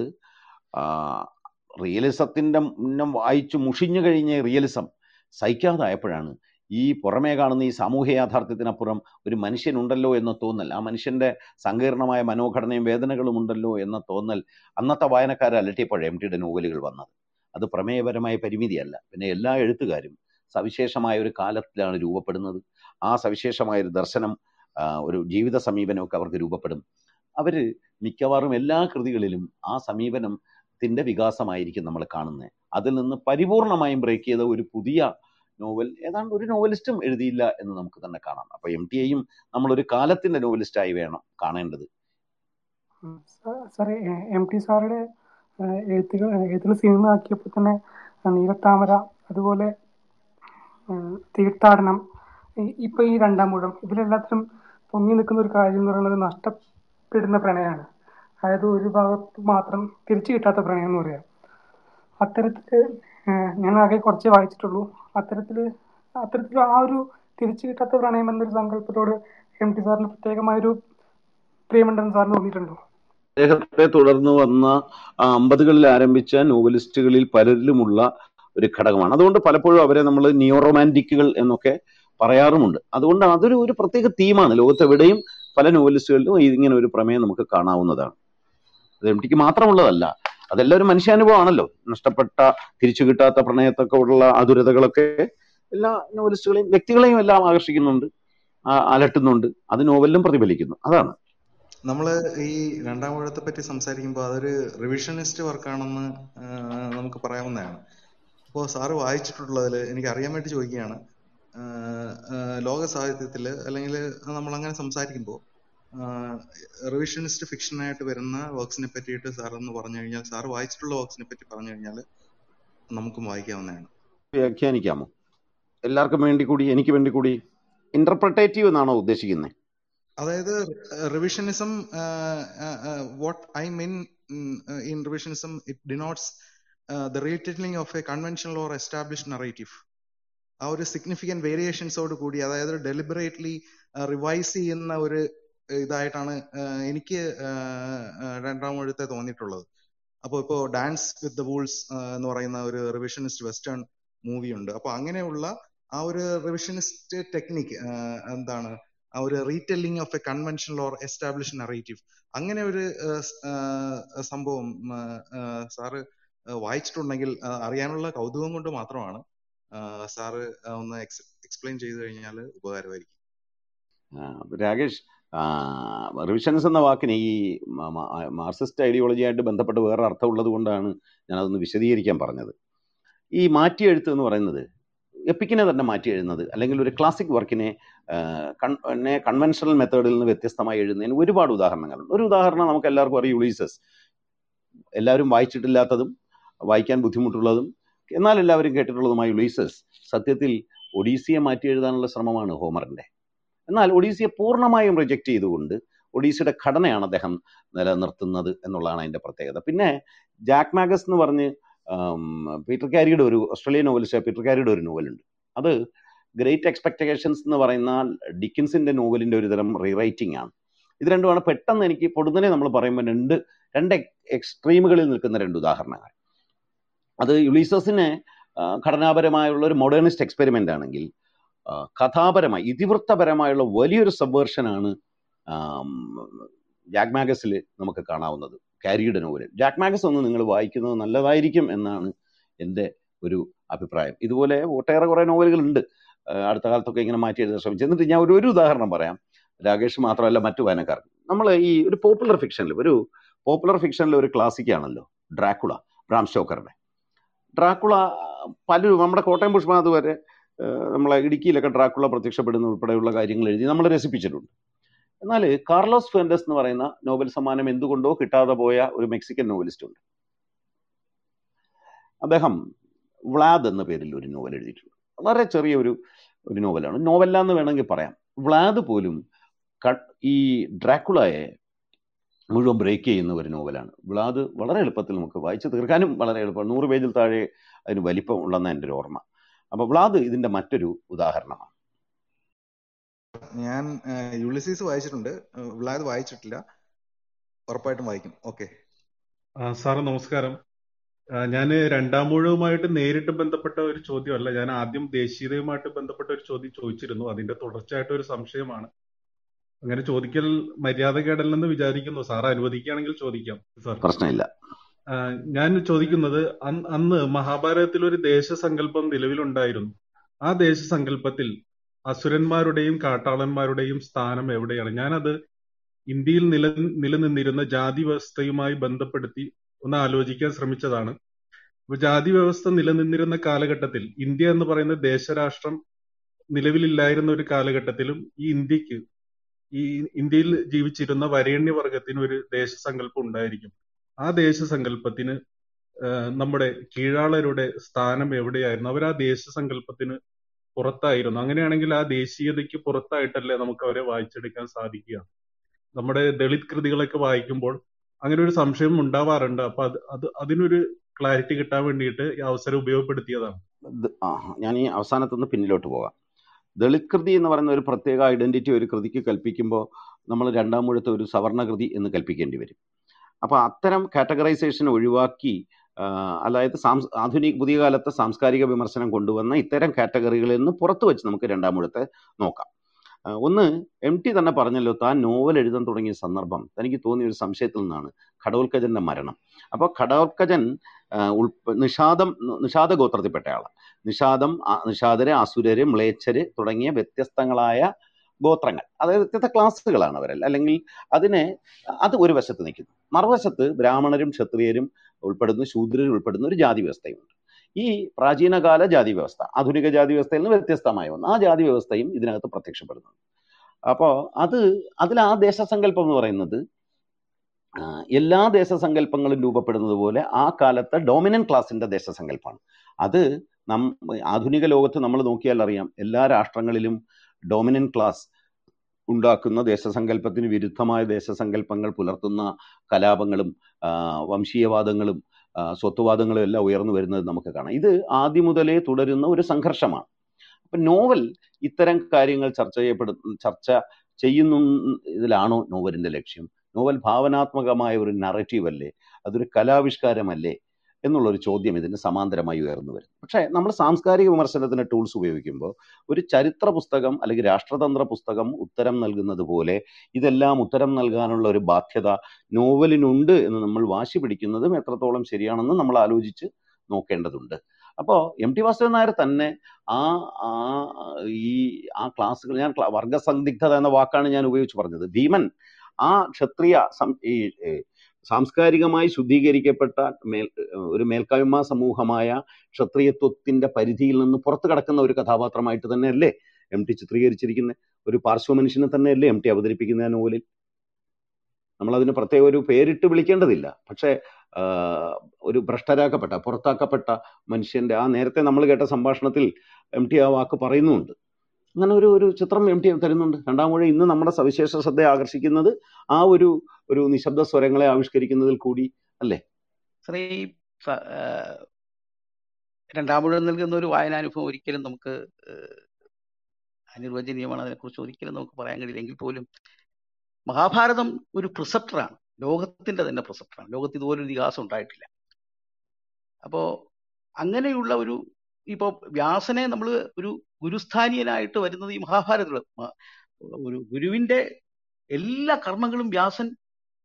റിയലിസത്തിന്റെ മുന്നം വായിച്ചു മുഷിഞ്ഞു കഴിഞ്ഞ റിയലിസം സഹിക്കാതായപ്പോഴാണ് ഈ പുറമേ കാണുന്ന ഈ സാമൂഹ്യ യാഥാർത്ഥ്യത്തിനപ്പുറം ഒരു മനുഷ്യനുണ്ടല്ലോ എന്ന തോന്നൽ ആ മനുഷ്യന്റെ സങ്കീർണമായ മനോഘടനയും വേദനകളും ഉണ്ടല്ലോ എന്ന തോന്നൽ അന്നത്തെ വായനക്കാരെ അലട്ടിയപ്പോഴേ എം ടിയുടെ നോവലുകൾ വന്നത്. അത് പ്രമേയപരമായ പരിമിതിയല്ല. പിന്നെ എല്ലാ എഴുത്തുകാരും സവിശേഷമായ ഒരു കാലത്തിലാണ് രൂപപ്പെടുന്നത്. ആ സവിശേഷമായ ഒരു ദർശനം ഒരു ജീവിത സമീപനമൊക്കെ അവർക്ക് രൂപപ്പെടും. അവർ മിക്കവാറും എല്ലാ കൃതികളിലും ആ സമീപനത്തിന്റെ വികാസമായിരിക്കും നമ്മൾ കാണുന്നത് അതിൽ നിന്ന് പരിപൂർണമായും ബ്രേക്ക് ചെയ്ത ഒരു പുതിയ നോവൽ ഏതാണ്ട് ഒരു നോവലിസ്റ്റും എഴുതിയില്ല എന്ന് നമുക്ക് തന്നെ കാണാം. അപ്പോൾ എം ടി എയും നമ്മളൊരു കാലത്തിന്റെ നോവലിസ്റ്റായി വേണം കാണേണ്ടത്. സാറേ എം ടി സാറുടെ എഴുത്തുകൾ എഴുത്തുകൾ സിനിമ ആക്കിയപ്പോൾ തന്നെ നീലത്താമര അതുപോലെ തീർത്ഥാടനം ഇപ്പൊ ഈ രണ്ടാം മൂഴം ഇതിലെല്ലാത്തിലും പൊങ്ങി നിൽക്കുന്ന ഒരു കാര്യം എന്ന് പറയുന്നത് നഷ്ടപ്പെടുന്ന പ്രണയമാണ്. അതായത് ഒരു ഭാഗത്ത് മാത്രം തിരിച്ചു കിട്ടാത്ത പ്രണയം എന്ന് പറയാം. അത്തരത്തിൽ ഞാൻ ആകെ കുറച്ച് വായിച്ചിട്ടുള്ളൂ. അത്തരത്തിൽ അത്തരത്തിൽ ആ ഒരു തിരിച്ചു കിട്ടാത്ത പ്രണയം എന്നൊരു സങ്കല്പത്തോട് എം ടി സാറിന് പ്രത്യേകമായൊരു പ്രിയമുണ്ടെന്ന് സാറിന് തോന്നിയിട്ടുണ്ടോ? അദ്ദേഹത്തെ തുടർന്ന് വന്ന അമ്പതുകളിൽ ആരംഭിച്ച നോവലിസ്റ്റുകളിൽ പലരിലുമുള്ള ഒരു ഘടകമാണ്. അതുകൊണ്ട് പലപ്പോഴും അവരെ നമ്മൾ നിയോ റൊമാന്റിക്കുകൾ എന്നൊക്കെ പറയാറുമുണ്ട്. അതുകൊണ്ട് അതൊരു ഒരു പ്രത്യേക തീമാണ് ലോകത്തെവിടെയും പല നോവലിസ്റ്റുകളിലും ഇങ്ങനെ ഒരു പ്രമേയം നമുക്ക് കാണാവുന്നതാണ്. അത് എം ടിക്ക് മാത്രമുള്ളതല്ല അതെല്ലാം ഒരു മനുഷ്യാനുഭവമാണല്ലോ. നഷ്ടപ്പെട്ട തിരിച്ചു കിട്ടാത്ത പ്രണയത്തൊക്കെ ഉള്ള ആതുരതകളൊക്കെ എല്ലാ നോവലിസ്റ്റുകളെയും വ്യക്തികളെയും എല്ലാം ആകർഷിക്കുന്നുണ്ട് അലട്ടുന്നുണ്ട്. അത് നോവലിലും പ്രതിഫലിക്കുന്നു. അതാണ്. നമ്മൾ ഈ രണ്ടാം ഊഴത്തെ പറ്റി സംസാരിക്കുമ്പോൾ അതൊരു റിവിഷനിസ്റ്റ് വർക്കാണെന്ന് നമുക്ക് പറയാവുന്നതാണ്. അപ്പോൾ സാറ് വായിച്ചിട്ടുള്ളതിൽ എനിക്ക് അറിയാൻ വേണ്ടി ചോദിക്കുകയാണ്. ലോക സാഹിത്യത്തിൽ അല്ലെങ്കിൽ നമ്മൾ അങ്ങനെ സംസാരിക്കുമ്പോൾ റിവിഷനിസ്റ്റ് ഫിക്ഷനായിട്ട് വരുന്ന വർക്ക്സിനെ പറ്റിയിട്ട് സാർ എന്ന് പറഞ്ഞു കഴിഞ്ഞാൽ സാർ വായിച്ചിട്ടുള്ള വർക്ക്സിനെ പറ്റി പറഞ്ഞു കഴിഞ്ഞാൽ നമുക്കും വായിക്കാവുന്നതാണ്. വ്യാഖ്യാനിക്കാമോ? എല്ലാവർക്കും വേണ്ടി കൂടി എനിക്ക് വേണ്ടി കൂടി ഇന്റർപ്രിട്ടേറ്റീവ് എന്നാണോ ഉദ്ദേശിക്കുന്നത് അതായത് revisionism what I mean in revisionism it denotes the retelling of a conventional or establish narrative ആ ഒരു സിഗ്നിഫിക്കന്റ് വേരിയേഷൻസോട് കൂടി അതായത് ഡെലിബറേറ്റ്ലി റിവൈസ് ചെയ്യുന്ന ഒരു ഇതായിട്ടാണ് എനിക്ക് ആഹ് രണ്ടാം ഒഴുത്തെ തോന്നിയിട്ടുള്ളത്. അപ്പോൾ ഇപ്പോൾ ഡാൻസ് വിത്ത് ദ വൂൾസ് എന്ന് പറയുന്ന ഒരു റിവിഷനിസ്റ്റ് വെസ്റ്റേൺ മൂവി ഉണ്ട് അപ്പോൾ അങ്ങനെയുള്ള ആ ഒരു റിവിഷനിസ്റ്റ് ടെക്നിക്ക് എന്താണ് ആ ഒരു retelling of a conventional or establish narrative അങ്ങനെ ഒരു സംഭവം സാറ് വായിച്ചിട്ടുണ്ടെങ്കിൽ അറിയാനുള്ള കൗതുകം കൊണ്ട് മാത്രമാണ് സാറ് ഒന്ന് എക്സ്പ്ലെയിൻ ചെയ്തു കഴിഞ്ഞാൽ ഉപകാരമായിരിക്കും. രാകേഷ് റിവിഷൻസ് എന്ന വാക്കിന് ഈ മ- മ- മാർക്സിസ്റ്റ് ഐഡിയോളജിയായിട്ട് ബന്ധപ്പെട്ട് വേറെ അർത്ഥമുള്ളത് കൊണ്ടാണ് ഞാനതൊന്ന് വിശദീകരിക്കാൻ പറഞ്ഞത്. ഈ മാറ്റി എഴുത്ത് എന്ന് പറയുന്നത് എപ്പിക്കിനെ തന്നെ മാറ്റി എഴുതുന്നത് അല്ലെങ്കിൽ ഒരു ക്ലാസിക് വർക്കിനെ കൺവെൻഷണൽ മെത്തേഡിൽ നിന്ന് വ്യത്യസ്തമായി എഴുതുന്നതിന് ഒരുപാട് ഉദാഹരണങ്ങളുണ്ട്. ഒരു ഉദാഹരണം നമുക്ക് എല്ലാവർക്കും അറിയാം യുളീസസ് എല്ലാവരും വായിച്ചിട്ടില്ലാത്തതും വായിക്കാൻ ബുദ്ധിമുട്ടുള്ളതും എന്നാൽ എല്ലാവരും കേട്ടിട്ടുള്ളതുമായി ലൂയിസസ് സത്യത്തിൽ ഒഡീസിയെ മാറ്റി എഴുതാനുള്ള ശ്രമമാണ് ഹോമറിന്റെ എന്നാൽ ഒഡീസിയെ പൂർണമായും റിജക്റ്റ് ചെയ്തുകൊണ്ട് ഒഡീസിയുടെ ഘടനയാണ് അദ്ദേഹം നിലനിർത്തുന്നത് എന്നുള്ളതാണ് അതിന്റെ പ്രത്യേകത. പിന്നെ ജാക്ക് മാഗസ് എന്ന് പറഞ്ഞ് പീറ്റർ കാരിയുടെ ഒരു ഓസ്ട്രേലിയൻ നോവലിസ്റ്റ് പീറ്റർ കാരിയുടെ ഒരു നോവലുണ്ട്. അത് ഗ്രേറ്റ് എക്സ്പെക്ടേഷൻസ് എന്ന് പറയുന്ന ഡിക്കിൻസിന്റെ നോവലിന്റെ ഒരു തരം റീറൈറ്റിംഗ് ആണ്. ഇത് രണ്ടുമാണ്. പെട്ടെന്ന് എനിക്ക് പൊടുന്നനെ നമ്മൾ പറയുമ്പോൾ രണ്ട് രണ്ട് എക്സ്ട്രീമുകളിൽ നിൽക്കുന്ന രണ്ട് ഉദാഹരണങ്ങൾ. അത് യുളീസസിനെ ഘടനാപരമായുള്ള ഒരു മോഡേണിസ്റ്റ് എക്സ്പെരിമെന്റ് ആണെങ്കിൽ കഥാപരമായി ഇതിവൃത്തപരമായുള്ള വലിയൊരു സബ്വേർഷനാണ് ജാക്ക് മാഗസിൽ നമുക്ക് കാണാവുന്നത് കാരിയുടെ നോവൽ ജാക്ക് മാഗസ് ഒന്ന് നിങ്ങൾ വായിക്കുന്നത് നല്ലതായിരിക്കും എന്നാണ് എന്റെ ഒരു അഭിപ്രായം. ഇതുപോലെ ഒട്ടേറെ കുറേ നോവലുകളുണ്ട്. അടുത്ത കാലത്തൊക്കെ ഇങ്ങനെ മാറ്റി എഴുതാൻ ശ്രമിച്ചു. എന്നിട്ട് ഞാൻ ഒരു ഒരു ഉദാഹരണം പറയാം. രാകേഷ് മാത്രമല്ല മറ്റു വായനക്കാർ നമ്മൾ ഈ ഒരു പോപ്പുലർ ഫിക്ഷനിൽ ഒരു പോപ്പുലർ ഫിക്ഷനിൽ ഒരു ക്ലാസിക്കാണല്ലോ ഡ്രാക്കുള ബ്രാം സ്റ്റോക്കറുടെ ഡ്രാക്കുള പല നമ്മുടെ കോട്ടയം പുഷ്പനാഥ് വരെ നമ്മളെ ഇടുക്കിയിലൊക്കെ ഡ്രാക്കുള പ്രത്യക്ഷപ്പെടുന്ന ഉൾപ്പെടെയുള്ള കാര്യങ്ങൾ എഴുതി നമ്മൾ രസിപ്പിച്ചിട്ടുണ്ട്. എന്നാൽ കാർലോസ് ഫെൻഡസ് എന്ന് പറയുന്ന നോബൽ സമ്മാനം എന്തുകൊണ്ടോ കിട്ടാതെ പോയ ഒരു മെക്സിക്കൻ നോവലിസ്റ്റ് ഉണ്ട്. അദ്ദേഹം വ്ലാദ് എന്ന പേരിൽ ഒരു നോവൽ എഴുതിയിട്ടുണ്ട്. വളരെ ചെറിയ ഒരു ഒരു നോവലാണ്. നോവല്ല എന്ന് വേണമെങ്കിൽ പറയാം. വ്ലാദ് പോലും ഈ ഡ്രാക്കുളയെ മുഴുവൻ ബ്രേക്ക് ചെയ്യുന്ന ഒരു നോവലാണ് വ്ലാദ് വളരെ എളുപ്പത്തിൽ നമുക്ക് വായിച്ചു തീർക്കാനും വളരെ എളുപ്പമാണ്. നൂറ് പേജിൽ താഴെ അതിന് വലിപ്പം ഉള്ളെന്ന എന്റെ ഒരു ഓർമ്മ. അപ്പോൾ വ്ലാദ് ഇതിന്റെ മറ്റൊരു ഉദാഹരണമാണ്. ഞാൻ യുളിസീസ് വായിച്ചിട്ടുണ്ട്. വ്ലാദ് വായിച്ചിട്ടില്ല. ഉറപ്പായിട്ടും വായിക്കും. ഓക്കെ സാറ് നമസ്കാരം. ഞാൻ രണ്ടാം മുഴുവുമായിട്ട് നേരിട്ട് ബന്ധപ്പെട്ട ഒരു ചോദ്യമല്ല. ഞാൻ ആദ്യം ദേശീയതയുമായിട്ട് ബന്ധപ്പെട്ട ഒരു ചോദ്യം ചോദിച്ചിരുന്നു. അതിന്റെ തുടർച്ചയായിട്ട് ഒരു സംശയമാണ്. അങ്ങനെ ചോദിക്കൽ മര്യാദകേടല്ലെന്ന് വിചാരിക്കുന്നു. സാർ അനുവദിക്കുകയാണെങ്കിൽ ചോദിക്കാം സാർ. പ്രശ്നമില്ല. ഞാൻ ചോദിക്കുന്നത് അന്ന് അന്ന് മഹാഭാരതത്തിൽ ഒരു ദേശസങ്കല്പം നിലവിലുണ്ടായിരുന്നു. ആ ദേശസങ്കല്പത്തിൽ അസുരന്മാരുടെയും കാട്ടാളന്മാരുടെയും സ്ഥാനം എവിടെയാണ്? ഞാനത് ഇന്ത്യയിൽ നില നിലനിന്നിരുന്ന ജാതി വ്യവസ്ഥയുമായി ബന്ധപ്പെടുത്തി ഒന്ന് ആലോചിക്കാൻ ശ്രമിച്ചതാണ്. അപ്പൊ ജാതി വ്യവസ്ഥ നിലനിന്നിരുന്ന കാലഘട്ടത്തിൽ ഇന്ത്യ എന്ന് പറയുന്ന ദേശരാഷ്ട്രം നിലവിലില്ലായിരുന്ന ഒരു കാലഘട്ടത്തിലും ഈ ഇന്ത്യയ്ക്ക് ഈ ഇന്ത്യയിൽ ജീവിച്ചിരുന്ന വരേണ്യവർഗത്തിന് ഒരു ദേശസങ്കല്പം ഉണ്ടായിരിക്കും ആ ദേശസങ്കല്പത്തിന് നമ്മുടെ കീഴാളരുടെ സ്ഥാനം എവിടെയായിരുന്നു? അവർ ആ ദേശസങ്കല്പത്തിന് പുറത്തായിരുന്നു. അങ്ങനെയാണെങ്കിൽ ആ ദേശീയതയ്ക്ക് പുറത്തായിട്ടല്ലേ നമുക്ക് അവരെ വായിച്ചെടുക്കാൻ സാധിക്കുക? നമ്മുടെ ദളിത് കൃതികളൊക്കെ വായിക്കുമ്പോൾ അങ്ങനെ ഒരു സംശയം ഉണ്ടാവാറുണ്ട്. അപ്പൊ അത് അത് അതിനൊരു ക്ലാരിറ്റി കിട്ടാൻ വേണ്ടിയിട്ട് ഈ അവസരം ഉപയോഗപ്പെടുത്തിയതാണ്. ഞാൻ ഈ അവസാനത്തുനിന്ന് പിന്നിലോട്ട് പോകാം. ദളിത് കൃതി എന്ന് പറയുന്ന ഒരു പ്രത്യേക ഐഡന്റിറ്റി ഒരു കൃതിക്ക് കൽപ്പിക്കുമ്പോൾ നമ്മൾ രണ്ടാം മുഴത്തെ ഒരു സവർണകൃതി എന്ന് കൽപ്പിക്കേണ്ടി വരും. അപ്പോൾ അത്തരം കാറ്റഗറൈസേഷൻ ഒഴിവാക്കി അതായത് സാംസ് ആധുനിക പുതിയ കാലത്തെ സാംസ്കാരിക വിമർശനം കൊണ്ടുവന്ന ഇത്തരം കാറ്റഗറികളിൽ നിന്ന് പുറത്തു വെച്ച് നമുക്ക് രണ്ടാം മുഴത്തെ നോക്കാം. ഒന്ന് എം ടി തന്നെ പറഞ്ഞല്ലോ താൻ നോവൽ എഴുതാൻ തുടങ്ങിയ സന്ദർഭം. തനിക്ക് തോന്നിയ ഒരു സംശയത്തിൽ നിന്നാണ് ഘടോൽക്കജന്റെ മരണം. അപ്പോൾ ഘടോൽക്കജൻ നിഷാദം നിഷാദ ഗോത്രത്തിൽപ്പെട്ട ആളാണ് നിഷാദം നിഷാദരെ അസുരര് മ്ലേച്ഛര് തുടങ്ങിയ വ്യത്യസ്തങ്ങളായ ഗോത്രങ്ങൾ. അതായത് വ്യത്യസ്ത ക്ലാസ്സുകളാണ് അവരെ അല്ലെങ്കിൽ അതിനെ അത് ഒരു വശത്ത് നിൽക്കുന്നു. മറുവശത്ത് ബ്രാഹ്മണരും ക്ഷത്രിയരും ഉൾപ്പെടുന്ന ശൂദ്രരും ഉൾപ്പെടുന്ന ഒരു ജാതി വ്യവസ്ഥയുണ്ട് ഈ പ്രാചീനകാല ജാതി വ്യവസ്ഥ ആധുനിക ജാതി വ്യവസ്ഥയിൽ നിന്ന് വ്യത്യസ്തമായ ഒന്ന് ആ ജാതി വ്യവസ്ഥയും ഇതിനകത്ത് പ്രത്യക്ഷപ്പെടുന്നുണ്ട്. അപ്പോൾ അത് അതിൽ ആ ദേശസങ്കല്പം എന്ന് പറയുന്നത് എല്ലാ ദേശസങ്കല്പങ്ങളും രൂപപ്പെടുന്നത് പോലെ ആ കാലത്തെ ഡോമിനൻ ക്ലാസിന്റെ ദേശസങ്കല്പമാണ്. അത് നം ആധുനിക ലോകത്ത് നമ്മൾ നോക്കിയാൽ അറിയാം എല്ലാ രാഷ്ട്രങ്ങളിലും ഡോമിനൻ ക്ലാസ് ഉണ്ടാക്കുന്ന ദേശസങ്കല്പത്തിന് വിരുദ്ധമായ ദേശസങ്കല്പങ്ങൾ പുലർത്തുന്ന കലാപങ്ങളും വംശീയവാദങ്ങളും സ്വത്വവാദങ്ങളും എല്ലാം ഉയർന്നു വരുന്നത് നമുക്ക് കാണാം. ഇത് ആദ്യം മുതലേ തുടരുന്ന ഒരു സംഘർഷമാണ്. അപ്പൊ നോവൽ ഇത്തരം കാര്യങ്ങൾ ചർച്ച ചെയ്യപ്പെടുന്ന ചർച്ച ചെയ്യുന്നു ഇതിലാണോ നോവലിന്റെ ലക്ഷ്യം? നോവൽ ഭാവനാത്മകമായ ഒരു നറേറ്റീവ് അല്ലേ? അതൊരു കലാവിഷ്കാരമല്ലേ? എന്നുള്ളൊരു ചോദ്യം ഇതിന് സമാന്തരമായി ഉയർന്നു വരും. പക്ഷേ നമ്മൾ സാംസ്കാരിക വിമർശനത്തിന് ടൂൾസ് ഉപയോഗിക്കുമ്പോൾ ഒരു ചരിത്ര പുസ്തകം അല്ലെങ്കിൽ രാഷ്ട്രതന്ത്ര പുസ്തകം ഉത്തരം നൽകുന്നത് പോലെ ഇതെല്ലാം ഉത്തരം നൽകാനുള്ള ഒരു ബാധ്യത നോവലിനുണ്ട് എന്ന് നമ്മൾ വാശി പിടിക്കുന്നതും എത്രത്തോളം ശരിയാണെന്ന് നമ്മൾ ആലോചിച്ച് നോക്കേണ്ടതുണ്ട്. അപ്പോൾ എം ടി വാസുദേവൻ നായർ തന്നെ ആ ആ ഈ ആ ക്ലാസ്സുകൾ ഞാൻ വർഗസന്ദിഗ്ധത എന്ന വാക്കാണ് ഞാൻ ഉപയോഗിച്ച് പറഞ്ഞത്. ഭീമൻ ആ ക്ഷത്രിയ ഈ സാംസ്കാരികമായി ശുദ്ധീകരിക്കപ്പെട്ട മേൽ ഒരു മേൽക്കായ്മ സമൂഹമായ ക്ഷത്രിയത്വത്തിന്റെ പരിധിയിൽ നിന്ന് പുറത്തു കടക്കുന്ന ഒരു കഥാപാത്രമായിട്ട് തന്നെയല്ലേ എം ടി ചിത്രീകരിച്ചിരിക്കുന്ന ഒരു പാർശ്വ മനുഷ്യനെ തന്നെയല്ലേ എം ടി അവതരിപ്പിക്കുന്ന ആ നോവലിൽ നമ്മളതിന് പ്രത്യേക ഒരു പേരിട്ട് വിളിക്കേണ്ടതില്ല. പക്ഷേ ഒരു ഭ്രഷ്ടരാക്കപ്പെട്ട പുറത്താക്കപ്പെട്ട മനുഷ്യന്റെ ആ നേരത്തെ നമ്മൾ കേട്ട സംഭാഷണത്തിൽ എം ടി ആ വാക്ക് പറയുന്നുമുണ്ട്. അങ്ങനെ ഒരു ഒരു ചിത്രം എം ടി തരുന്നുണ്ട്. രണ്ടാം മൊഴി ഇന്ന് നമ്മുടെ സവിശേഷ ശ്രദ്ധ ആകർഷിക്കുന്നത് ആ ഒരു ഒരു നിശബ്ദ സ്വരങ്ങളെ ആവിഷ്കരിക്കുന്നതിൽ കൂടി അല്ലേ? ശ്രീ രണ്ടാമൂഴം നൽകുന്ന ഒരു വായനാനുഭവം ഒരിക്കലും നമുക്ക് അനിർവചനീയമാണ്. അതിനെക്കുറിച്ച് ഒരിക്കലും നമുക്ക് പറയാൻ കഴിയില്ല. എങ്കിൽ പോലും മഹാഭാരതം ഒരു പ്രിസപ്റ്ററാണ്. ലോകത്തിന്റെ തന്നെ പ്രിസപ്റ്ററാണ്. ലോകത്ത് ഇതുപോലൊരു ഇതിഹാസം ഉണ്ടായിട്ടില്ല. അപ്പോ അങ്ങനെയുള്ള ഒരു ഇപ്പോ വ്യാസനെ നമ്മൾ ഒരു ഗുരുസ്ഥാനീയനായിട്ട് വരുന്നത് ഈ മഹാഭാരതത്തിൽ ഒരു ഗുരുവിന്റെ എല്ലാ കർമ്മങ്ങളും വ്യാസൻ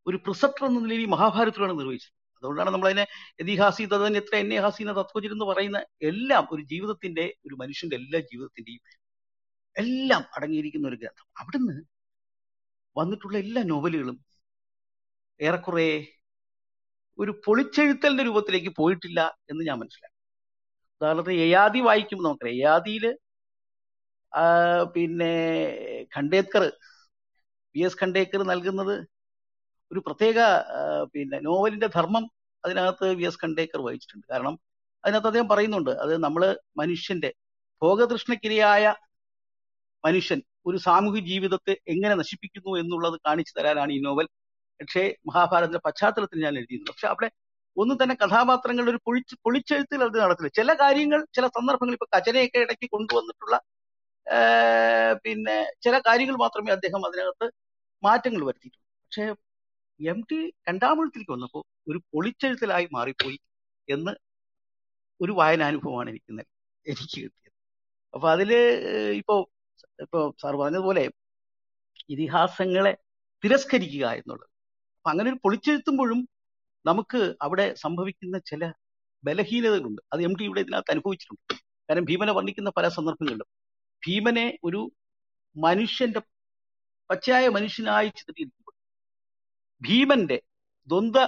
ഒരു പ്രിസപ്റ്റർ എന്ന നിലയിൽ ഈ മഹാഭാരതത്തിലാണ് നിർവഹിച്ചത്. അതുകൊണ്ടാണ് നമ്മൾ അതിനെ ഇതിഹാസി തതൻ എത്ര എന്നെ ഹാസീന എന്ന് പറയുന്ന എല്ലാം ഒരു ജീവിതത്തിന്റെ ഒരു മനുഷ്യന്റെ എല്ലാ ജീവിതത്തിന്റെയും എല്ലാം അടങ്ങിയിരിക്കുന്ന ഒരു ഗ്രന്ഥം. അവിടുന്ന് വന്നിട്ടുള്ള എല്ലാ നോവലുകളും ഏറെക്കുറെ ഒരു പൊളിച്ചെഴുത്തലിന്റെ രൂപത്തിലേക്ക് പോയിട്ടില്ല എന്ന് ഞാൻ മനസ്സിലാക്കി. ഉദാഹരണത്തിന് യയാതി വായിക്കുമ്പോൾ നമുക്കറിയാം യയാതിയിൽ പിന്നെ ഖണ്ടേത്കർ വി എസ് ഖണ്ടേക്കർ നൽകുന്നത് ഒരു പ്രത്യേക പിന്നെ നോവലിന്റെ ധർമ്മം അതിനകത്ത് വി എസ് ഖണ്ടേക്കർ വഹിച്ചിട്ടുണ്ട് കാരണം അതിനകത്ത് അദ്ദേഹം പറയുന്നുണ്ട് അത് നമ്മൾ മനുഷ്യന്റെ ഭോഗതൃഷ്ണക്കിരയായ മനുഷ്യൻ ഒരു സാമൂഹിക ജീവിതത്തെ എങ്ങനെ നശിപ്പിക്കുന്നു എന്നുള്ളത് കാണിച്ചു തരാനാണ് ഈ നോവൽ. പക്ഷേ മഹാഭാരതത്തിന്റെ പശ്ചാത്തലത്തിൽ ഞാൻ എഴുതിയിരുന്നു പക്ഷെ അവിടെ ഒന്നും തന്നെ കഥാപാത്രങ്ങളുടെ ഒരു പൊളിച്ച് പൊളിച്ചെഴുത്തിൽ അത് നടത്തില്ല. ചില കാര്യങ്ങൾ ചില സന്ദർഭങ്ങൾ ഇപ്പൊ കചനയൊക്കെ ഇടയ്ക്ക് കൊണ്ടുവന്നിട്ടുള്ള പിന്നെ ചില കാര്യങ്ങൾ മാത്രമേ അദ്ദേഹം അതിനകത്ത് മാറ്റങ്ങൾ വരുത്തിയിട്ടുള്ളൂ. പക്ഷേ എം ടി രണ്ടാമൂഴത്തിലേക്ക് വന്നപ്പോൾ ഒരു പൊളിച്ചെഴുത്തലായി മാറിപ്പോയി എന്ന് ഒരു വായനാനുഭവമാണ് എനിക്ക് എനിക്ക് കിട്ടിയത്. അപ്പൊ അതിൽ ഇപ്പോ ഇപ്പോ സാർ പറഞ്ഞതുപോലെ ഇതിഹാസങ്ങളെ തിരസ്കരിക്കുക എന്നുള്ളത്. അപ്പൊ അങ്ങനെ ഒരു പൊളിച്ചെഴുത്തുമ്പോഴും നമുക്ക് അവിടെ സംഭവിക്കുന്ന ചില ബലഹീനതകളുണ്ട്. അത് എം ടി ഇവിടെ ഇതിനകത്ത് അനുഭവിച്ചിട്ടുണ്ട്. കാരണം ഭീമനെ വർണിക്കുന്ന പല സന്ദർഭങ്ങളിലും. ഭീമനെ ഒരു മനുഷ്യന്റെ പച്ചയായ മനുഷ്യനായി ചിത്രീകരിക്കുമ്പോൾ ഭീമന്റെ ദ്വന്ദ്വ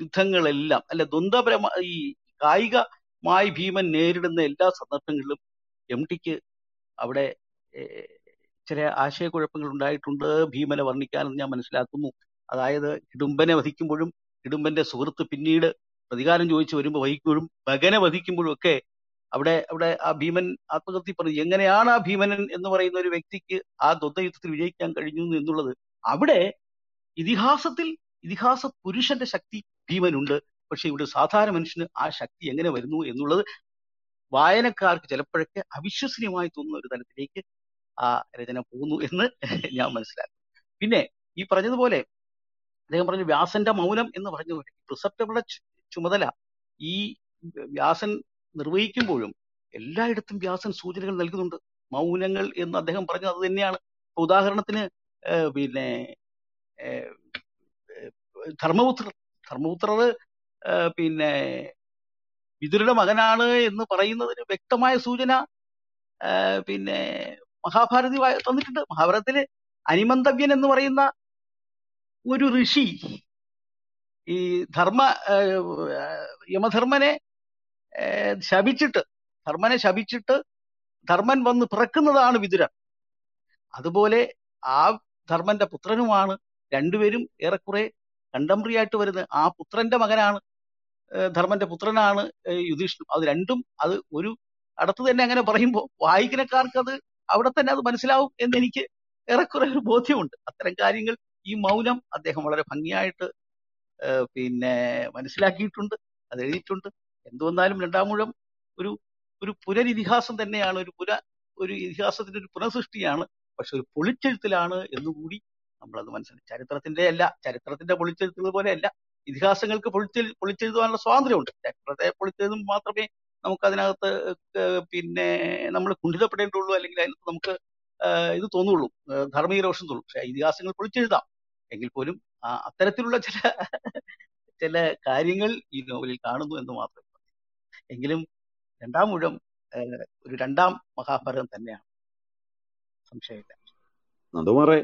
യുദ്ധങ്ങളെല്ലാം അല്ല ദ്വന്ദ്വപരമ ഈ കായികമായി ഭീമൻ നേരിടുന്ന എല്ലാ സന്ദർഭങ്ങളിലും എം ടിക്ക് അവിടെ ചില ആശയക്കുഴപ്പങ്ങൾ ഉണ്ടായിട്ടുണ്ട് ഭീമനെ വർണിക്കാനെന്ന് ഞാൻ മനസ്സിലാക്കുന്നു. അതായത് ഇടുമ്പനെ വധിക്കുമ്പോഴും ഇടുമ്പന്റെ സുഹൃത്ത് പിന്നീട് പ്രതികാരം ചോദിച്ചു വരുമ്പോൾ വഹിക്കുമ്പോഴും മകനെ വധിക്കുമ്പോഴും ഒക്കെ അവിടെ അവിടെ ആ ഭീമൻ ആത്മകൃതി പറഞ്ഞു എങ്ങനെയാണ് ആ ഭീമനൻ എന്ന് പറയുന്ന ഒരു വ്യക്തിക്ക് ആ ദ്വന്ദ്വയുദ്ധത്തിൽ വിജയിക്കാൻ കഴിഞ്ഞു എന്നുള്ളത്? അവിടെ ഇതിഹാസത്തിൽ ഇതിഹാസ പുരുഷന്റെ ശക്തി ഭീമനുണ്ട്. പക്ഷെ ഇവിടെ സാധാരണ മനുഷ്യന് ആ ശക്തി എങ്ങനെ വരുന്നു എന്നുള്ളത് വായനക്കാർക്ക് ചിലപ്പോഴൊക്കെ അവിശ്വസനീയമായി തോന്നുന്ന ഒരു തലത്തിലേക്ക് ആ രചന പോകുന്നു എന്ന് ഞാൻ മനസ്സിലാക്കും പിന്നെ ഈ പറഞ്ഞതുപോലെ അദ്ദേഹം പറഞ്ഞു വ്യാസന്റെ മൗനം എന്ന് പറഞ്ഞു പ്രിസപ്റ്റബിളുടെ ചുമതല ഈ വ്യാസൻ നിർവഹിക്കുമ്പോഴും എല്ലായിടത്തും വ്യാസൻ സൂചനകൾ നൽകുന്നുണ്ട്. മൗനങ്ങൾ എന്ന് അദ്ദേഹം പറഞ്ഞു അത് തന്നെയാണ്. ഉദാഹരണത്തിന് പിന്നെ ധർമ്മപുത്രർ. ധർമ്മപുത്രർ പിന്നെ വിതുരുടെ മകനാണ് എന്ന് പറയുന്നതിന് വ്യക്തമായ സൂചന പിന്നെ മഹാഭാരതി തന്നിട്ടുണ്ട്. മഹാഭാരതത്തിൽ അനിമന്തവ്യൻ എന്ന് പറയുന്ന ഒരു ഋഷി ഈ ധർമ്മ യമധർമ്മനെ ശപിച്ചിട്ട് ധർമ്മനെ ശപിച്ചിട്ട് ധർമ്മൻ വന്ന് പിറക്കുന്നതാണ് വിതുരൻ അതുപോലെ ആ ധർമ്മന്റെ പുത്രനുമാണ് രണ്ടുപേരും ഏറെക്കുറെ കണ്ടംപററി ആയിട്ട് വരുന്നത്. ആ പുത്രന്റെ മകനാണ് ധർമ്മന്റെ പുത്രനാണ് യുധിഷ്ണു അത് രണ്ടും അത് ഒരു അടുത്ത് തന്നെ അങ്ങനെ പറയുമ്പോൾ വായിക്കുന്നക്കാർക്ക് അത് അവിടെ തന്നെ അത് മനസ്സിലാവും എന്ന് എനിക്ക് ഏറെക്കുറെ ഒരു ബോധ്യമുണ്ട്. അത്തരം കാര്യങ്ങൾ ഈ മൗനം അദ്ദേഹം വളരെ ഭംഗിയായിട്ട് പിന്നെ മനസ്സിലാക്കിയിട്ടുണ്ട് അത് എഴുതിയിട്ടുണ്ട്. എന്തുവന്നാലും രണ്ടാമൂഴം ഒരു ഒരു പുനരിതിഹാസം തന്നെയാണ് ഒരു പുര ഒരു ഇതിഹാസത്തിന്റെ ഒരു പുനഃസൃഷ്ടിയാണ്. പക്ഷെ ഒരു പൊളിച്ചെഴുത്തിലാണ് എന്നുകൂടി നമ്മളത് മനസ്സിലാക്കി. ചരിത്രത്തിന്റെ അല്ല ചരിത്രത്തിന്റെ പൊളിച്ചെഴുത്തുകൾ പോലെയല്ല. ഇതിഹാസങ്ങൾക്ക് പൊളിച്ചെ പൊളിച്ചെഴുതുവാനുള്ള സ്വാതന്ത്ര്യമുണ്ട്. ചരിത്രത്തെ പൊളിച്ചെഴുതും മാത്രമേ നമുക്ക് അതിനകത്ത് പിന്നെ നമ്മൾ കുണ്ഠിതപ്പെടേണ്ടുള്ളൂ അല്ലെങ്കിൽ അതിനകത്ത് നമുക്ക് ഇത് തോന്നുള്ളൂ. ധർമ്മീയ ധാർമ്മിക രോഷം തോന്നുള്ളൂ പക്ഷെ ഇതിഹാസങ്ങൾ പൊളിച്ചെഴുതാം. എങ്കിൽ പോലും അത്തരത്തിലുള്ള ചില ചില കാര്യങ്ങൾ ഈ നോവലിൽ കാണുന്നു എന്ന് മാത്രം എങ്കിലും രണ്ടാം മുഴം ഒരു രണ്ടാം മഹാഭാരതം തന്നെയാണ്. സംശയമില്ല. നന്ദകുമാറെ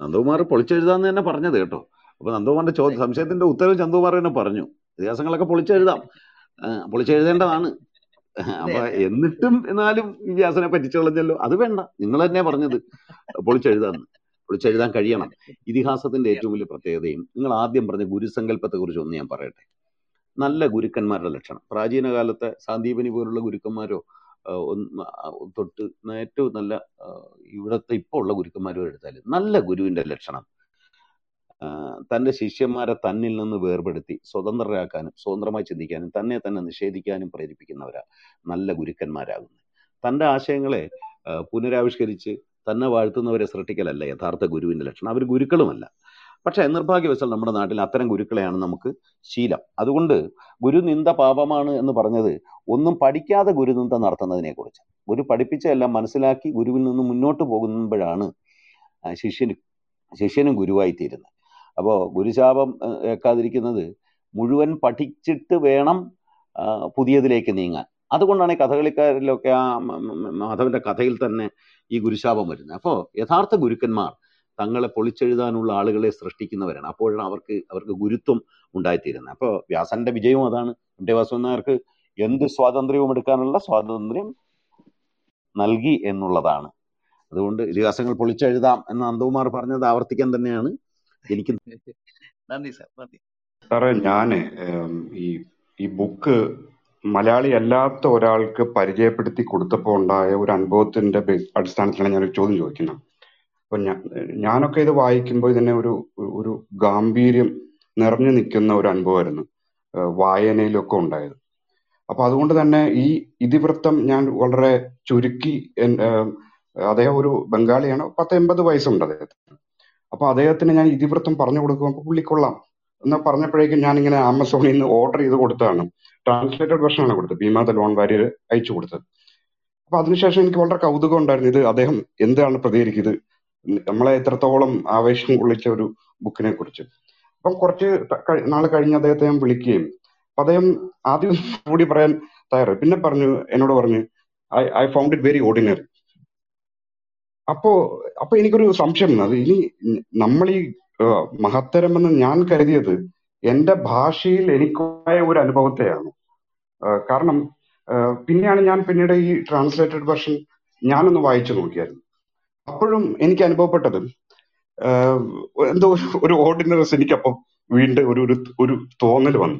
നന്ദകുമാർ പൊളിച്ചെഴുതാന്ന് തന്നെ പറഞ്ഞത് കേട്ടോ. അപ്പൊ നന്ദകുമാറിന്റെ ചോദ്യം സംശയത്തിന്റെ ഉത്തരവ് ചന്ദകുമാർ തന്നെ പറഞ്ഞു. ഇതിഹാസങ്ങളൊക്കെ പൊളിച്ചെഴുതാം. പൊളിച്ചെഴുതേണ്ടതാണ്. അപ്പൊ എന്നിട്ടും എന്നാലും ഈ വ്യാസനെ പറ്റിച്ചു കളഞ്ഞല്ലോ അത് വേണ്ട. നിങ്ങൾ തന്നെ പറഞ്ഞത്. പൊളിച്ചെഴുതാന്ന് പൊളിച്ചെഴുതാൻ കഴിയണം. ഇതിഹാസത്തിന്റെ ഏറ്റവും വലിയ പ്രത്യേകതയും നിങ്ങൾ ആദ്യം പറഞ്ഞ ഗുരുസങ്കല്പത്തെ കുറിച്ച് ഒന്ന് ഞാൻ പറയട്ടെ. നല്ല ഗുരുക്കന്മാരുടെ ലക്ഷണം. പ്രാചീന കാലത്തെ സാന്ദീപനി പോലുള്ള ഗുരുക്കന്മാരോ തൊട്ട് ഏറ്റവും നല്ല ഇവിടുത്തെ ഇപ്പോൾ ഉള്ള ഗുരുക്കന്മാരോ എടുത്താൽ നല്ല ഗുരുവിന്റെ ലക്ഷണം. തന്റെ ശിഷ്യന്മാരെ തന്നിൽ നിന്ന് വേർപെടുത്തി സ്വതന്ത്രരാക്കാനും സ്വതന്ത്രമായി ചിന്തിക്കാനും തന്നെ തന്നെ നിഷേധിക്കാനും പ്രേരിപ്പിക്കുന്നവരാ നല്ല ഗുരുക്കന്മാരാകുന്നത്. തന്റെ ആശയങ്ങളെ പുനരാവിഷ്കരിച്ച് തന്നെ വാഴ്ത്തുന്നവരെ സൃഷ്ടിക്കലല്ല യഥാർത്ഥ ഗുരുവിന്റെ ലക്ഷണം. അവർ ഗുരുക്കളുമല്ല. പക്ഷേ നിർഭാഗ്യവശാൽ നമ്മുടെ നാട്ടിൽ അത്തരം ഗുരുക്കളെയാണ് നമുക്ക് ശീലം. അതുകൊണ്ട് ഗുരുനിന്ദ പാപമാണ് എന്ന് പറഞ്ഞത് ഒന്നും പഠിക്കാതെ ഗുരുനിന്ദ നടത്തുന്നതിനെക്കുറിച്ച്. ഗുരു പഠിപ്പിച്ചതെല്ലാം മനസ്സിലാക്കി ഗുരുവിൽ നിന്ന് മുന്നോട്ട് പോകുമ്പോഴാണ് ശിഷ്യന് ശിഷ്യനും ഗുരുവായിത്തീരുന്നത്. അപ്പോൾ ഗുരുശാപം ഏക്കാതിരിക്കുന്നത് മുഴുവൻ പഠിച്ചിട്ട് വേണം പുതിയതിലേക്ക് നീങ്ങാൻ. അതുകൊണ്ടാണ് ഈ കഥകളിക്കാരിലൊക്കെ ആ മാധവന്റെ കഥയിൽ തന്നെ ഈ ഗുരുശാപം വരുന്നത്. അപ്പോൾ യഥാർത്ഥ ഗുരുക്കന്മാർ തങ്ങളെ പൊളിച്ചെഴുതാനുള്ള ആളുകളെ സൃഷ്ടിക്കുന്നവരാണ്. അപ്പോഴാണ് അവർക്ക് അവർക്ക് ഗുരുത്വം ഉണ്ടായിത്തീരുന്നത്. അപ്പോൾ വ്യാസന്റെ വിജയവും അതാണ്. എം ടി എന്ത് സ്വാതന്ത്ര്യവും എടുക്കാനുള്ള സ്വാതന്ത്ര്യം നൽകി എന്നുള്ളതാണ്. അതുകൊണ്ട് ഇതിഹാസങ്ങൾ പൊളിച്ചെഴുതാം എന്ന് അന്തകുമാർ പറഞ്ഞത് ആവർത്തിക്കാൻ തന്നെയാണ്. എനിക്ക് നന്ദി സാർ നന്ദി. സാറേ ഞാൻ ഈ ഈ ബുക്ക് മലയാളി അല്ലാത്ത ഒരാൾക്ക് പരിചയപ്പെടുത്തി കൊടുത്തപ്പോൾ ഉണ്ടായ ഒരു അനുഭവത്തിന്റെ ബേ- അടിസ്ഥാനത്തിലാണ് ഞാനൊരു ചോദ്യം ചോദിക്കുന്നത്. അപ്പൊ ഞാനൊക്കെ ഇത് വായിക്കുമ്പോൾ ഇതിനെ ഒരു ഒരു ഗാംഭീര്യം നിറഞ്ഞു നിൽക്കുന്ന ഒരു അനുഭവമായിരുന്നു വായനയിലൊക്കെ ഉണ്ടായത്. അപ്പൊ അതുകൊണ്ട് തന്നെ ഈ ഇതിവൃത്തം ഞാൻ വളരെ ചുരുക്കി അദ്ദേഹം ഒരു ബംഗാളിയാണ് പത്ത് എൺപത് വയസ്സുണ്ട് അദ്ദേഹത്തിന്. അപ്പൊ അദ്ദേഹത്തിന് ഞാൻ ഇതിവൃത്തം പറഞ്ഞു കൊടുക്കുമ്പോൾ പുള്ളി കൊള്ളാം എന്ന് പറഞ്ഞപ്പോഴേക്കും ഞാൻ ഇങ്ങനെ ആമസോണിൽ നിന്ന് ഓർഡർ ചെയ്ത് കൊടുത്തതാണ്. ട്രാൻസ്ലേറ്റഡ് വെർഷൻ ആണ് കൊടുത്തത്. ദ ലോൺ വാരിയർ അയച്ചു കൊടുത്തത്. അപ്പൊ അതിനുശേഷം എനിക്ക് വളരെ കൗതുകം ഉണ്ടായിരുന്നു. ഇത് അദ്ദേഹം എന്താണ് പ്രതികരിക്കുന്നത്? നമ്മളെ എത്രത്തോളം ആവേശം കൊള്ളിച്ച ഒരു ബുക്കിനെ കുറിച്ച്. അപ്പം കുറച്ച് നാൾ കഴി- കഴിഞ്ഞ് അദ്ദേഹത്തെ ഞാൻ വിളിക്കുകയും അപ്പൊ അദ്ദേഹം ആദ്യം കൂടി പറയാൻ തയ്യാറായി. പിന്നെ പറഞ്ഞു എന്നോട് പറഞ്ഞു I I found it very ordinary അപ്പോ അപ്പൊ എനിക്കൊരു സംശയം. അത് ഇനി നമ്മൾ ഈ മഹത്തരമെന്ന് ഞാൻ കരുതിയത് എന്റെ ഭാഷയിൽ എനിക്കുണ്ടായ ഒരു അനുഭവത്തെയാണ്. കാരണം പിന്നെയാണ് ഞാൻ പിന്നീട് ഈ ട്രാൻസ്ലേറ്റഡ് വെർഷൻ ഞാനൊന്ന് വായിച്ചു നോക്കിയായിരുന്നു. അപ്പോഴും എനിക്ക് അനുഭവപ്പെട്ടത് എന്തോ ഒരു ഓർഡിനറിസ് എനിക്കപ്പം വീണ്ടും ഒരു ഒരു ഒരു തോന്നൽ വന്നു.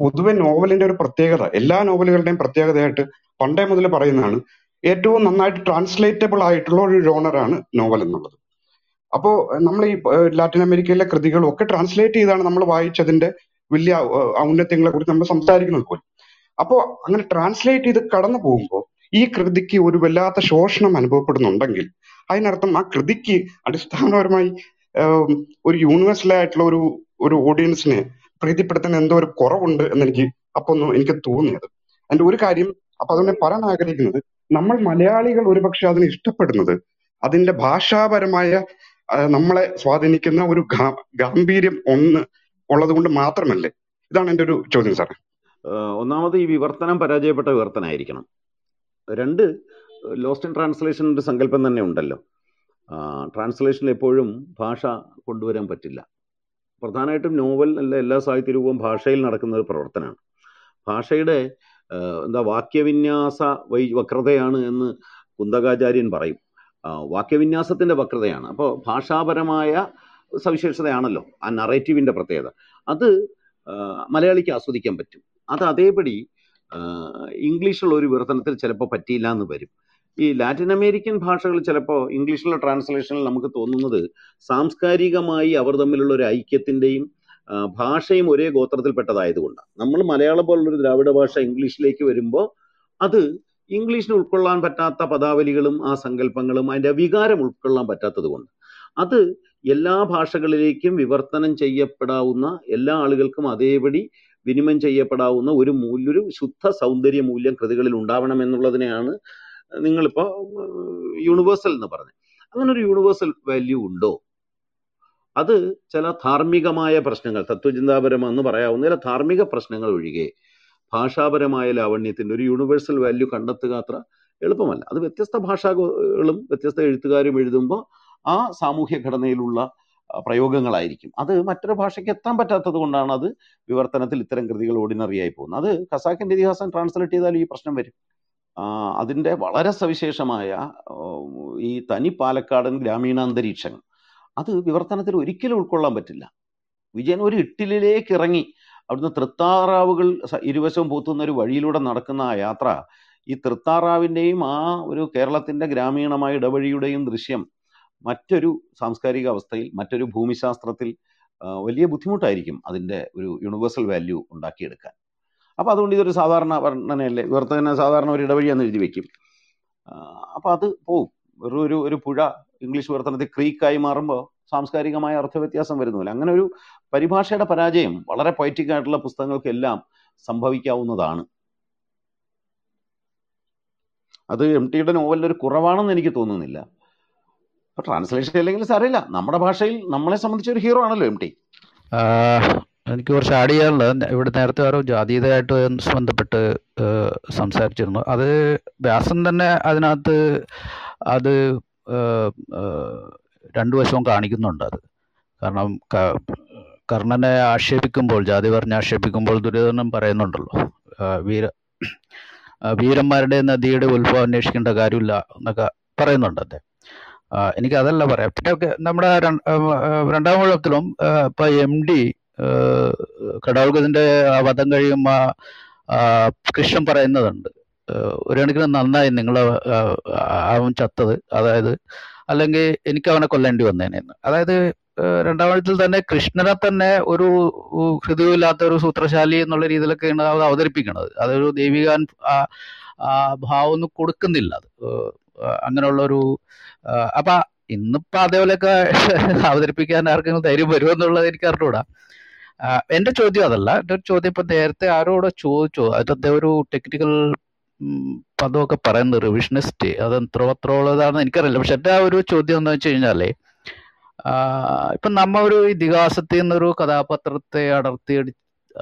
പൊതുവെ നോവലിന്റെ ഒരു പ്രത്യേകത എല്ലാ നോവലുകളുടെയും പ്രത്യേകതയായിട്ട് പണ്ടേ മുതൽ പറയുന്നതാണ് ഏറ്റവും നന്നായിട്ട് ട്രാൻസ്ലേറ്റബിൾ ആയിട്ടുള്ള ഒരു ജോണറാണ് നോവൽ എന്നുള്ളത്. അപ്പോ നമ്മൾ ഈ ലാറ്റിൻ അമേരിക്കയിലെ കൃതികളും ഒക്കെ ട്രാൻസ്ലേറ്റ് ചെയ്താണ് നമ്മൾ വായിച്ചതിന്റെ വലിയ ഔന്നത്യങ്ങളെ കുറിച്ച് നമ്മൾ സംസാരിക്കുന്നത് പോലും. അപ്പോ അങ്ങനെ ട്രാൻസ്ലേറ്റ് ചെയ്ത് കടന്നു പോകുമ്പോൾ ഈ കൃതിക്ക് ഒരു വല്ലാത്ത ശോഷണം അനുഭവപ്പെടുന്നുണ്ടെങ്കിൽ അതിനർത്ഥം ആ കൃതിക്ക് അടിസ്ഥാനപരമായി ഒരു യൂണിവേഴ്സൽ ആയിട്ടുള്ള ഒരു ഒരു ഓഡിയൻസിനെ പ്രീതിപ്പെടുത്താൻ എന്തോ ഒരു കുറവുണ്ട് എന്നെനിക്ക് അപ്പൊ ഒന്നും എനിക്ക് തോന്നിയത്. അതിന്റെ ഒരു കാര്യം അപ്പൊ അതുകൊണ്ട് പറയാൻ ആഗ്രഹിക്കുന്നത് നമ്മൾ മലയാളികൾ ഒരുപക്ഷെ അതിനെ ഇഷ്ടപ്പെടുന്നത് അതിന്റെ ഭാഷാപരമായ നമ്മളെ സ്വാധീനിക്കുന്ന ഒരു ഗാംഭീര്യം ഒന്ന് ഉള്ളത് കൊണ്ട് മാത്രമല്ലേ? ഇതാണ് എന്റെ ഒരു ചോദ്യം സാറേ. ഒന്നാമത് ഈ വിവർത്തനം പരാജയപ്പെട്ട വിവർത്തനമായിരിക്കണം രണ്ട് ലോസ്റ്റ് ഇൻ ട്രാൻസ്ലേഷൻ ഒരു സങ്കല്പം തന്നെ ഉണ്ടല്ലോ. ട്രാൻസ്ലേഷനിൽ എപ്പോഴും ഭാഷ കൊണ്ടുവരാൻ പറ്റില്ല. പ്രധാനമായിട്ടും നോവൽ അല്ല എല്ലാ സാഹിത്യ രൂപവും ഭാഷയിൽ നടക്കുന്ന ഒരു പ്രവർത്തനമാണ്. ഭാഷയുടെ എന്താ വാക്യവിന്യാസ വൈ വക്രതയാണ് എന്ന് കുന്തകാചാര്യൻ പറയും. ആ, വാക്യവിന്യാസത്തിന്റെ വക്രതയാണ്. അപ്പോൾ ഭാഷാപരമായ സവിശേഷതയാണല്ലോ ആ നറേറ്റീവിന്റെ പ്രത്യേകത. അത് മലയാളിക്ക് ആസ്വദിക്കാൻ പറ്റും. അത് അതേപടി ഇംഗ്ലീഷുള്ള ഒരു വിവർത്തനത്തിൽ ചിലപ്പോൾ പറ്റിയില്ല എന്ന് വരും. ഈ ലാറ്റിൻ അമേരിക്കൻ ഭാഷകൾ ചിലപ്പോൾ ഇംഗ്ലീഷിലുള്ള ട്രാൻസ്ലേഷനിൽ നമുക്ക് തോന്നുന്നത് സാംസ്കാരികമായി അവർ തമ്മിലുള്ള ഒരു ഐക്യത്തിന്റെയും ഭാഷയും ഒരേ ഗോത്രത്തിൽപ്പെട്ടതായതുകൊണ്ടാണ് നമ്മൾ മലയാളം പോലുള്ളൊരു ദ്രാവിഡ ഭാഷ ഇംഗ്ലീഷിലേക്ക് വരുമ്പോൾ അത് ഇംഗ്ലീഷിന് ഉൾക്കൊള്ളാൻ പറ്റാത്ത പദാവലികളും ആ സങ്കല്പങ്ങളും അതിന്റെ വികാരം ഉൾക്കൊള്ളാൻ പറ്റാത്തത് കൊണ്ട്. അത് എല്ലാ ഭാഷകളിലേക്കും വിവർത്തനം ചെയ്യപ്പെടാവുന്ന എല്ലാ ആളുകൾക്കും അതേപടി വിനിമയം ചെയ്യപ്പെടാവുന്ന ഒരു മൂല്യ ഒരു ശുദ്ധ സൗന്ദര്യ മൂല്യം കൃതികളിൽ ഉണ്ടാവണം എന്നുള്ളതിനെയാണ് നിങ്ങളിപ്പോ യൂണിവേഴ്സൽ എന്ന് പറഞ്ഞത്. അങ്ങനെ ഒരു യൂണിവേഴ്സൽ വാല്യൂ ഉണ്ടോ? അത് ചില ധാർമ്മികമായ പ്രശ്നങ്ങൾ തത്വചിന്താപരമെന്ന് പറയാവുന്ന ചില ധാർമ്മിക പ്രശ്നങ്ങൾ ഒഴികെ ഭാഷാപരമായ ലാവണ്യത്തിന്റെ ഒരു യൂണിവേഴ്സൽ വാല്യൂ കണ്ടെത്തുക അത്ര എളുപ്പമല്ല. അത് വ്യത്യസ്ത ഭാഷകളും വ്യത്യസ്ത എഴുത്തുകാരും എഴുതുമ്പോൾ ആ സാമൂഹ്യ ഘടനയിലുള്ള പ്രയോഗങ്ങളായിരിക്കും. അത് മറ്റൊരു ഭാഷയ്ക്ക് എത്താൻ പറ്റാത്തത് കൊണ്ടാണ് അത് വിവർത്തനത്തിൽ ഇത്തരം കൃതികൾ ഓർഡിനറി ആയി പോകുന്നത്. അത് ഖസാക്കിന്റെ ഇതിഹാസം ട്രാൻസ്ലേറ്റ് ചെയ്താൽ ഈ പ്രശ്നം വരും. അതിന്റെ വളരെ സവിശേഷമായ ഈ തനി പാലക്കാടൻ ഗ്രാമീണാന്തരീക്ഷങ്ങൾ അത് വിവർത്തനത്തിൽ ഒരിക്കലും ഉൾക്കൊള്ളാൻ പറ്റില്ല. വിജയൻ ഒരു ഇട്ടിലേക്ക് ഇറങ്ങി അവിടുന്ന് തൃത്താറാവുകൾ ഇരുവശവും പൂത്തുന്ന ഒരു വഴിയിലൂടെ നടക്കുന്ന ആ യാത്ര ഈ തൃത്താറാവിന്റെയും ആ ഒരു കേരളത്തിന്റെ ഗ്രാമീണമായ ഇടവഴിയുടെയും ദൃശ്യം മറ്റൊരു സാംസ്കാരിക അവസ്ഥയിൽ മറ്റൊരു ഭൂമിശാസ്ത്രത്തിൽ വലിയ ബുദ്ധിമുട്ടായിരിക്കും അതിന്റെ ഒരു യൂണിവേഴ്സൽ വാല്യൂ ഉണ്ടാക്കിയെടുക്കാൻ. അപ്പോൾ അതുകൊണ്ട് ഇതൊരു സാധാരണ വർണനയല്ലേ? വിവർത്തന സാധാരണ ഒരു ഇടവഴിയാന്ന് എഴുതി വയ്ക്കും അപ്പോൾ അത് പോവും. വെറും ഒരു ഒരു പുഴ ഇംഗ്ലീഷ് വിവർത്തനത്തിൽ ക്രീക്കായി മാറുമ്പോൾ സാംസ്കാരികമായ അർത്ഥവ്യത്യാസം വരുന്നില്ല. അങ്ങനെ ഒരു പരിഭാഷയുടെ പരാജയം വളരെ പൊയറ്റിക് ആയിട്ടുള്ള പുസ്തകങ്ങൾക്കെല്ലാം സംഭവിക്കാവുന്നതാണ്. അത് എം ടിയുടെ നോവലിൽ ഒരു കുറവാണെന്ന് എനിക്ക് തോന്നുന്നില്ല. ഇപ്പൊ ട്രാൻസ്ലേഷൻ അല്ലെങ്കിൽ സാറിയില്ല നമ്മുടെ ഭാഷയിൽ നമ്മളെ സംബന്ധിച്ച് ഒരു ഹീറോ ആണല്ലോ എം ടി എനിക്ക് കുറച്ച് ആഡ് ചെയ്യാനുള്ളത്. ഇവിടെ നേരത്തെ ആരോ ജാതീയതയായിട്ട് ബന്ധപ്പെട്ട് സംസാരിച്ചിരുന്നു. അത് വ്യാസൻ തന്നെ അതിനകത്ത് അത് രണ്ടു വശവും കാണിക്കുന്നുണ്ട് അത് കാരണം കർണനെ ആക്ഷേപിക്കുമ്പോൾ ജാതി പറഞ്ഞ് ആക്ഷേപിക്കുമ്പോൾ ദുര്യോധനൻ പറയുന്നുണ്ടല്ലോ വീര വീരന്മാരുടെ നദിയുടെ ഉത്ഭവം അന്വേഷിക്കേണ്ട കാര്യമില്ല എന്നൊക്കെ പറയുന്നുണ്ട് അദ്ദേഹം. എനിക്ക് അതല്ല പറയാം. പിന്നെ നമ്മുടെ രണ്ടാം ആ, ഇപ്പൊ എം ഡി കടാൾഗതിന്റെ വധം കഴിയുമ്പോ കൃഷ്ണൻ പറയുന്നതുണ്ട്. ഒരു കണക്കിന് നന്നായി നിങ്ങൾ അവൻ ചത്തത്. അതായത് അല്ലെങ്കിൽ എനിക്ക് അവനെ കൊല്ലേണ്ടി വന്നേനെന്ന് അതായത് രണ്ടാമത്തിൽ തന്നെ കൃഷ്ണനെ തന്നെ ഒരു ഹൃദയമില്ലാത്ത ഒരു സൂത്രശാലി എന്നുള്ള രീതിയിലൊക്കെയാണ് അത് അവതരിപ്പിക്കുന്നത് അതൊരു ദൈവികാൻ ആ ആ ഭാവം ഒന്നും കൊടുക്കുന്നില്ല അത്. അങ്ങനെയുള്ള ഒരു അപ്പൊ ഇന്നിപ്പോ അതേപോലെയൊക്കെ അവതരിപ്പിക്കാൻ ആർക്കെങ്കിലും ധൈര്യം വരുമെന്നുള്ളത് എനിക്ക് അറിഞ്ഞൂടാ. എന്റെ ചോദ്യം അതല്ല. എന്റെ ഒരു ചോദ്യം ഇപ്പൊ നേരത്തെ ആരോടെ ചോദിച്ചോ. അതിന്റെ ഒരു ടെക്നിക്കൽ പദമൊക്കെ പറയുന്നത് റിവിഷനിസ്റ്റ്. അത് എത്രത്തോളതാണെന്ന് എനിക്കറിയില്ല. പക്ഷെ എന്റെ ആ ഒരു ചോദ്യം എന്ന് വെച്ച് കഴിഞ്ഞാൽ ഇപ്പൊ നമ്മ ഒരു ഇതിഹാസത്തിൽ നിന്നൊരു കഥാപാത്രത്തെ അടർത്തി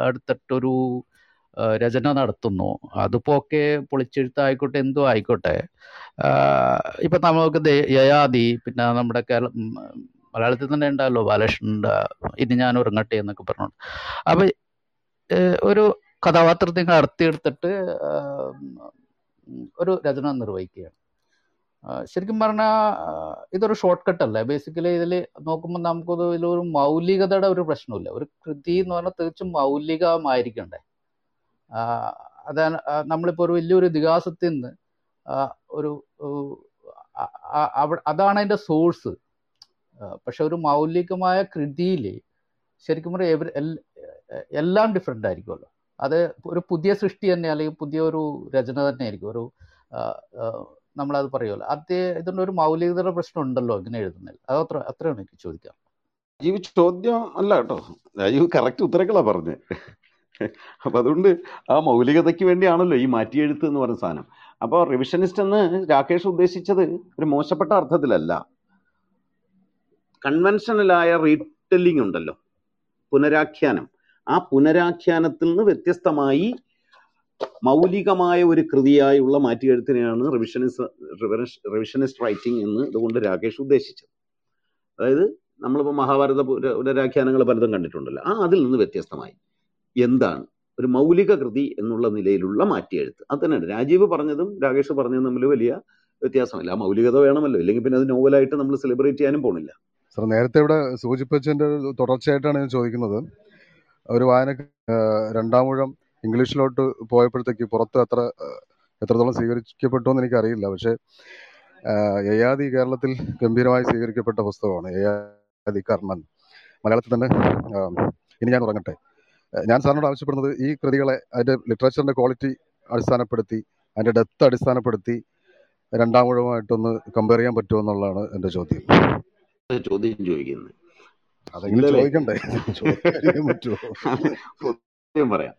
എടുത്തിട്ടൊരു രചന നടത്തുന്നു. അതിപ്പോ ഒക്കെ പൊളിച്ചെഴുത്തായിക്കോട്ടെ എന്തോ ആയിക്കോട്ടെ. ഇപ്പൊ നമുക്ക് യയാദി പിന്നെ നമ്മുടെ കേരള മലയാളത്തിൽ തന്നെ ഉണ്ടല്ലോ ബാലകൃഷ്ണന്റെ ഇനി ഞാൻ ഉറങ്ങട്ടെ എന്നൊക്കെ പറഞ്ഞു അപ്പൊ ഒരു കഥാപാത്രത്തെ അടർത്തിയെടുത്തിട്ട് ഒരു രചന നിർവഹിക്കുകയാണ്. ശരിക്കും പറഞ്ഞാൽ ഇതൊരു ഷോർട്ട് കട്ട് അല്ല ബേസിക്കലി ഇതിൽ നോക്കുമ്പോൾ നമുക്കത് ഇതിലൊരു മൗലികതയുടെ ഒരു പ്രശ്നമില്ല ഒരു കൃതി എന്ന് പറഞ്ഞാൽ തീർച്ചും മൗലികമായിരിക്കണ്ടേ. അതാണ് നമ്മളിപ്പോൾ ഒരു വലിയൊരു ഇതിഹാസത്തിൽ നിന്ന് ഒരു അതാണ് അതിന്റെ സോഴ്സ്. പക്ഷെ ഒരു മൗലികമായ കൃതിയിൽ ശരിക്കും പറഞ്ഞാൽ എല്ലാം ഡിഫറെന്റ് ആയിരിക്കുമല്ലോ. അത് ഒരു പുതിയ സൃഷ്ടി തന്നെ അല്ലെങ്കിൽ പുതിയ ഒരു രചന തന്നെ ആയിരിക്കും. ഒരു നമ്മളത് പറയുമല്ലോ. അത് ഇതിന്റെ ഒരു മൗലികതയുടെ പ്രശ്നം ഉണ്ടല്ലോ ഇങ്ങനെ എഴുതുന്നതിൽ. അത് അത്ര അത്രയാണ് എനിക്ക് ചോദിക്കാം രാജീവ് ചോദ്യം അല്ല കേട്ടോ. രാജീവ് കറക്റ്റ് ഉത്തരങ്ങളാ പറഞ്ഞത് അപ്പൊ അതുകൊണ്ട് ആ മൗലികതയ്ക്ക് വേണ്ടിയാണല്ലോ ഈ മാറ്റിയെഴുത്ത് എന്ന് പറയുന്ന സാധനം. അപ്പോൾ റിവിഷനിസ്റ്റ് എന്ന് രാകേഷ് ഉദ്ദേശിച്ചത് ഒരു മോശപ്പെട്ട അർത്ഥത്തിലല്ല. കൺവെൻഷനലായ റീടെല്ലിംഗ് ഉണ്ടല്ലോ. പുനരാഖ്യാനം. ആ പുനരാഖ്യാനത്തിൽ നിന്ന് വ്യത്യസ്തമായി മൗലികമായ ഒരു കൃതിയായുള്ള മാറ്റിയെഴുത്തിനെയാണ് റിവിഷനിസ്റ്റ് റിവിഷനിസ്റ്റ് റൈറ്റിംഗ് എന്ന് ഇതുകൊണ്ട് രാകേഷ് ഉദ്ദേശിച്ചത്. അതായത് നമ്മളിപ്പോൾ മഹാഭാരത പുനരാഖ്യാനങ്ങൾ പലതും കണ്ടിട്ടുണ്ടല്ലോ. ആ അതിൽ നിന്ന് വ്യത്യസ്തമായി എന്താണ് ഒരു മൗലിക കൃതി എന്നുള്ള നിലയിലുള്ള മാറ്റിയെഴുത്ത്. അത് തന്നെയാണ്. രാജീവ് പറഞ്ഞതും രാകേഷ് പറഞ്ഞതും തമ്മിൽ വലിയ വ്യത്യാസമല്ല. ആ മൗലികത വേണമല്ലോ. ഇല്ലെങ്കിൽ പിന്നെ അത് നോവലായിട്ട് നമ്മൾ സെലിബ്രേറ്റ് ചെയ്യാനും പോണില്ല. സർ നേരത്തെ ഇവിടെ സൂചിപ്പിച്ചതിന്റെ ഒരു തുടർച്ചയായിട്ടാണ് ഞാൻ ചോദിക്കുന്നത്. ഒരു വായന രണ്ടാമൂഴം ഇംഗ്ലീഷിലോട്ട് പോയപ്പോഴത്തേക്ക് പുറത്ത് അത്ര എത്രത്തോളം സ്വീകരിക്കപ്പെട്ടു എന്ന് എനിക്കറിയില്ല. പക്ഷേ യയാദി കേരളത്തിൽ ഗംഭീരമായി സ്വീകരിക്കപ്പെട്ട പുസ്തകമാണ് യയാദി കർണൻ മലയാളത്തിൽ തന്നെ ഇനി ഞാൻ ഉറങ്ങട്ടെ. ഞാൻ സാറിനോട് ആവശ്യപ്പെടുന്നത് ഈ കൃതികളെ അതിന്റെ ലിറ്ററേച്ചറിന്റെ ക്വാളിറ്റി അടിസ്ഥാനപ്പെടുത്തി അതിന്റെ ഡെത്ത് അടിസ്ഥാനപ്പെടുത്തി രണ്ടാമൂഴമായിട്ടൊന്ന് കമ്പയർ ചെയ്യാൻ പറ്റുമോ എന്നുള്ളതാണ് എന്റെ ചോദ്യം. ചോദ്യം ചോദിക്കുന്നത്. അതെങ്കിലും ചോദിക്കണ്ടേ? പറ്റുമോ പറയാം.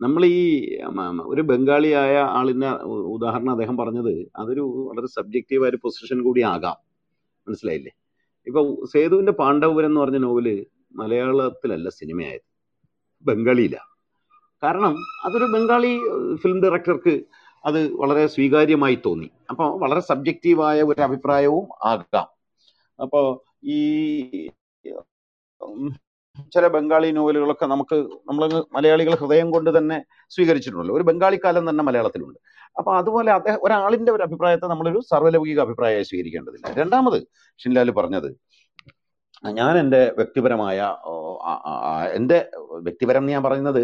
നമ്മൾ ഈ ഒരു ബംഗാളിയായ ആളിന്റെ ഉദാഹരണം അദ്ദേഹം പറഞ്ഞത് അതൊരു വളരെ സബ്ജക്റ്റീവായ പൊസിഷൻ കൂടി ആകാം. മനസ്സിലായില്ലേ? ഇപ്പൊ സേതുവിന്റെ പാണ്ഡവപുരം എന്ന് പറഞ്ഞ നോവൽ മലയാളത്തിലല്ല സിനിമയായത്. ബംഗാളിയില. കാരണം അതൊരു ബംഗാളി ഫിലിം ഡയറക്ടർക്ക് അത് വളരെ സ്വീകാര്യമായി തോന്നി. അപ്പോൾ വളരെ സബ്ജക്റ്റീവായ ഒരു അഭിപ്രായവും ആകാം. അപ്പോൾ ഈ ചില ബംഗാളി നോവലുകളൊക്കെ നമുക്ക് നമ്മൾ മലയാളികൾ ഹൃദയം കൊണ്ട് തന്നെ സ്വീകരിച്ചിട്ടുണ്ടല്ലോ. ഒരു ബംഗാളി കാലം തന്നെ മലയാളത്തിലുണ്ട്. അപ്പൊ അതുപോലെ അദ്ദേഹം ഒരാളിന്റെ ഒരു അഭിപ്രായത്തെ നമ്മളൊരു സർവലൗകിക അഭിപ്രായമായി സ്വീകരിക്കേണ്ടതില്ല. രണ്ടാമത് ഷിൻലാൽ പറഞ്ഞത് ഞാൻ എന്റെ വ്യക്തിപരമായ എന്റെ വ്യക്തിപരം ഞാൻ പറയുന്നത്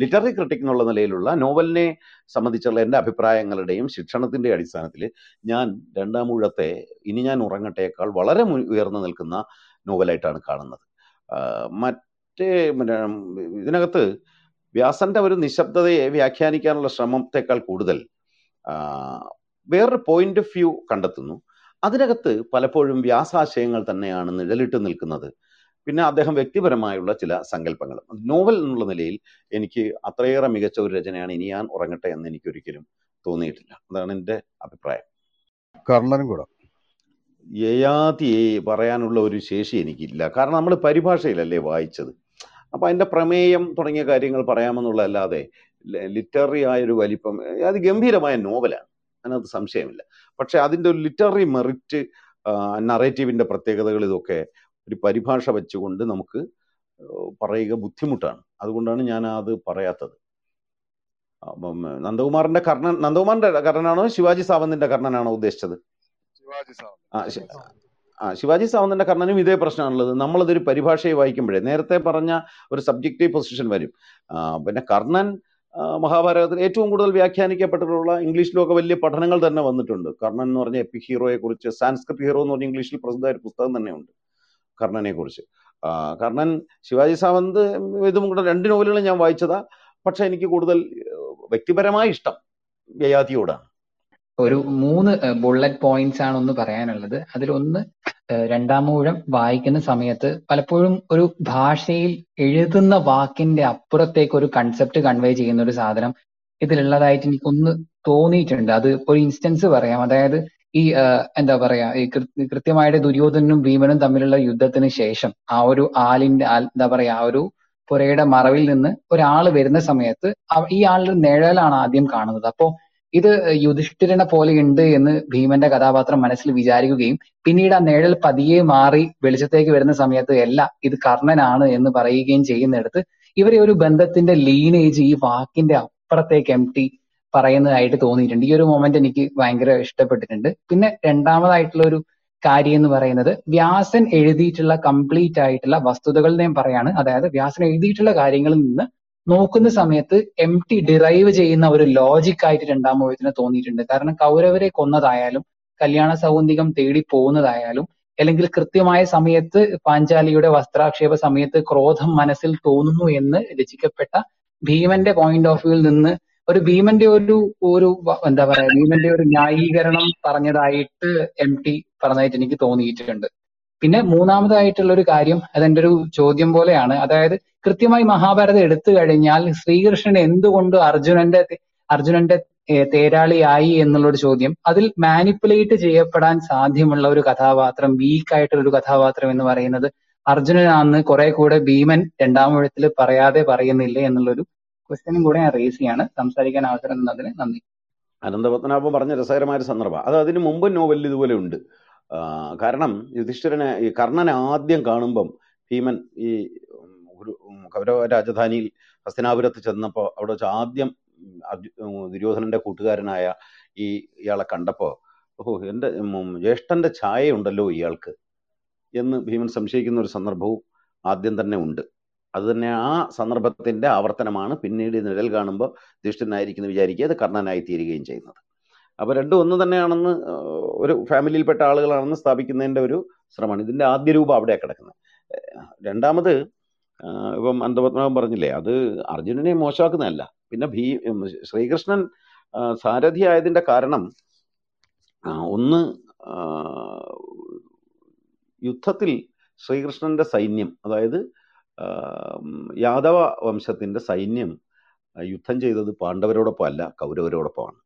ലിറ്റററി ക്രിട്ടിക് എന്നുള്ള നിലയിലുള്ള നോവലിനെ സംബന്ധിച്ചുള്ള എന്റെ അഭിപ്രായങ്ങളുടെയും ശിക്ഷണത്തിന്റെ അടിസ്ഥാനത്തിൽ ഞാൻ രണ്ടാം ഊഴത്തെ ഇനി ഞാൻ ഉറങ്ങട്ടേക്കാൾ വളരെ ഉയർന്നു നിൽക്കുന്ന നോവലായിട്ടാണ് കാണുന്നത്. മറ്റേ ഇതിനകത്ത് വ്യാസന്റെ ഒരു നിശബ്ദതയെ വ്യാഖ്യാനിക്കാനുള്ള ശ്രമത്തെക്കാൾ കൂടുതൽ വേറൊരു പോയിന്റ് ഓഫ് വ്യൂ കണ്ടെത്തുന്നു. അതിനകത്ത് പലപ്പോഴും വ്യാസാശയങ്ങൾ തന്നെയാണ് നിഴലിട്ട് നിൽക്കുന്നത്. പിന്നെ അദ്ദേഹം വ്യക്തിപരമായുള്ള ചില സങ്കല്പങ്ങൾ. നോവൽ എന്നുള്ള നിലയിൽ എനിക്ക് അത്രയേറെ മികച്ച ഒരു രചനയാണ് ഇനി ഞാൻ ഉറങ്ങട്ടെ എന്ന് എനിക്ക് ഒരിക്കലും തോന്നിയിട്ടില്ല. അതാണ് എന്റെ അഭിപ്രായം. കർണനും കൂടെ. യയാതി പറയാനുള്ള ഒരു ശേഷി എനിക്കില്ല. കാരണം നമ്മൾ പരിഭാഷയിലല്ലേ വായിച്ചത്. അപ്പോൾ അതിന്റെ പ്രമേയം തുടങ്ങിയ കാര്യങ്ങൾ പറയാമെന്നുള്ളതല്ലാതെ ലിറ്റററി ആയൊരു വലിപ്പം അത് ഗംഭീരമായ നോവലാണ്. അതിനകത്ത് സംശയമില്ല. പക്ഷെ അതിന്റെ ഒരു ലിറ്റററി മെറിറ്റ് നറേറ്റീവിന്റെ പ്രത്യേകതകൾ ഇതൊക്കെ ഒരു പരിഭാഷ വെച്ചുകൊണ്ട് നമുക്ക് പറയുക ബുദ്ധിമുട്ടാണ്. അതുകൊണ്ടാണ് ഞാൻ അത് പറയാത്തത്. നന്ദകുമാറിന്റെ കർണൻ നന്ദകുമാറിന്റെ കർണനാണോ? ശിവാജി സാവന്തിന്റെ കർണനാണോ ഉദ്ദേശിച്ചത്? ആ ശിവാജി സാവന്തിന്റെ കർണനും ഇതേ പ്രശ്നമാണുള്ളത്. നമ്മളതൊരു പരിഭാഷയെ വായിക്കുമ്പോഴേ നേരത്തെ പറഞ്ഞ ഒരു സബ്ജക്റ്റീവ് പൊസിഷൻ വരും. പിന്നെ കർണൻ മഹാഭാരതത്തിൽ ഏറ്റവും കൂടുതൽ വ്യാഖ്യാനിക്കപ്പെട്ടിട്ടുള്ള ഇംഗ്ലീഷിലൊക്കെ വലിയ പഠനങ്ങൾ തന്നെ വന്നിട്ടുണ്ട്. കർണൻ എന്ന് പറഞ്ഞ എപ്പി ഹീറോയെ കുറിച്ച് സാൻസ്ക്രിറ്റ് ഹീറോ എന്ന് പറഞ്ഞ ഇംഗ്ലീഷിൽ പ്രസിദ്ധമായ ഒരു പുസ്തകം തന്നെയുണ്ട് കർണനെ കുറിച്ച് കർണൻ ശിവാജി സാവന്ത് ഇതും കൂടെ രണ്ട് നോവലുകളും ഞാൻ വായിച്ചതാ. പക്ഷെ എനിക്ക് കൂടുതൽ വ്യക്തിപരമായ ഇഷ്ടം യയാതിയോടാണ് ഒരു മൂന്ന് ബുള്ളറ്റ് പോയിന്റ്സ് ആണ് ഒന്ന് പറയാനുള്ളത്. അതിലൊന്ന് രണ്ടാമൂഴം വായിക്കുന്ന സമയത്ത് പലപ്പോഴും ഒരു ഭാഷയിൽ എഴുതുന്ന വാക്കിന്റെ അപ്പുറത്തേക്ക് ഒരു കൺസെപ്റ്റ് കൺവേ ചെയ്യുന്ന ഒരു സാധനം ഇതിലുള്ളതായിട്ട് എനിക്കൊന്ന് തോന്നിയിട്ടുണ്ട്. അത് ഒരു ഇൻസ്റ്റൻസ് പറയാം. അതായത് ഈ എന്താ പറയാ ഈ കൃത്യമായിട്ട് ദുര്യോധനും ഭീമനും തമ്മിലുള്ള യുദ്ധത്തിന് ശേഷം ആ ഒരു ആലിന്റെ എന്താ പറയാ ആ ഒരു പുരയുടെ മറവിൽ നിന്ന് ഒരാൾ വരുന്ന സമയത്ത് ഈ ആളുടെ നിഴലാണ് ആദ്യം കാണുന്നത്. അപ്പോ ഇത് യുധിഷ്ഠിരനെ പോലെ ഉണ്ട് എന്ന് ഭീമന്റെ കഥാപാത്രം മനസ്സിൽ വിചാരിക്കുകയും പിന്നീട് ആ നേഴൽ പതിയെ മാറി വെളിച്ചത്തേക്ക് വരുന്ന സമയത്ത് അല്ല ഇത് കർണനാണ് എന്ന് പറയുകയും ചെയ്യുന്നിടത്ത് ഇവരെ ഒരു ബന്ധത്തിന്റെ ലീനേജ് ഈ വാക്കിന്റെ അപ്പുറത്തേക്ക് എം ടി പറയുന്നതായിട്ട് തോന്നിയിട്ടുണ്ട്. ഈ ഒരു മൊമെന്റ് എനിക്ക് ഭയങ്കര ഇഷ്ടപ്പെട്ടിട്ടുണ്ട്. പിന്നെ രണ്ടാമതായിട്ടുള്ള ഒരു കാര്യം എന്ന് പറയുന്നത് വ്യാസൻ എഴുതിയിട്ടുള്ള കംപ്ലീറ്റ് ആയിട്ടുള്ള വസ്തുതകൾ ഞാൻ പറയാണ്. അതായത് വ്യാസൻ എഴുതിയിട്ടുള്ള കാര്യങ്ങളിൽ നിന്ന് നോക്കുന്ന സമയത്ത് എം ടി ഡിറൈവ് ചെയ്യുന്ന ഒരു ലോജിക് ആയിട്ട് രണ്ടാം മൂഴത്തിന് തോന്നിയിട്ടുണ്ട്. കാരണം കൗരവരെ കൊന്നതായാലും കല്യാണ സൗന്ദികം തേടി പോകുന്നതായാലും അല്ലെങ്കിൽ കൃത്യമായ സമയത്ത് പാഞ്ചാലിയുടെ വസ്ത്രാക്ഷേപ സമയത്ത് ക്രോധം മനസ്സിൽ തോന്നുന്നു എന്ന് രചിക്കപ്പെട്ട ഭീമന്റെ പോയിന്റ് ഓഫ് വ്യൂവിൽ നിന്ന് ഒരു ഭീമന്റെ ഒരു ഒരു എന്താ പറയാ ഭീമന്റെ ഒരു ന്യായീകരണം പറഞ്ഞതായിട്ട് എം ടി പറഞ്ഞതായിട്ട് എനിക്ക് തോന്നിയിട്ടുണ്ട്. പിന്നെ മൂന്നാമതായിട്ടുള്ള ഒരു കാര്യം അതെന്റെ ഒരു ചോദ്യം പോലെയാണ്. അതായത് കൃത്യമായി മഹാഭാരതം എടുത്തു കഴിഞ്ഞാൽ ശ്രീകൃഷ്ണൻ എന്തുകൊണ്ട് അർജുനന്റെ അർജുനന്റെ തേരാളിയായി എന്നുള്ള ഒരു ചോദ്യം. അതിൽ മാനിപ്പുലേറ്റ് ചെയ്യപ്പെടാൻ സാധ്യമുള്ള ഒരു കഥാപാത്രം വീക്ക് ആയിട്ടുള്ള ഒരു കഥാപാത്രം എന്ന് പറയുന്നത് അർജുനനാണെന്ന് കുറെ കൂടെ ഭീമൻ രണ്ടാം പറയാതെ പറയുന്നില്ലേ എന്നുള്ളൊരു ക്വസ്റ്റ്യനും കൂടെ ഞാൻ റേസ് ചെയ്യാണ്. സംസാരിക്കാൻ അവസരം തന്നതിന് നന്ദി. അനന്തപത്മനാഭം പറഞ്ഞ രസകരമായ സന്ദർഭം. അത് അതിന് മുമ്പ് നോവലിൽ ഇതുപോലെ ഉണ്ട്. കാരണം യുധിഷ്ഠിരനെ ഈ കർണനെ ആദ്യം കാണുമ്പം ഭീമൻ ഈ ഒരു കൗരവ രാജധാനിയിൽ ഹസ്തിനാപുരത്ത് ചെന്നപ്പോൾ അവിടെ വെച്ച് ആദ്യം ദുര്യോധനന്റെ കൂട്ടുകാരനായ ഈ ഇയാളെ കണ്ടപ്പോൾ ഓഹോ എന്റെ ഉം, ജ്യേഷ്ഠന്റെ ഛായയുണ്ടല്ലോ ഇയാൾക്ക് എന്ന് ഭീമൻ സംശയിക്കുന്ന ഒരു സന്ദർഭവും ആദ്യം തന്നെ ഉണ്ട്. അത് തന്നെ ആ സന്ദർഭത്തിന്റെ ആവർത്തനമാണ് പിന്നീട് നിഴൽ കാണുമ്പോൾ ദുഷ്ടനായിരിക്കുന്നു വിചാരിക്കുക അത് കർണനായി തീരുകയും ചെയ്യുന്നത്. അപ്പൊ രണ്ടും ഒന്ന് തന്നെയാണെന്ന് ഒരു ഫാമിലിയിൽപ്പെട്ട ആളുകളാണെന്ന് സ്ഥാപിക്കുന്നതിന്റെ ഒരു ശ്രമമാണ്. ഇതിന്റെ ആദ്യ രൂപം അവിടെയാണ് കിടക്കുന്നത്. രണ്ടാമത് ഇപ്പം അന്തപത്മനാഭൻ പറഞ്ഞില്ലേ അത് അർജുനനെ മോശമാക്കുന്നതല്ല. പിന്നെ ഭീ ശ്രീകൃഷ്ണൻ ആ, സാരഥിയായതിന്റെ കാരണം ഒന്ന് യുദ്ധത്തിൽ ശ്രീകൃഷ്ണന്റെ സൈന്യം അതായത് യാദവ വംശത്തിന്റെ സൈന്യം യുദ്ധം ചെയ്തത് പാണ്ഡവരോടൊപ്പം അല്ല കൗരവരോടൊപ്പമാണ്.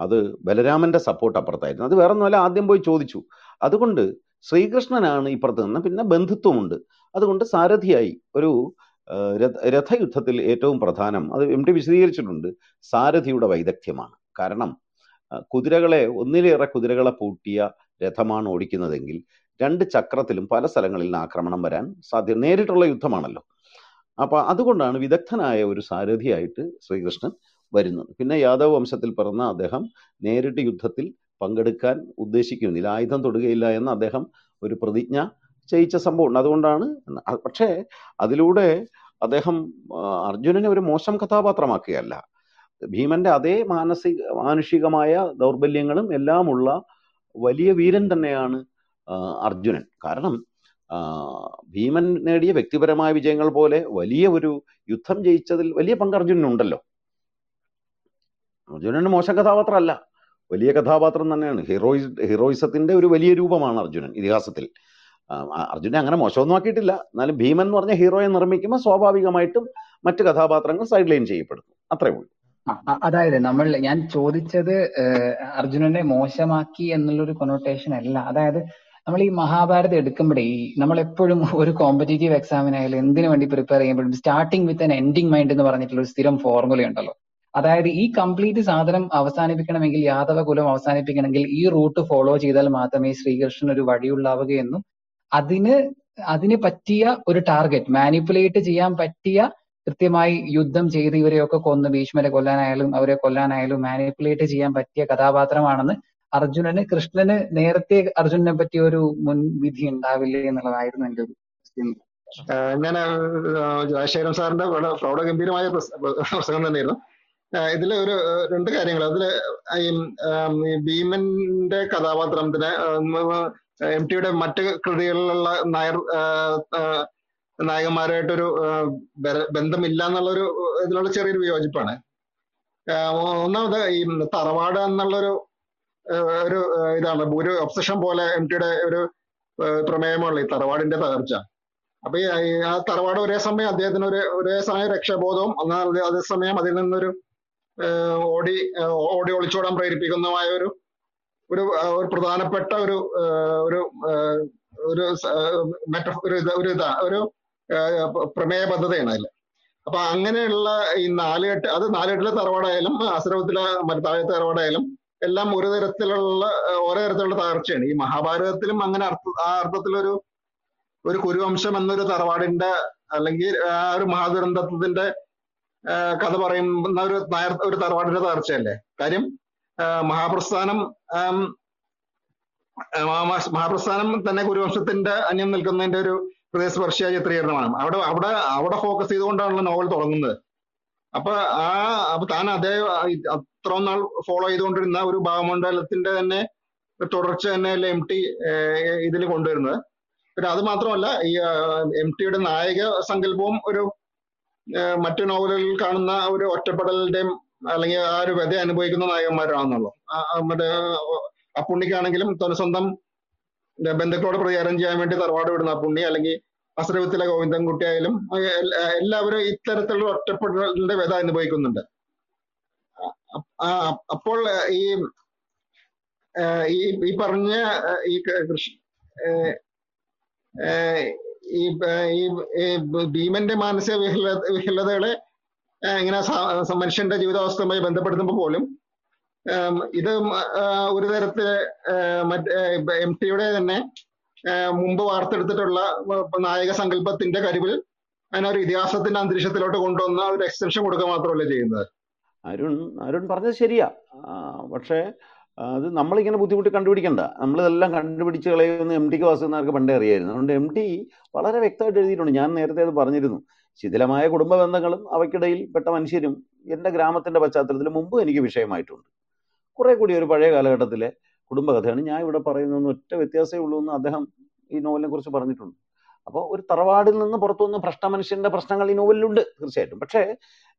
അത് ബലരാമന്റെ സപ്പോർട്ട് അപ്പുറത്തായിരുന്നു. അത് വേറൊന്നുമല്ല ആദ്യം പോയി ചോദിച്ചു. അതുകൊണ്ട് ശ്രീകൃഷ്ണനാണ് ഇപ്പുറത്ത് നിന്ന് പിന്നെ ബന്ധുത്വമുണ്ട്. അതുകൊണ്ട് സാരഥിയായി ഒരു രഥ- രഥയുദ്ധത്തിൽ ഏറ്റവും പ്രധാനം അത് എം ടി വിശദീകരിച്ചിട്ടുണ്ട് സാരഥിയുടെ വൈദഗ്ധ്യമാണ്. കാരണം കുതിരകളെ ഒന്നിലേറെ കുതിരകളെ പൂട്ടിയ രഥമാണ് ഓടിക്കുന്നതെങ്കിൽ രണ്ട് ചക്രത്തിലും പല സ്ഥലങ്ങളിൽ നിന്ന് ആക്രമണം വരാൻ സാധ്യത നേരിട്ടുള്ള യുദ്ധമാണല്ലോ. അപ്പൊ അതുകൊണ്ടാണ് വിദഗ്ധനായ ഒരു സാരഥിയായിട്ട് ശ്രീകൃഷ്ണൻ വരുന്നത്. പിന്നെ യാദവ് വംശത്തിൽ പിറന്ന അദ്ദേഹം നേരിട്ട് യുദ്ധത്തിൽ പങ്കെടുക്കാൻ ഉദ്ദേശിക്കുന്നില്ല. ആയുധം തൊടുകയില്ല എന്ന് അദ്ദേഹം ഒരു പ്രതിജ്ഞ ചെയ്യിച്ച സംഭവമുണ്ട്. അതുകൊണ്ടാണ് പക്ഷേ അതിലൂടെ അദ്ദേഹം അർജുനനെ ഒരു മോശം കഥാപാത്രമാക്കുകയല്ല. ഭീമന്റെ അതേ മാനസിക മാനുഷികമായ ദൗർബല്യങ്ങളും എല്ലാമുള്ള വലിയ വീരൻ തന്നെയാണ് അർജുനൻ. കാരണം ഭീമൻ നേടിയ വ്യക്തിപരമായ വിജയങ്ങൾ പോലെ വലിയ ഒരു യുദ്ധം ജയിച്ചതിൽ വലിയ പങ്ക് അർജുനനുണ്ടല്ലോ. അർജുനൻ മോശം കഥാപാത്രമല്ല. വലിയ കഥാപാത്രം തന്നെയാണ്. ഹീറോയി ഹീറോയിസത്തിന്റെ ഒരു വലിയ രൂപമാണ് അർജുനൻ ഇതിഹാസത്തിൽ. അർജുനൻ അർജുനെ അങ്ങനെ മോശമൊന്നും ആക്കിയിട്ടില്ല. എന്നാലും ഭീമൻ എന്ന് പറഞ്ഞ ഹീറോയെ നിർമ്മിക്കുമ്പോൾ സ്വാഭാവികമായിട്ടും മറ്റ് കഥാപാത്രങ്ങൾ സൈഡ് ലൈൻ ചെയ്യപ്പെടുന്നു. അത്രേ ഉള്ളൂ. അതായത് നമ്മൾ ഞാൻ ചോദിച്ചത് അർജുനനെ മോശമാക്കി എന്നുള്ളൊരു കൊണോട്ടേഷൻ അല്ല. അതായത് നമ്മൾ ഈ മഹാഭാരതം എടുക്കുമ്പോഴേ നമ്മൾ എപ്പോഴും ഒരു കോമ്പറ്റേറ്റീവ് എക്സാമിനായാലും എന്തിനു വേണ്ടി പ്രിപ്പയർ ചെയ്യുമ്പോഴും സ്റ്റാർട്ടിങ് വിത്ത് എൻ എൻഡിങ് മൈൻഡ് എന്ന് പറഞ്ഞിട്ടുള്ള ഒരു സ്ഥിരം ഫോർമുല ഉണ്ടല്ലോ. അതായത് ഈ കംപ്ലീറ്റ് സാധനം അവസാനിപ്പിക്കണമെങ്കിൽ യാദവ കുലം അവസാനിപ്പിക്കണമെങ്കിൽ ഈ റൂട്ട് ഫോളോ ചെയ്താൽ മാത്രമേ ശ്രീകൃഷ്ണൻ ഒരു വഴിയുള്ളാവുകയെന്നും അതിന് അതിന് പറ്റിയ ഒരു ടാർഗറ്റ് മാനിപ്പുലേറ്റ് ചെയ്യാൻ പറ്റിയ കൃത്യമായി യുദ്ധം ചെയ്ത് ഇവരെയൊക്കെ കൊന്ന് ഭീഷ്മരെ കൊല്ലാനായാലും അവരെ കൊല്ലാനായാലും മാനിപ്പുലേറ്റ് ചെയ്യാൻ പറ്റിയ കഥാപാത്രമാണെന്ന് അർജുനന് കൃഷ്ണന് നേരത്തെ അർജുനനെ പറ്റിയ ഒരു മുൻവിധി ഉണ്ടാവില്ലേ എന്നുള്ളതായിരുന്നു എന്റെ ഒരു. ഞാൻ ജയശേഖരൻ സാറിന്റെ വളരെ പ്രൗഢഗംഭീരമായ പ്രസ- പ്രസംഗം തന്നെയായിരുന്നു ഇതിൽ ഒരു രണ്ട് കാര്യങ്ങൾ ഈ ഭീമന്റെ കഥാപാത്രത്തിന് എം ടിയുടെ മറ്റ് കൃതികളിലുള്ള നായർ നായകന്മാരായിട്ടൊരു ബന്ധമില്ല എന്നുള്ളൊരു ഇതിലുള്ള ചെറിയൊരു വിയോജിപ്പാണ്. ഒന്നാമത് ഈ തറവാട് എന്നുള്ളൊരു ഒരു ഇതാണ്. ഒരു ഒബ്സഷൻ പോലെ എം ടിയുടെ ഒരു പ്രമേയമുള്ള ഈ തറവാടിന്റെ തകർച്ച. അപ്പൊ ഈ ആ തറവാട് ഒരേ സമയം അദ്ദേഹത്തിന് ഒരു ഒരേ സമയം രക്ഷാബോധവും അതേസമയം അതിൽ നിന്നൊരു ഓടി ഓടി ഒളിച്ചോടാൻ പ്രേരിപ്പിക്കുന്നതുമായ ഒരു ഒരു പ്രധാനപ്പെട്ട ഒരു ഒരു ഒരു ഒരു ഇതാ ഒരു പ്രമേയ പദ്ധതിയാണ് അതിൽ അപ്പൊ അങ്ങനെയുള്ള ഈ നാലുകെട്ട് അത് നാലുകെട്ടിലെ തറവാടായാലും അസുരത്തിലെ മറ്റു താഴത്തെ തറവാടായാലും എല്ലാം ഒരു തരത്തിലുള്ള ഓരോ തരത്തിലുള്ള തകർച്ചയാണ്. ഈ മഹാഭാരതത്തിലും അങ്ങനെ അർത്ഥ ആ അർത്ഥത്തിലൊരു ഒരു കുരുവംശം എന്നൊരു തറവാടിന്റെ അല്ലെങ്കിൽ ആ ഒരു മഹാദുരന്തത്തിന്റെ ആ, കഥ പറയുന്ന ഒരു ഒരു തറവാടിന്റെ തകർച്ചയല്ലേ? കാര്യം മഹാപ്രസ്ഥാനം മഹാപ്രസ്ഥാനം തന്നെ കുരുവംശത്തിന്റെ അന്യം നിൽക്കുന്നതിന്റെ ഒരു ഹൃദയസ്പർശിയായ ചിത്രീകരണമാണ് അവിടെ അവിടെ അവിടെ ഫോക്കസ് ചെയ്തുകൊണ്ടാണല്ലോ നോവൽ തുടങ്ങുന്നത്. അപ്പൊ ആ അപ്പൊ താൻ അതേ അത്ര നാൾ ഫോളോ ചെയ്തുകൊണ്ടിരുന്ന ഒരു ഭാവമണ്ഡലത്തിന്റെ തന്നെ തുടർച്ച തന്നെ അല്ലെ എം ടി ഇതിൽ കൊണ്ടുവരുന്നത്. പിന്നെ അത് മാത്രമല്ല ഈ എം ടിയുടെ നായക സങ്കല്പവും ഒരു മറ്റു നോവലുകളിൽ കാണുന്ന ഒരു ഒറ്റപ്പെടലിന്റെയും അല്ലെങ്കിൽ ആ ഒരു വ്യത അനുഭവിക്കുന്ന നായകന്മാരാണെന്നുള്ളൂ. മറ്റേ ആ പുണ്ണിക്കാണെങ്കിലും തന്റെ സ്വന്തം ബന്ധുക്കളോട് പ്രചാരം ചെയ്യാൻ വേണ്ടി തറവാട് വിടുന്ന അപ്പുണ്ണി പുണ്ണി അല്ലെങ്കിൽ അസ്രവത്തിലെ ഗോവിന്ദൻകുട്ടി ആയാലും എല്ലാവരും ഇത്തരത്തിലുള്ള ഒറ്റപ്പെടലിന്റെ വ്യത അനുഭവിക്കുന്നുണ്ട്. അപ്പോൾ ഈ ഈ പറഞ്ഞ ഈ കൃഷി ഈ ഈ ഭീമന്റെ മാനസിക വിഹല വിഹലതകളെ ഇങ്ങനെ മനുഷ്യന്റെ ജീവിതാവസ്ഥയുമായി ബന്ധപ്പെടുത്തുമ്പോൾ പോലും ഇത് ഒരു തരത്തിൽ എം ടിയുടെ തന്നെ മുമ്പ് വാർത്തെടുത്തിട്ടുള്ള നായക സങ്കല്പത്തിന്റെ കരിവിൽ അതിനൊരു ഇതിഹാസത്തിന്റെ അന്തരീക്ഷത്തിലോട്ട് കൊണ്ടുവന്ന ഒരു എക്സ്റ്റൻഷൻ കൊടുക്കുക മാത്രമല്ല ചെയ്യുന്നത്? അരുൺ അരുൺ പറഞ്ഞത് ശരിയാ. പക്ഷേ അത് നമ്മളിങ്ങനെ ബുദ്ധിമുട്ട് കണ്ടുപിടിക്കണ്ട. നമ്മളിതെല്ലാം കണ്ടുപിടിച്ച് കളയുന്ന എം ടിക്ക് വാസുന്നവർക്ക് പണ്ടേ അറിയായിരുന്നു. അതുകൊണ്ട് എം ടി വളരെ വ്യക്തമായിട്ട് എഴുതിയിട്ടുണ്ട്. ഞാൻ നേരത്തെ അത് പറഞ്ഞിരുന്നു. ശിഥിലമായ കുടുംബ ബന്ധങ്ങളും അവയ്ക്കിടയിൽ പെട്ട മനുഷ്യരും എന്റെ ഗ്രാമത്തിന്റെ പശ്ചാത്തലത്തിൽ മുമ്പും എനിക്ക് വിഷയമായിട്ടുണ്ട്. കുറെ കൂടി ഒരു പഴയ കാലഘട്ടത്തിലെ കുടുംബകഥയാണ് ഞാൻ ഇവിടെ പറയുന്നതെന്ന് ഒറ്റ വ്യത്യാസമേ ഉള്ളൂ എന്ന് അദ്ദേഹം ഈ നോവലിനെ കുറിച്ച് പറഞ്ഞിട്ടുണ്ട്. അപ്പോൾ ഒരു തറവാടിൽ നിന്ന് പുറത്തു വന്ന ഭ്രഷ്ട മനുഷ്യന്റെ പ്രശ്നങ്ങൾ ഈ നോവലിലുണ്ട് തീർച്ചയായിട്ടും. പക്ഷേ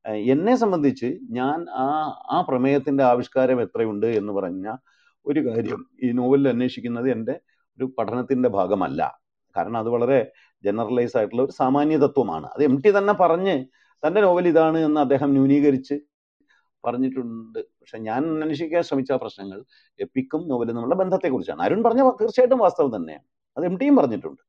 എന്നെ സംബന്ധിച്ച് ഞാൻ ആ ആ പ്രമേയത്തിന്റെ ആവിഷ്കാരം എത്രയുണ്ട് എന്ന് പറഞ്ഞ ഒരു കാര്യം ഈ നോവലിൽ അന്വേഷിക്കുന്നത് എന്റെ ഒരു പഠനത്തിന്റെ ഭാഗമല്ല. കാരണം അത് വളരെ ജനറലൈസ് ആയിട്ടുള്ള ഒരു സാമാന്യ തത്വമാണ്. അത് എം ടി തന്നെ പറഞ്ഞ് തന്റെ നോവൽ ഇതാണ് എന്ന് അദ്ദേഹം ന്യൂനീകരിച്ച് പറഞ്ഞിട്ടുണ്ട്. പക്ഷെ ഞാൻ അന്വേഷിക്കാൻ ശ്രമിച്ച പ്രശ്നങ്ങൾ എപ്പിക്കും നോവലും നമ്മുടെ ബന്ധത്തെക്കുറിച്ചാണ്. അരുൺ പറഞ്ഞ തീർച്ചയായിട്ടും വാസ്തവം തന്നെയാണ്. അത് എം ടിയും പറഞ്ഞിട്ടുണ്ട്.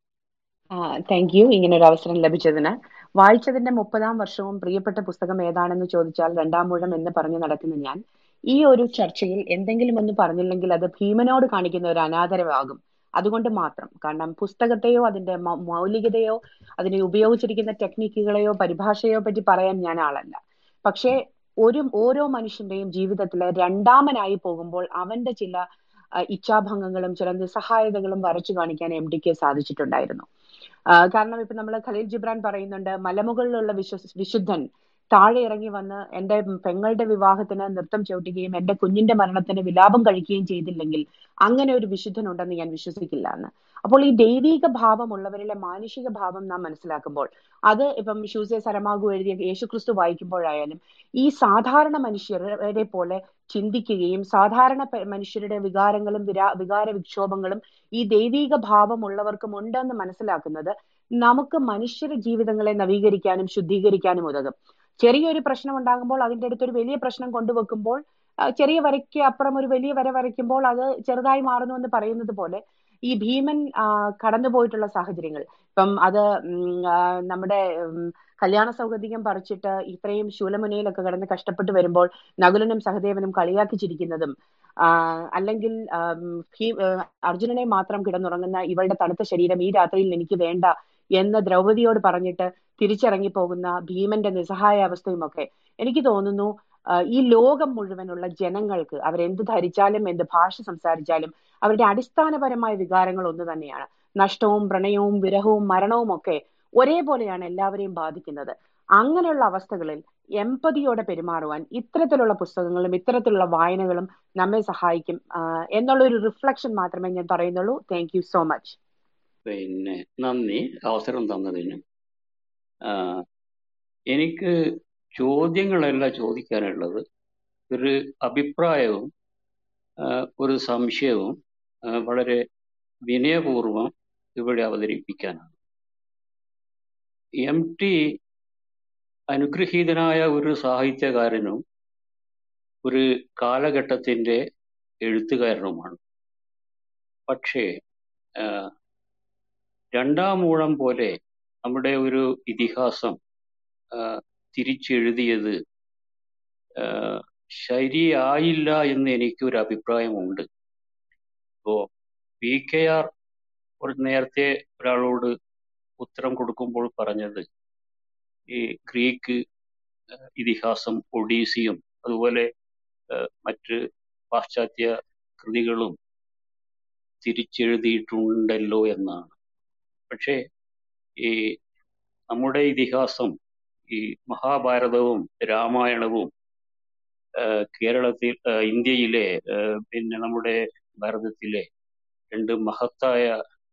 താങ്ക് യു ഇങ്ങനൊരു അവസരം ലഭിച്ചതിന്. വായിച്ചതിന്റെ മുപ്പതാം വർഷവും പ്രിയപ്പെട്ട പുസ്തകം ഏതാണെന്ന് ചോദിച്ചാൽ രണ്ടാം മൂഴം എന്ന് പറഞ്ഞു നടക്കുന്ന ഞാൻ ഈ ഒരു ചർച്ചയിൽ എന്തെങ്കിലും ഒന്ന് പറഞ്ഞില്ലെങ്കിൽ അത് ഭീമനോട് കാണിക്കുന്ന ഒരു അനാദരവാകും. അതുകൊണ്ട് മാത്രം. കാരണം പുസ്തകത്തെയോ അതിന്റെ മൗലികതയോ അതിനെ ഉപയോഗിച്ചിരിക്കുന്ന ടെക്നിക്കുകളെയോ പരിഭാഷയോ പറ്റി പറയാൻ ഞാൻ ആളല്ല. പക്ഷേ ഒരു ഓരോ മനുഷ്യന്റെയും ജീവിതത്തിൽ രണ്ടാമനായി പോകുമ്പോൾ അവന്റെ ചില ഇച്ഛാഭംഗങ്ങളും ചില നിസ്സഹായതകളും വരച്ചു കാണിക്കാൻ എം ഡിക്ക് സാധിച്ചിട്ടുണ്ടായിരുന്നു. കാരണം ഇപ്പൊ നമ്മൾ ഖലീൽ ജിബ്രാൻ പറയുന്നുണ്ട് മലമുകളിലുള്ള വിശ്വ വിശുദ്ധൻ താഴെ ഇറങ്ങി വന്ന് എന്റെ പെങ്ങളുടെ വിവാഹത്തിന് നൃത്തം ചവിട്ടുകയും എന്റെ കുഞ്ഞിന്റെ മരണത്തിന് വിലാപം കഴിക്കുകയും ചെയ്തില്ലെങ്കിൽ അങ്ങനെ ഒരു വിശുദ്ധൻ ഉണ്ടെന്ന് ഞാൻ വിശ്വസിക്കില്ല എന്ന്. അപ്പോൾ ഈ ദൈവീക ഭാവമുള്ളവരിലെ മാനുഷിക ഭാവം നാം മനസ്സിലാക്കുമ്പോൾ അത് ഇപ്പം ഷൂസെ സരമാകു എഴുതിയ യേശുക്രിസ്തു വായിക്കുമ്പോഴായാലും ഈ സാധാരണ മനുഷ്യരെ പോലെ ചിന്തിക്കുകയും സാധാരണ മനുഷ്യരുടെ വികാരങ്ങളും വിരാ വികാര വിക്ഷോഭങ്ങളും ഈ ദൈവീക ഭാവമുള്ളവർക്കും ഉണ്ടെന്ന് മനസ്സിലാക്കുന്നത് നമുക്ക് മനുഷ്യരുടെ ജീവിതങ്ങളെ നവീകരിക്കാനും ശുദ്ധീകരിക്കാനും ഉതകും. ചെറിയൊരു പ്രശ്നം ഉണ്ടാകുമ്പോൾ അതിന്റെ അടുത്തൊരു വലിയ പ്രശ്നം കൊണ്ടുവെക്കുമ്പോൾ ചെറിയ വരയ്ക്ക് അപ്പുറം ഒരു വലിയ വര വരയ്ക്കുമ്പോൾ അത് ചെറുതായി മാറുന്നു എന്ന് പറയുന്നത് പോലെ ഈ ഭീമൻ കടന്നുപോയിട്ടുള്ള സാഹചര്യങ്ങൾ. ഇപ്പം അത് നമ്മുടെ കല്യാണ സൗകര്യം പറിച്ചിട്ട് ഇത്രയും ശൂലമുനയിലൊക്കെ കടന്ന് കഷ്ടപ്പെട്ട് വരുമ്പോൾ നകുലനും സഹദേവനും കളിയാക്കിച്ചിരിക്കുന്നതും അല്ലെങ്കിൽ അർജുനനെ മാത്രം കിടന്നുറങ്ങുന്ന ഇവളുടെ തണുത്ത ശരീരം ഈ രാത്രിയിൽ എനിക്ക് വേണ്ട എന്ന് ദ്രൗപതിയോട് പറഞ്ഞിട്ട് തിരിച്ചിറങ്ങി പോകുന്ന ഭീമന്റെ നിസ്സഹായ അവസ്ഥയും ഒക്കെ എനിക്ക് തോന്നുന്നു ഈ ലോകം മുഴുവനുള്ള ജനങ്ങൾക്ക് അവരെന്ത് ധരിച്ചാലും എന്ത് ഭാഷ സംസാരിച്ചാലും അവരുടെ അടിസ്ഥാനപരമായ വികാരങ്ങൾ ഒന്ന് തന്നെയാണ്. നഷ്ടവും പ്രണയവും വിരഹവും മരണവും ഒക്കെ ഒരേപോലെയാണ് എല്ലാവരെയും ബാധിക്കുന്നത്. അങ്ങനെയുള്ള അവസ്ഥകളിൽ എമ്പതിയോടെ പെരുമാറുവാൻ ഇത്തരത്തിലുള്ള പുസ്തകങ്ങളും ഇത്തരത്തിലുള്ള വായനകളും നമ്മെ സഹായിക്കും എന്നുള്ള ഒരു റിഫ്ലക്ഷൻ മാത്രമേ ഞാൻ പറയുന്നുള്ളൂ. താങ്ക് യു സോ മച്ച് പിന്നെ നന്ദി. അവസരം തന്നതിന്. എനിക്ക് ചോദ്യങ്ങളല്ല ചോദിക്കാനുള്ളത്. ഒരു അഭിപ്രായവും ഒരു സംശയവും വളരെ വിനയപൂർവം ഇവിടെ അവതരിപ്പിക്കാനാണ്. എം ടി അനുഗ്രഹീതനായ ഒരു സാഹിത്യകാരനും ഒരു കാലഘട്ടത്തിന്റെ എഴുത്തുകാരനുമാണ്. പക്ഷേ ആ, രണ്ടാം ഊഴം പോലെ നമ്മുടെ ഒരു ഇതിഹാസം തിരിച്ചെഴുതിയത് ശരിയായില്ല എന്ന് എനിക്കൊരു അഭിപ്രായമുണ്ട്. ഇപ്പോ പി കെ ആർ ഒരു നേരത്തെ ഒരാളോട് ഉത്തരം കൊടുക്കുമ്പോൾ പറഞ്ഞത് ഈ ഗ്രീക്ക് ഇതിഹാസം ഒഡീസിയും അതുപോലെ മറ്റ് പാശ്ചാത്യ കൃതികളും തിരിച്ചെഴുതിയിട്ടുണ്ടല്ലോ എന്നാണ്. പക്ഷേ ഈ നമ്മുടെ ഇതിഹാസം ഈ മഹാഭാരതവും രാമായണവും കേരളത്തിൽ ഇന്ത്യയിലെ പിന്നെ നമ്മുടെ ഭാരതത്തിലെ രണ്ട് മഹത്തായ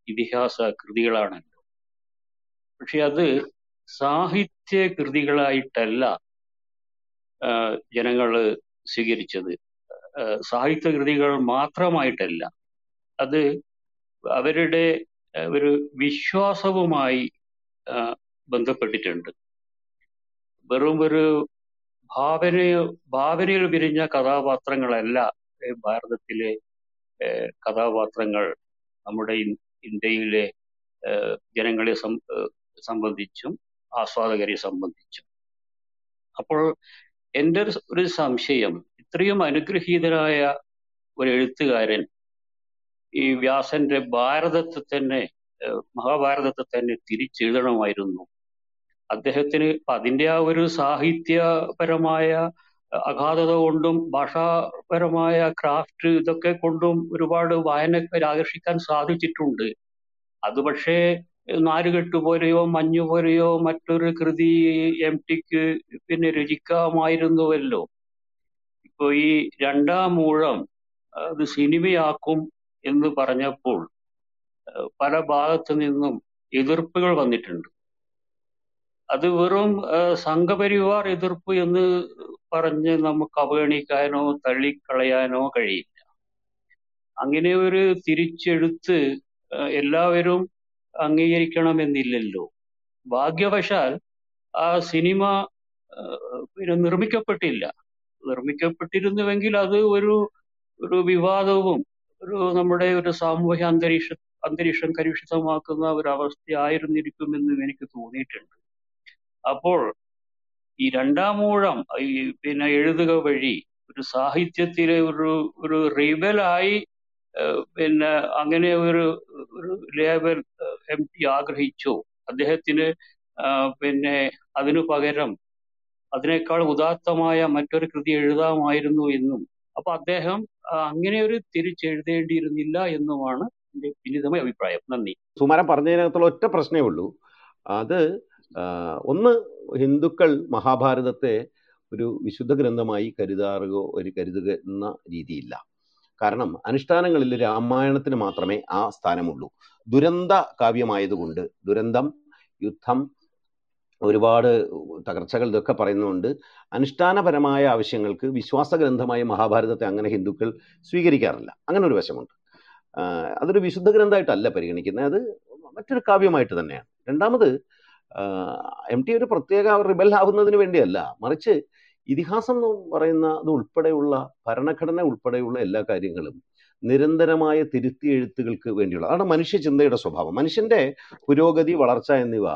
ഇതിഹാസ കൃതികളാണല്ലോ. പക്ഷെ അത് സാഹിത്യ കൃതികളായിട്ടല്ല ജനങ്ങൾ സ്വീകരിച്ചത്. സാഹിത്യ കൃതികൾ മാത്രമായിട്ടല്ല അത് അവരുടെ ഒരു വിശ്വാസവുമായി ബന്ധപ്പെട്ടിട്ടുണ്ട്. വെറും ഒരു ഭാവനയോ ഭാവനയിൽ വിരിഞ്ഞ കഥാപാത്രങ്ങളല്ല ഭാരതത്തിലെ കഥാപാത്രങ്ങൾ നമ്മുടെ ഇന്ത്യയിലെ ജനങ്ങളെ സംബന്ധിച്ചും ആസ്വാദകരെ സംബന്ധിച്ചും. അപ്പോൾ എന്റെ ഒരു സംശയം ഇത്രയും അനുഗ്രഹീതനായ ഒരു എഴുത്തുകാരൻ ഈ വ്യാസന്റെ ഭാരതത്തെ തന്നെ മഹാഭാരതത്തെ തന്നെ തിരിച്ചെഴുതണമായിരുന്നു. അദ്ദേഹത്തിന് അതിന്റെ ആ ഒരു സാഹിത്യപരമായ അഗാധത കൊണ്ടും ഭാഷാപരമായ ക്രാഫ്റ്റ് ഇതൊക്കെ കൊണ്ടും ഒരുപാട് വായനക്കാരെ ആകർഷിക്കാൻ സാധിച്ചിട്ടുണ്ട്. അത് പക്ഷേ നാലുകെട്ട് പോലെയോ മഞ്ഞു പോലെയോ മറ്റൊരു കൃതി എം ടിക്ക് പിന്നെ രചിക്കാമായിരുന്നുവല്ലോ. ഇപ്പൊ ഈ രണ്ടാം മൂഴം അത് സിനിമയാക്കും എന്ന് പറഞ്ഞപ്പോൾ പല ഭാഗത്തു നിന്നും എതിർപ്പുകൾ വന്നിട്ടുണ്ട്. അത് വെറും സംഘപരിവാർ എതിർപ്പ് എന്ന് പറഞ്ഞ് നമുക്ക് അവഗണിക്കാനോ തള്ളിക്കളയാനോ കഴിയില്ല. അങ്ങനെ ഒരു തിരിച്ചെടുത്ത് എല്ലാവരും അംഗീകരിക്കണമെന്നില്ലല്ലോ. ഭാഗ്യവശാൽ ആ സിനിമ പിന്നെ നിർമ്മിക്കപ്പെട്ടില്ല. നിർമ്മിക്കപ്പെട്ടിരുന്നുവെങ്കിൽ അത് ഒരു ഒരു വിവാദവും ഒരു നമ്മുടെ ഒരു സാമൂഹ്യ അന്തരീക്ഷ അന്തരീക്ഷം കലുഷിതമാക്കുന്ന ഒരു അവസ്ഥയായിരുന്നിരിക്കുമെന്ന് എനിക്ക് തോന്നിയിട്ടുണ്ട്. അപ്പോൾ ഈ രണ്ടാമൂഴം ഈ പിന്നെ എഴുതുക വഴി ഒരു സാഹിത്യത്തിലെ ഒരു ഒരു റിബലായി പിന്നെ അങ്ങനെ ഒരു ഒരു ലേബൽ എം ടി ആഗ്രഹിച്ചു. അദ്ദേഹത്തിന് പിന്നെ അതിനു പകരം അതിനേക്കാൾ ഉദാത്തമായ മറ്റൊരു കൃതി എഴുതാമായിരുന്നു എന്നും. അപ്പൊ അദ്ദേഹം അങ്ങനെ ഒരു തിരിച്ചെഴുതേണ്ടിയിരുന്നില്ല എന്നുമാണ് എന്റെ വിനിതമായ അഭിപ്രായം. നന്ദി. സുമാരൻ പറഞ്ഞതിനകത്തുള്ള ഒറ്റ പ്രശ്നമേ ഉള്ളൂ. അത് ഒന്ന് ഹിന്ദുക്കൾ മഹാഭാരതത്തെ ഒരു വിശുദ്ധ ഗ്രന്ഥമായി കരുതാറുകയോ ഒരു കരുതുക എന്ന രീതിയില്ല. കാരണം അനുഷ്ഠാനങ്ങളിൽ രാമായണത്തിന് മാത്രമേ ആ സ്ഥാനമുള്ളൂ. ദുരന്ത കാവ്യമായതുകൊണ്ട് ദുരന്തം യുദ്ധം ഒരുപാട് തകർച്ചകൾ ഇതൊക്കെ പറയുന്നുണ്ട്. അനുഷ്ഠാനപരമായ ആവശ്യങ്ങൾക്ക് വിശ്വാസ ഗ്രന്ഥമായ മഹാഭാരതത്തെ അങ്ങനെ ഹിന്ദുക്കൾ സ്വീകരിക്കാറില്ല. അങ്ങനെ ഒരു വശമുണ്ട്. അതൊരു വിശുദ്ധ ഗ്രന്ഥമായിട്ടല്ല പരിഗണിക്കുന്നത്. അത് മറ്റൊരു കാവ്യമായിട്ട് തന്നെയാണ്. രണ്ടാമത് എം ടി ഒരു പ്രത്യേക റിബൽ ആവുന്നതിന് വേണ്ടിയല്ല. മറിച്ച് ഇതിഹാസം എന്ന് പറയുന്ന അത് ഉൾപ്പെടെയുള്ള ഭരണഘടന ഉൾപ്പെടെയുള്ള എല്ലാ കാര്യങ്ങളും നിരന്തരമായ തിരുത്തി എഴുത്തുകൾക്ക് വേണ്ടിയുള്ള അതാണ് മനുഷ്യ ചിന്തയുടെ സ്വഭാവം. മനുഷ്യന്റെ പുരോഗതി വളർച്ച എന്നിവ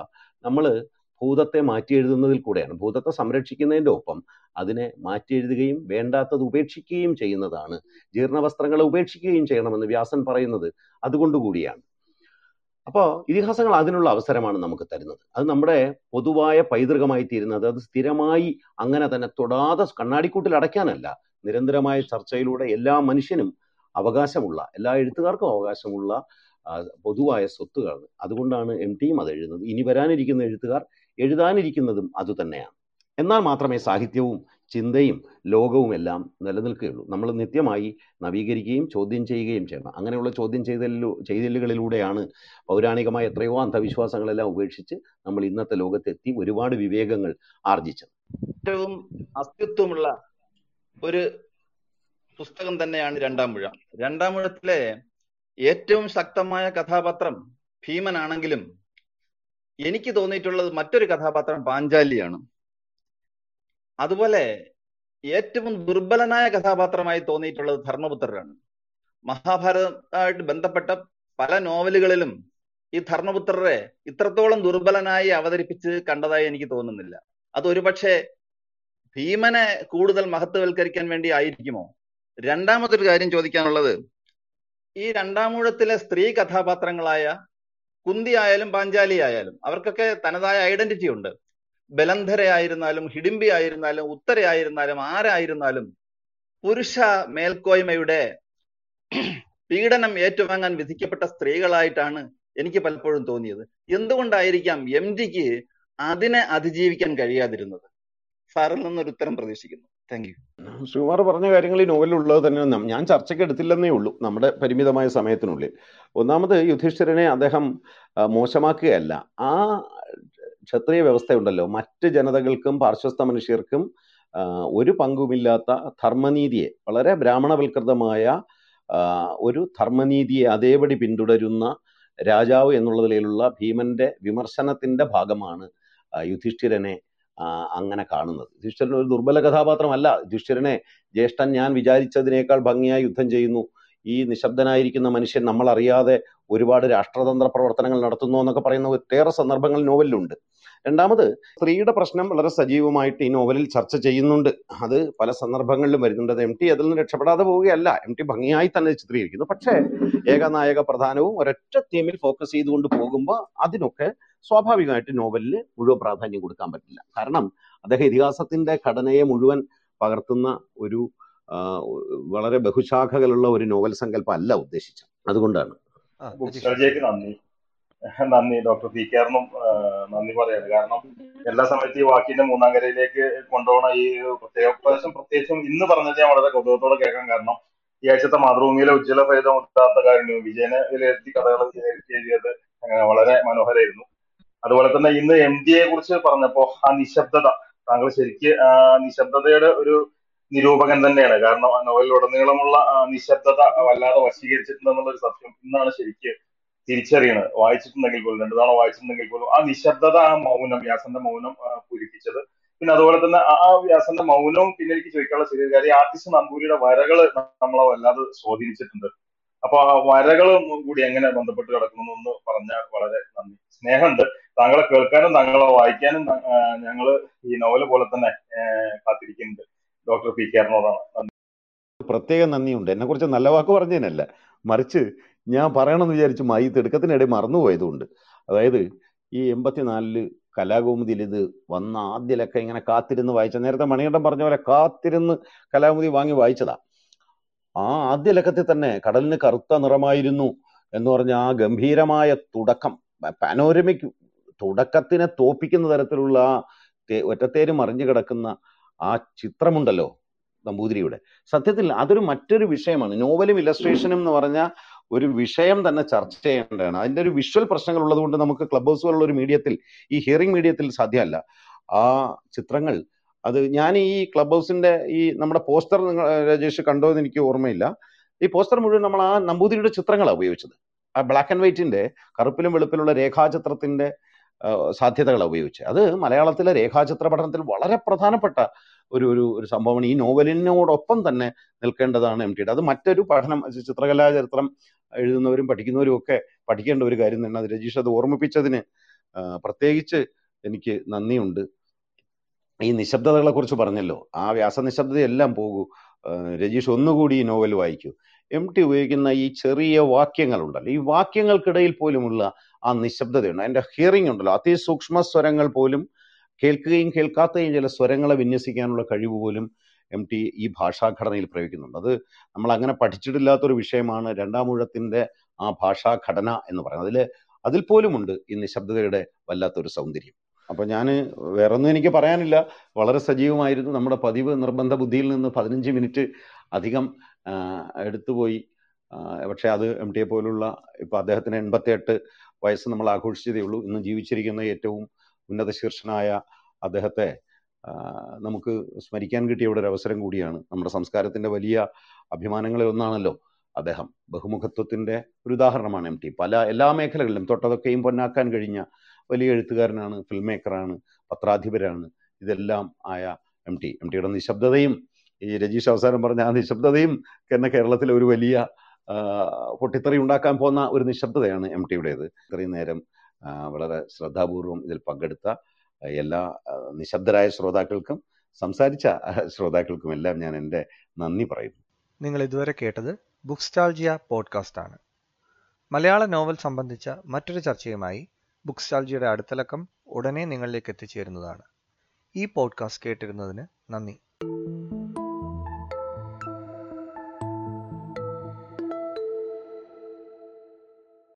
നമ്മൾ ഭൂതത്തെ മാറ്റി എഴുതുന്നതിൽ കൂടെയാണ്. ഭൂതത്തെ സംരക്ഷിക്കുന്നതിന്റെ ഒപ്പം അതിനെ മാറ്റി എഴുതുകയും വേണ്ടാത്തത് ഉപേക്ഷിക്കുകയും ചെയ്യുന്നതാണ്. ജീർണവസ്ത്രങ്ങളെ ഉപേക്ഷിക്കുകയും ചെയ്യണമെന്ന് വ്യാസൻ പറയുന്നത് അതുകൊണ്ടുകൂടിയാണ് അപ്പോൾ ഇതിഹാസങ്ങൾ അതിനുള്ള അവസരമാണ് നമുക്ക് തരുന്നത്. അത് നമ്മുടെ പൊതുവായ പൈതൃകമായി തീരുന്നത്. അത് സ്ഥിരമായി അങ്ങനെ തന്നെ തൊടാതെ കണ്ണാടിക്കൂട്ടിൽ അടയ്ക്കാനല്ല. നിരന്തരമായ ചർച്ചയിലൂടെ എല്ലാ മനുഷ്യനും അവകാശമുള്ള എല്ലാ എഴുത്തുകാർക്കും അവകാശമുള്ള പൊതുവായ സ്വത്തുകളാണ്. അതുകൊണ്ടാണ് എം ടിയും അത് എഴുതുന്നത്. ഇനി വരാനിരിക്കുന്ന എഴുത്തുകാർ എഴുതാനിരിക്കുന്നതും അതുതന്നെയാണ് എന്നാൽ മാത്രമേ സാഹിത്യവും ചിന്തയും ലോകവും എല്ലാം നിലനിൽക്കുകയുള്ളൂ. നമ്മൾ നിത്യമായി നവീകരിക്കുകയും ചോദ്യം ചെയ്യുകയും ചെയ്യണം. അങ്ങനെയുള്ള ചോദ്യം ചെയ്തലു ചെയ്തലുകളിലൂടെയാണ് പൗരാണികമായ എത്രയോ അന്ധവിശ്വാസങ്ങളെല്ലാം ഉപേക്ഷിച്ച് നമ്മൾ ഇന്നത്തെ ലോകത്തെത്തി ഒരുപാട് വിവേകങ്ങൾ ആർജിച്ചത്. ഏറ്റവും അസ്തിത്വമുള്ള ഒരു പുസ്തകം തന്നെയാണ് രണ്ടാം മുഴ. രണ്ടാം മുഴത്തിലെ ഏറ്റവും ശക്തമായ കഥാപാത്രം ഭീമനാണെങ്കിലും എനിക്ക് തോന്നിയിട്ടുള്ളത് മറ്റൊരു കഥാപാത്രം പാഞ്ചാലിയാണ്. അതുപോലെ ഏറ്റവും ദുർബലനായ കഥാപാത്രമായി തോന്നിയിട്ടുള്ളത് ധർമ്മപുത്രരാണ്. മഹാഭാരതമായിട്ട് ബന്ധപ്പെട്ട പല നോവലുകളിലും ഈ ധർമ്മപുത്രരെ ഇത്രത്തോളം ദുർബലനായി അവതരിപ്പിച്ച് കണ്ടതായി എനിക്ക് തോന്നുന്നില്ല. അത് ഒരുപക്ഷെ ഭീമനെ കൂടുതൽ മഹത്വവൽക്കരിക്കാൻ വേണ്ടി ആയിരിക്കുമോ? രണ്ടാമതൊരു കാര്യം ചോദിക്കാനുള്ളത് ഈ രണ്ടാമൂഴത്തിലെ സ്ത്രീ കഥാപാത്രങ്ങളായ കുന്തി ആയാലും പാഞ്ചാലി ആയാലും അവർക്കൊക്കെ തനതായ ഐഡന്റിറ്റി ഉണ്ട്. ബലന്ധരയായിരുന്നാലും ഹിഡിംബി ആയിരുന്നാലും ഉത്തരയായിരുന്നാലും ആരായിരുന്നാലും പുരുഷ മേൽക്കോയ്മയുടെ പീഡനം ഏറ്റുവാങ്ങാൻ വിധിക്കപ്പെട്ട സ്ത്രീകളായിട്ടാണ് എനിക്ക് പലപ്പോഴും തോന്നിയത്. എന്തുകൊണ്ടായിരിക്കാം എം ജിക്ക് അതിനെ അതിജീവിക്കാൻ കഴിയാതിരുന്നത്? സാറിൽ നിന്നൊരു ഉത്തരം പ്രതീക്ഷിക്കുന്നു. താങ്ക് യു ശ്രീകുമാർ പറഞ്ഞ കാര്യങ്ങൾ ഈ നോവലിലുള്ളത് തന്നെ നം- ഞാൻ ചർച്ചയ്ക്ക് എടുത്തില്ലെന്നേ ഉള്ളൂ. നമ്മുടെ പരിമിതമായ സമയത്തിനുള്ളിൽ. ഒന്നാമത് യുധിഷ്ഠിരനെ അദ്ദേഹം മോശമാക്കുകയല്ല. ആ ക്ഷത്രിയ വ്യവസ്ഥയുണ്ടല്ലോ. മറ്റ് ജനതകൾക്കും പാർശ്വസ്ഥ മനുഷ്യർക്കും ഒരു പങ്കുമില്ലാത്ത ധർമ്മനീതിയെ വളരെ ബ്രാഹ്മണവൽകൃതമായ ഒരു ധർമ്മനീതിയെ അതേപടി പിന്തുടരുന്ന രാജാവ് എന്നുള്ള നിലയിലുള്ള ഭീമന്റെ വിമർശനത്തിന്റെ ഭാഗമാണ് യുധിഷ്ഠിരനെ അങ്ങനെ കാണുന്നത്. യുധിഷ്ഠിരൻ ഒരു ദുർബല കഥാപാത്രമല്ല. യുധിഷ്ഠിരനെ ജ്യേഷ്ഠൻ ഞാൻ വിചാരിച്ചതിനേക്കാൾ ഭംഗിയായി യുദ്ധം ചെയ്യുന്നു. ഈ നിശബ്ദനായിരിക്കുന്ന മനുഷ്യൻ നമ്മൾ അറിയാതെ ഒരുപാട് രാഷ്ട്രതന്ത്ര പ്രവർത്തനങ്ങൾ നടത്തുന്നു എന്നൊക്കെ പറയുന്ന ഒട്ടേറെ സന്ദർഭങ്ങൾ നോവലിലുണ്ട്. രണ്ടാമത് സ്ത്രീയുടെ പ്രശ്നം വളരെ സജീവമായിട്ട് ഈ നോവലിൽ ചർച്ച ചെയ്യുന്നുണ്ട്. അത് പല സന്ദർഭങ്ങളിലും വരുന്നുണ്ട്. അത് എം ടി അതിൽ നിന്ന് രക്ഷപ്പെടാതെ പോവുകയല്ല. എം ടി ഭംഗിയായി തന്നെ ചിത്രീകരിക്കുന്നു. പക്ഷേ ഏകനായക പ്രധാനവും ഒരൊറ്റ തീമിൽ ഫോക്കസ് ചെയ്തുകൊണ്ട് പോകുമ്പോൾ അതിനൊക്കെ സ്വാഭാവികമായിട്ട് നോവലിന് മുഴുവൻ പ്രാധാന്യം കൊടുക്കാൻ പറ്റില്ല. കാരണം അദ്ദേഹം ഇതിഹാസത്തിന്റെ ഘടനയെ മുഴുവൻ പകർത്തുന്ന ഒരു വളരെ ബഹുശാഖകളുള്ള ഒരു നോവൽ സങ്കല്പം അല്ല ഉദ്ദേശിച്ചത്. അതുകൊണ്ടാണ്. നന്ദി. നന്ദി ഡോക്ടർ പി കെറിനും നന്ദി പറയാണ് കാരണം എല്ലാ സമയത്ത് ഈ വാക്കിന്റെ മൂന്നാം കരയിലേക്ക് കൊണ്ടുപോകണ ഈ പ്രത്യേക പ്രാവശ്യം പ്രത്യേകിച്ചും ഇന്ന് പറഞ്ഞത് ഞാൻ വളരെ കൗതുകത്തോടെ കേൾക്കാൻ കാരണം ഈ ആഴ്ചത്തെ മാതൃഭൂമിയിലെ ഉജ്ജ്വല ഫലിതം ഉത്താത്ത കാര്യം വിജയനെ വിലയിരുത്തി കഥകൾ വിലയിരുത്തി എഴുതിയത് വളരെ മനോഹരമായിരുന്നു. അതുപോലെ തന്നെ ഇന്ന് എം ഡി എ കുറിച്ച് പറഞ്ഞപ്പോ ആ നിശബ്ദത താങ്കൾ ശരിക്ക് ആ നിശബ്ദതയുടെ ഒരു നിരൂപകൻ തന്നെയാണ്. കാരണം ആ നോവലിലുടനീളമുള്ള നിശബ്ദത വല്ലാതെ വശീകരിച്ചിട്ടുണ്ടെന്നുള്ള ഒരു സത്യം ഇന്നാണ് ശരിക്ക് തിരിച്ചറിയണത് വായിച്ചിട്ടുണ്ടെങ്കിൽ പോലും രണ്ടു തവണ വായിച്ചിട്ടുണ്ടെങ്കിൽ പോലും ആ നിശബ്ദത ആ മൗനം വ്യാസന്റെ മൗനം പൂരിപ്പിച്ചത്. പിന്നെ അതുപോലെ തന്നെ ആ ആ വ്യാസന്റെ മൗനവും പിന്നെ എനിക്ക് ചോദിക്കാനുള്ള ചെറിയ കാര്യം ആർട്ടിസ്റ്റ് നമ്പൂരിയുടെ വരകൾ നമ്മളെ വല്ലാതെ സ്വാധീനിച്ചിട്ടുണ്ട്. അപ്പൊ ആ വരകളും കൂടി എങ്ങനെ ബന്ധപ്പെട്ട് കിടക്കുന്നു എന്ന് പറഞ്ഞാൽ വളരെ നന്ദി. സ്നേഹമുണ്ട്. താങ്കളെ കേൾക്കാനും താങ്കളെ വായിക്കാനും ഞങ്ങൾ ഈ നോവൽ പോലെ തന്നെ കാത്തിരിക്കുന്നുണ്ട്. ഡോക്ടർ പി കെറിനോടാണ് പ്രത്യേകം നന്ദിയുണ്ട്. എന്നെ കുറിച്ച് നല്ല വാക്ക് പറഞ്ഞതിനല്ല മറിച്ച് ഞാൻ പറയണമെന്ന് വിചാരിച്ചു മായി തിടുക്കത്തിനിടെ മറന്നുപോയതുകൊണ്ട്. അതായത് ഈ എൺപത്തിനാലിൽ കലാകൗമുദിയിൽ ഇത് വന്ന ആദ്യലൊക്കെ ഇങ്ങനെ കാത്തിരുന്ന് വായിച്ച നേരത്തെ മണികണ്ഠൻ പറഞ്ഞ പോലെ കാത്തിരുന്ന് കലാകൗമുദി വാങ്ങി വായിച്ചതാ. ആ ആദ്യ ലക്കത്തിൽ തന്നെ കടലിന് കറുത്ത നിറമായിരുന്നു എന്ന് പറഞ്ഞ ആ ഗംഭീരമായ തുടക്കം പാനോരമിക് തുടക്കത്തിനെ തോപ്പിക്കുന്ന തരത്തിലുള്ള ഒറ്റത്തേര് മറിഞ്ഞു കിടക്കുന്ന ആ ചിത്രമുണ്ടല്ലോ നമ്പൂതിരിയുടെ. സത്യത്തിൽ അതൊരു മറ്റൊരു വിഷയമാണ്. നോവലും ഇലസ്ട്രേഷനും എന്ന് പറഞ്ഞ ഒരു വിഷയം തന്നെ ചർച്ച ചെയ്യേണ്ടതാണ്. അതിന്റെ ഒരു വിഷ്വൽ പ്രശ്നങ്ങൾ ഉള്ളത് കൊണ്ട് നമുക്ക് ക്ലബ് ഹൗസ് പോലുള്ള ഒരു മീഡിയത്തിൽ ഈ ഹിയറിംഗ് മീഡിയത്തിൽ സാധ്യമല്ല. ആ ചിത്രങ്ങൾ അത് ഞാൻ ഈ ക്ലബ് ഹൗസിന്റെ ഈ നമ്മുടെ പോസ്റ്റർ നിങ്ങൾ രാജേഷ് കണ്ടോ എന്ന് എനിക്ക് ഓർമ്മയില്ല. ഈ പോസ്റ്റർ മുഴുവൻ നമ്മൾ ആ നമ്പൂതിരിയുടെ ചിത്രങ്ങളാണ് ഉപയോഗിച്ചത്. ആ ബ്ലാക്ക് ആൻഡ് വൈറ്റിന്റെ കറുപ്പിലും വെളുപ്പിലുള്ള രേഖാചിത്രത്തിന്റെ സാധ്യതകളാണ് ഉപയോഗിച്ചത് അത് മലയാളത്തിലെ രേഖാചിത്ര പഠനത്തിൽ വളരെ പ്രധാനപ്പെട്ട ഒരു ഒരു ഒരു സംഭവമാണ്. ഈ നോവലിനോടൊപ്പം തന്നെ നിൽക്കേണ്ടതാണ് എം ടിയുടെ അത് മറ്റൊരു പഠനം ചിത്രകലാ ചരിത്രം എഴുതുന്നവരും പഠിക്കുന്നവരും ഒക്കെ പഠിക്കേണ്ട ഒരു കാര്യം തന്നെ അത് രജീഷ് അത് ഓർമ്മിപ്പിച്ചതിന് പ്രത്യേകിച്ച് എനിക്ക് നന്ദിയുണ്ട്. ഈ നിശബ്ദതകളെ കുറിച്ച് പറഞ്ഞല്ലോ. ആ വ്യാസനിശബ്ദതയെല്ലാം പോകൂ. രജീഷ് ഒന്നുകൂടി ഈ നോവൽ വായിക്കൂ. എം ടി ഉപയോഗിക്കുന്ന ഈ ചെറിയ വാക്യങ്ങളുണ്ടല്ലോ. ഈ വാക്യങ്ങൾക്കിടയിൽ പോലുമുള്ള ആ നിശബ്ദതയുണ്ട്. അതിന്റെ ഹിയറിംഗ് ഉണ്ടല്ലോ. അതിസൂക്ഷ്മ സ്വരങ്ങൾ പോലും കേൾക്കുകയും കേൾക്കാത്തയും ചില സ്വരങ്ങളെ വിന്യസിക്കാനുള്ള കഴിവ് പോലും എം ടി ഈ ഭാഷാഘടനയിൽ പ്രയോഗിക്കുന്നുണ്ട്. അത് നമ്മൾ അങ്ങനെ പഠിച്ചിട്ടില്ലാത്തൊരു വിഷയമാണ് രണ്ടാമൂഴത്തിന്റെ ആ ഭാഷാഘടന എന്ന് പറയുന്നത്. അതിൽ അതിൽ പോലുമുണ്ട് ഈ നിശബ്ദതയുടെ വല്ലാത്തൊരു സൗന്ദര്യം. അപ്പൊ ഞാൻ വേറെ ഒന്നും എനിക്ക് പറയാനില്ല. വളരെ സജീവമായിരുന്നു. നമ്മുടെ പതിവ് നിർബന്ധ ബുദ്ധിയിൽ നിന്ന് പതിനഞ്ച് മിനിറ്റ് അധികം എടുത്തുപോയി പക്ഷേ അത് എം ടിയെ പോലുള്ള ഇപ്പോൾ അദ്ദേഹത്തിന് എൺപത്തിയെട്ട് വയസ്സ് നമ്മൾ ആഘോഷിച്ചതേ ഉള്ളൂ. ഇന്ന് ജീവിച്ചിരിക്കുന്ന ഏറ്റവും ഉന്നത ശീർഷനായ അദ്ദേഹത്തെ നമുക്ക് സ്മരിക്കാൻ കിട്ടിയ ഇവിടെ ഒരു അവസരം കൂടിയാണ്. നമ്മുടെ സംസ്കാരത്തിന്റെ വലിയ അഭിമാനങ്ങളിൽ ഒന്നാണല്ലോ അദ്ദേഹം. ബഹുമുഖത്വത്തിന്റെ ഒരു ഉദാഹരണമാണ് എം ടി പല എല്ലാ മേഖലകളിലും തൊട്ടതൊക്കെയും പൊന്നാക്കാൻ കഴിഞ്ഞ വലിയ എഴുത്തുകാരനാണ് ഫിൽം മേക്കറാണ് പത്രാധിപരാണ്. ഇതെല്ലാം ആയ എം ടി എം ടിയുടെ നിശബ്ദതയും ഈ രജീഷ് അവസാനം പറഞ്ഞ ആ നിശബ്ദതയും എന്ന കേരളത്തിലെ ഒരു വലിയ പൊട്ടിത്തെറി ഉണ്ടാക്കാൻ പോകുന്ന ഒരു നിശബ്ദതയാണ് എം ടിയുടേത്. ഇത്രയും നേരം വളരെ ശ്രദ്ധാപൂർവം ഇതിൽ പങ്കെടുത്ത എല്ലാ നിശബ്ദരായ ശ്രോതാക്കൾക്കും സംസാരിച്ച ശ്രോതാക്കൾക്കും എല്ലാം ഞാൻ എന്റെ നന്ദി പറയുന്നു. നിങ്ങൾ ഇതുവരെ കേട്ടത് ബുക്സ്റ്റാൾജിയ പോഡ്കാസ്റ്റ് ആണ് മലയാള നോവൽ സംബന്ധിച്ച മറ്റൊരു ചർച്ചയുമായി ബുക്സ്റ്റാൾജിയുടെ അടുത്തലക്കം ഉടനെ നിങ്ങളിലേക്ക് എത്തിച്ചേരുന്നതാണ്. ഈ പോഡ്കാസ്റ്റ് കേട്ടിരുന്നതിന് നന്ദി.